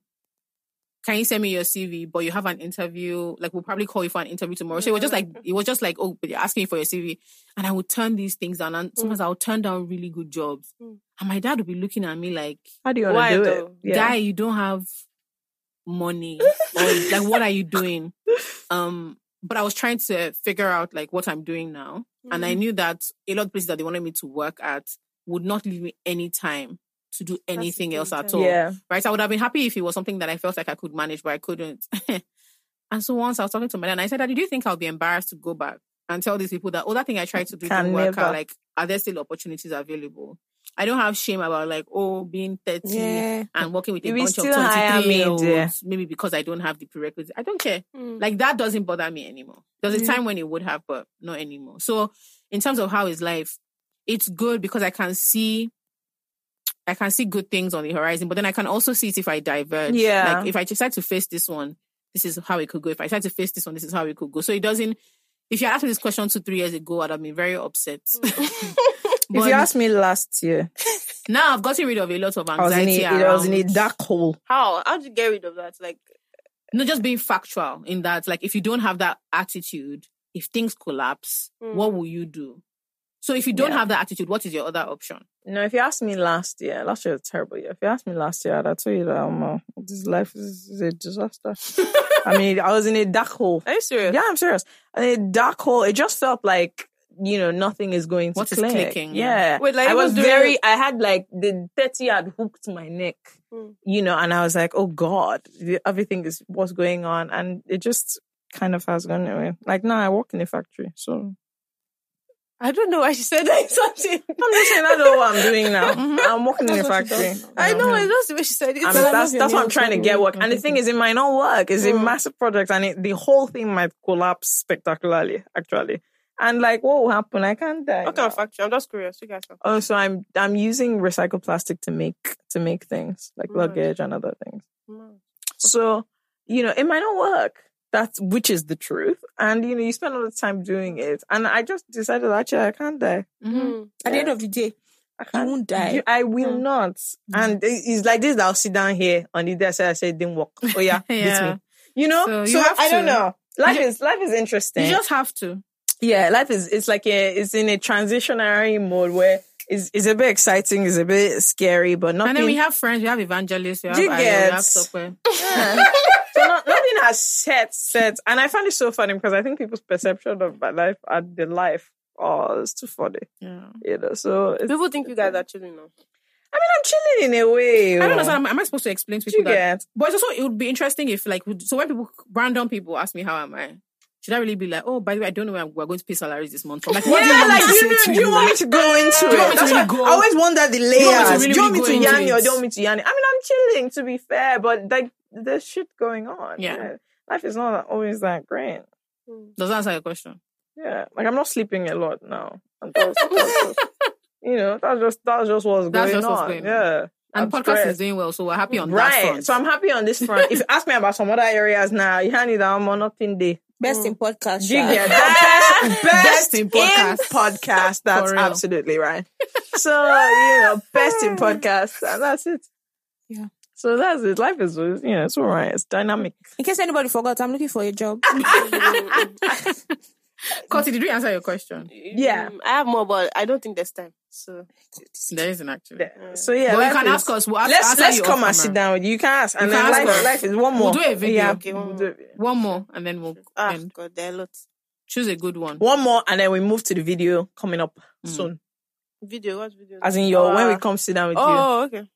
can you send me your CV? But you have an interview. Like we'll probably call you for an interview tomorrow. So it was just like it was just like, oh, but you're asking for your CV, and I would turn these things down. And sometimes I would turn down really good jobs, Mm. and my dad would be looking at me like, How do you want Why to do though? it? Yeah. guy, you don't have money. <laughs> or like what are you doing? Um, but I was trying to figure out like what I'm doing now. And I mm-hmm. knew that a lot of places that they wanted me to work at would not leave me any time to do anything else at yeah. all. yeah. Right. I would have been happy if it was something that I felt like I could manage, but I couldn't. <laughs> and so once I was talking to my dad and I said, Daddy, do you think I'll be embarrassed to go back and tell these people that, oh, that thing I tried to do Can didn't work out? Like, are there still opportunities available? I don't have shame about like, oh, being 30 Yeah. and working with a bunch of 23 me, year olds, maybe because I don't have the prerequisites. I don't care. Mm. Like that doesn't bother me anymore. There was a time when it would have, but not anymore. So in terms of how is life, it's good because I can see I can see good things on the horizon, but then I can also see it if I diverge. Yeah. Like if I decide to face this one, this is how it could go. If I decide to face this one, this is how it could go. So it doesn't if you asked me this question two, three years ago, I'd have been very upset. If <laughs> But you asked me last year, <laughs> now I've gotten rid of a lot of I was in anxiety. a, I was in a dark hole. How? How did you get rid of that? Like, not just being factual in that, like, if you don't have that attitude, if things collapse, Mm. what will you do? So if you don't Yeah. have that attitude, what is your other option? No, if you asked me last year, last year was a terrible year. If you asked me last year, I'd have told you that um, uh, this life is, is a disaster. <laughs> I mean, I was in a dark hole. are you serious? Yeah, I'm serious. A dark hole. It just felt like you know nothing is going to What is click. clicking, Yeah. Wait, like, I was very. I had like the thirty had hooked my neck. Mm. You know, and I was like, oh god, everything is what's going on, and it just kind of has gone away. Like now, I work in a factory, so I don't know why she said that. <laughs> Something. I'm just saying I know what I'm doing now. Mhm. <laughs> I'm working in a That's what she factory. I know. It's just the way she said it. And But I that's that's what I'm trying to get work. And the thing is, it might not work. It's a Mm. massive project, and it, the whole thing might collapse spectacularly. Actually, And like, what will happen? I can't die. What kind of factory? I'm just curious. You guys are. Oh, so I'm I'm using recycled plastic to make to make things like Right. luggage and other things. Mm. So, you know, it might not work. That's which is the truth. And you know, you spend all the time doing it. And I just decided actually I can't die. Mm. At the end of the day, I can't won't die. you- I will not. And it's like this. I'll sit down here on the desk. I say it didn't work. Oh yeah, <laughs> beat Yeah. me. You know. So So, you have I don't know. Life ju- is life is interesting. You just have to. Yeah, life is it's like a it's in a transitionary mode where it's, it's a bit exciting, it's a bit scary, but nothing. And then we have friends, we have evangelists, we have You Ayo, we get- have Tokwe. <laughs> Yeah. so not, nothing has set set, and I find it so funny because I think people's perception of my life and the life oh it's too funny, Yeah. you know. So it's, People think you guys are chilling now. I mean, I'm chilling in a way. I don't know. understand. Am am I supposed to explain to Do you people that? get? But it's also, it would be interesting if, like, so when people, random people ask me, how am I? Should I really be like, oh, by the way, I don't know where we're going to pay salaries this month? I'm like, what do you yeah, want like me to you, say do you want me to go into Do you want me it? to That's really why go- I always wonder the you want me to layers. really, do you want me to go yarn or do you want me to yarn it? I mean, I'm chilling to be fair, but like there's shit going on. Yeah. life is not always that great. Hmm. Does that answer your question? Yeah, like I'm not sleeping a lot now. And that's, that's just, <laughs> you know, that's just that's just what's That's going just what's on. going on. yeah, And I'm podcast is doing well, so we're happy on that right. front. So I'm happy on this front. if you <laughs> ask me about some other areas now, you hand it down on nothing day. Best mm. in podcast. Do you Sha. get that? best, Best in in podcast. podcast. That's absolutely right. So you know, best in <laughs> podcast, and that's it. Yeah. So that's it. Life is, you know, it's all right. It's dynamic. In case anybody forgot, I'm looking for a job. <laughs> <laughs> <laughs> Coty, did we answer your question? Yeah. Mm, I have more, but I don't think there's time. So There isn't actually. Yeah. So yeah, But you can is- ask us. We'll ask, Let's answer let's you come off and sit down with you. You can ask, and You then ask life, us. life is one more. We'll more. do a video. Yeah, Okay, one we'll more. do a video. One more, and then we'll ah, end. God, there are lots. choose a good one. One more, and then we move to the video coming up Mm. soon. Video, what video? As in your when we Ah. come sit down with you, Oh, okay.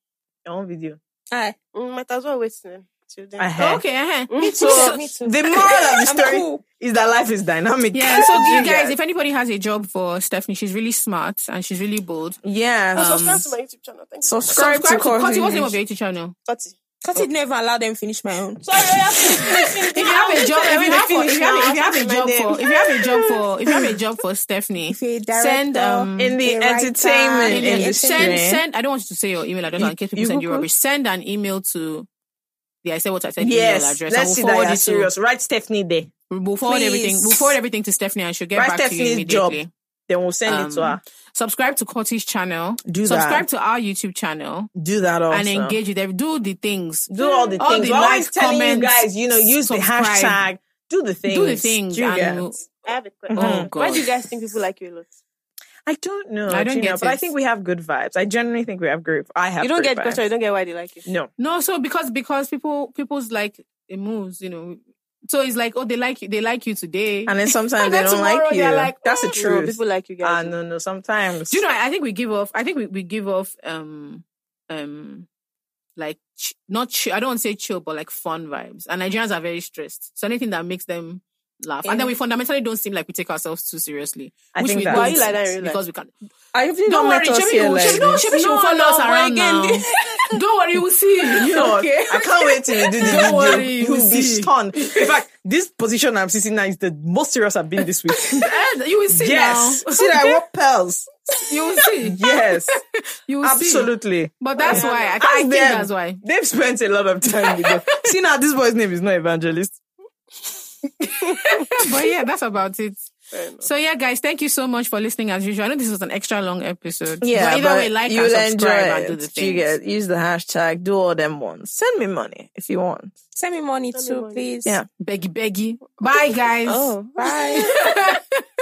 your own video. Hi. Mm, might as well wait then. Till then. Uh-huh. okay, uh-huh. Mm, So Me too. the moral of the story cool. is that life is dynamic. Yeah, so you <laughs> You guys, if anybody has a job for Stephanie, she's really smart and she's really bold. yeah, Oh, um, subscribe to my YouTube channel. Thank you. subscribe, Subscribe to to Coty. What's the name of your YouTube channel? Cutty. Can't it never allowed them finish my own? Sorry, I have to <laughs> If you have a job, if you have, for, if you have, if you have a job for, if you have a job for, if you have a job for Stephanie, If you're a director, send um in the a writer, entertainment in the industry. send send. I don't want you to say your email address You- in case people you send you could- rubbish. Send an email to the I said what I said email Yes, address. let's see we'll that you're it serious. Write Stephanie there. to. We'll forward Please. everything. We'll forward everything to Stephanie and she'll get Write back to you Stephanie's job. immediately. Then we'll send it to Um, her. Subscribe to Coty's channel. Do that. Subscribe to our YouTube channel Do that also. and engage with them. Do the things. Do all the All things. the We're always like, telling comment, you guys, you know, use the hashtag. Do the things. Do the things. Do you and I have a question. Oh. God. <laughs> Why do you guys think people like you a lot? I don't know. I don't Gina, get but I think we have good vibes. I genuinely think we have great. I have. You don't get the question. vibes. You don't get why they like you. No. No, so because because people people's like it moves, you know. So it's like, oh, they like you, they like you today. And then <laughs> sometimes And they don't like you. they're like, That's the. No, truth. people like you guys. Ah, guys. no, no. Sometimes. Do you know? I think we give off. I think we, we give off um um like ch- not chill. I don't want to say chill, but like fun vibes. And Nigerians are very stressed. So anything that makes them laugh, and then we fundamentally don't seem like we take ourselves too seriously. I which think we that- don't Why you like that in real life? because we can. I Don't don't worry, us here will- Shebi- no. Shebi she will follow no, us around again, now. <laughs> don't worry, you will see. <laughs> You know, okay. I can't wait till you do the <laughs> Don't worry, You'll we'll be stunned. In fact, this position I'm sitting now is the most serious I've been this week. You will see yes. now. See that I walk pearls. You will see. Yes. You will see. Absolutely. But that's why. I, I think them. that's why. They've spent a lot of time with them. See now, this boy's name is not Evangelist. <laughs> But yeah, that's about it. So yeah, guys, thank you so much for listening as usual. I know this was an extra long episode. Yeah, but either way, like and subscribe and do the You thing. get use the hashtag. Do all them ones. Send me money if you want. Send me money Send me too, money. please. Yeah. Beggy, beggy. Bye, guys. Oh. Bye. <laughs>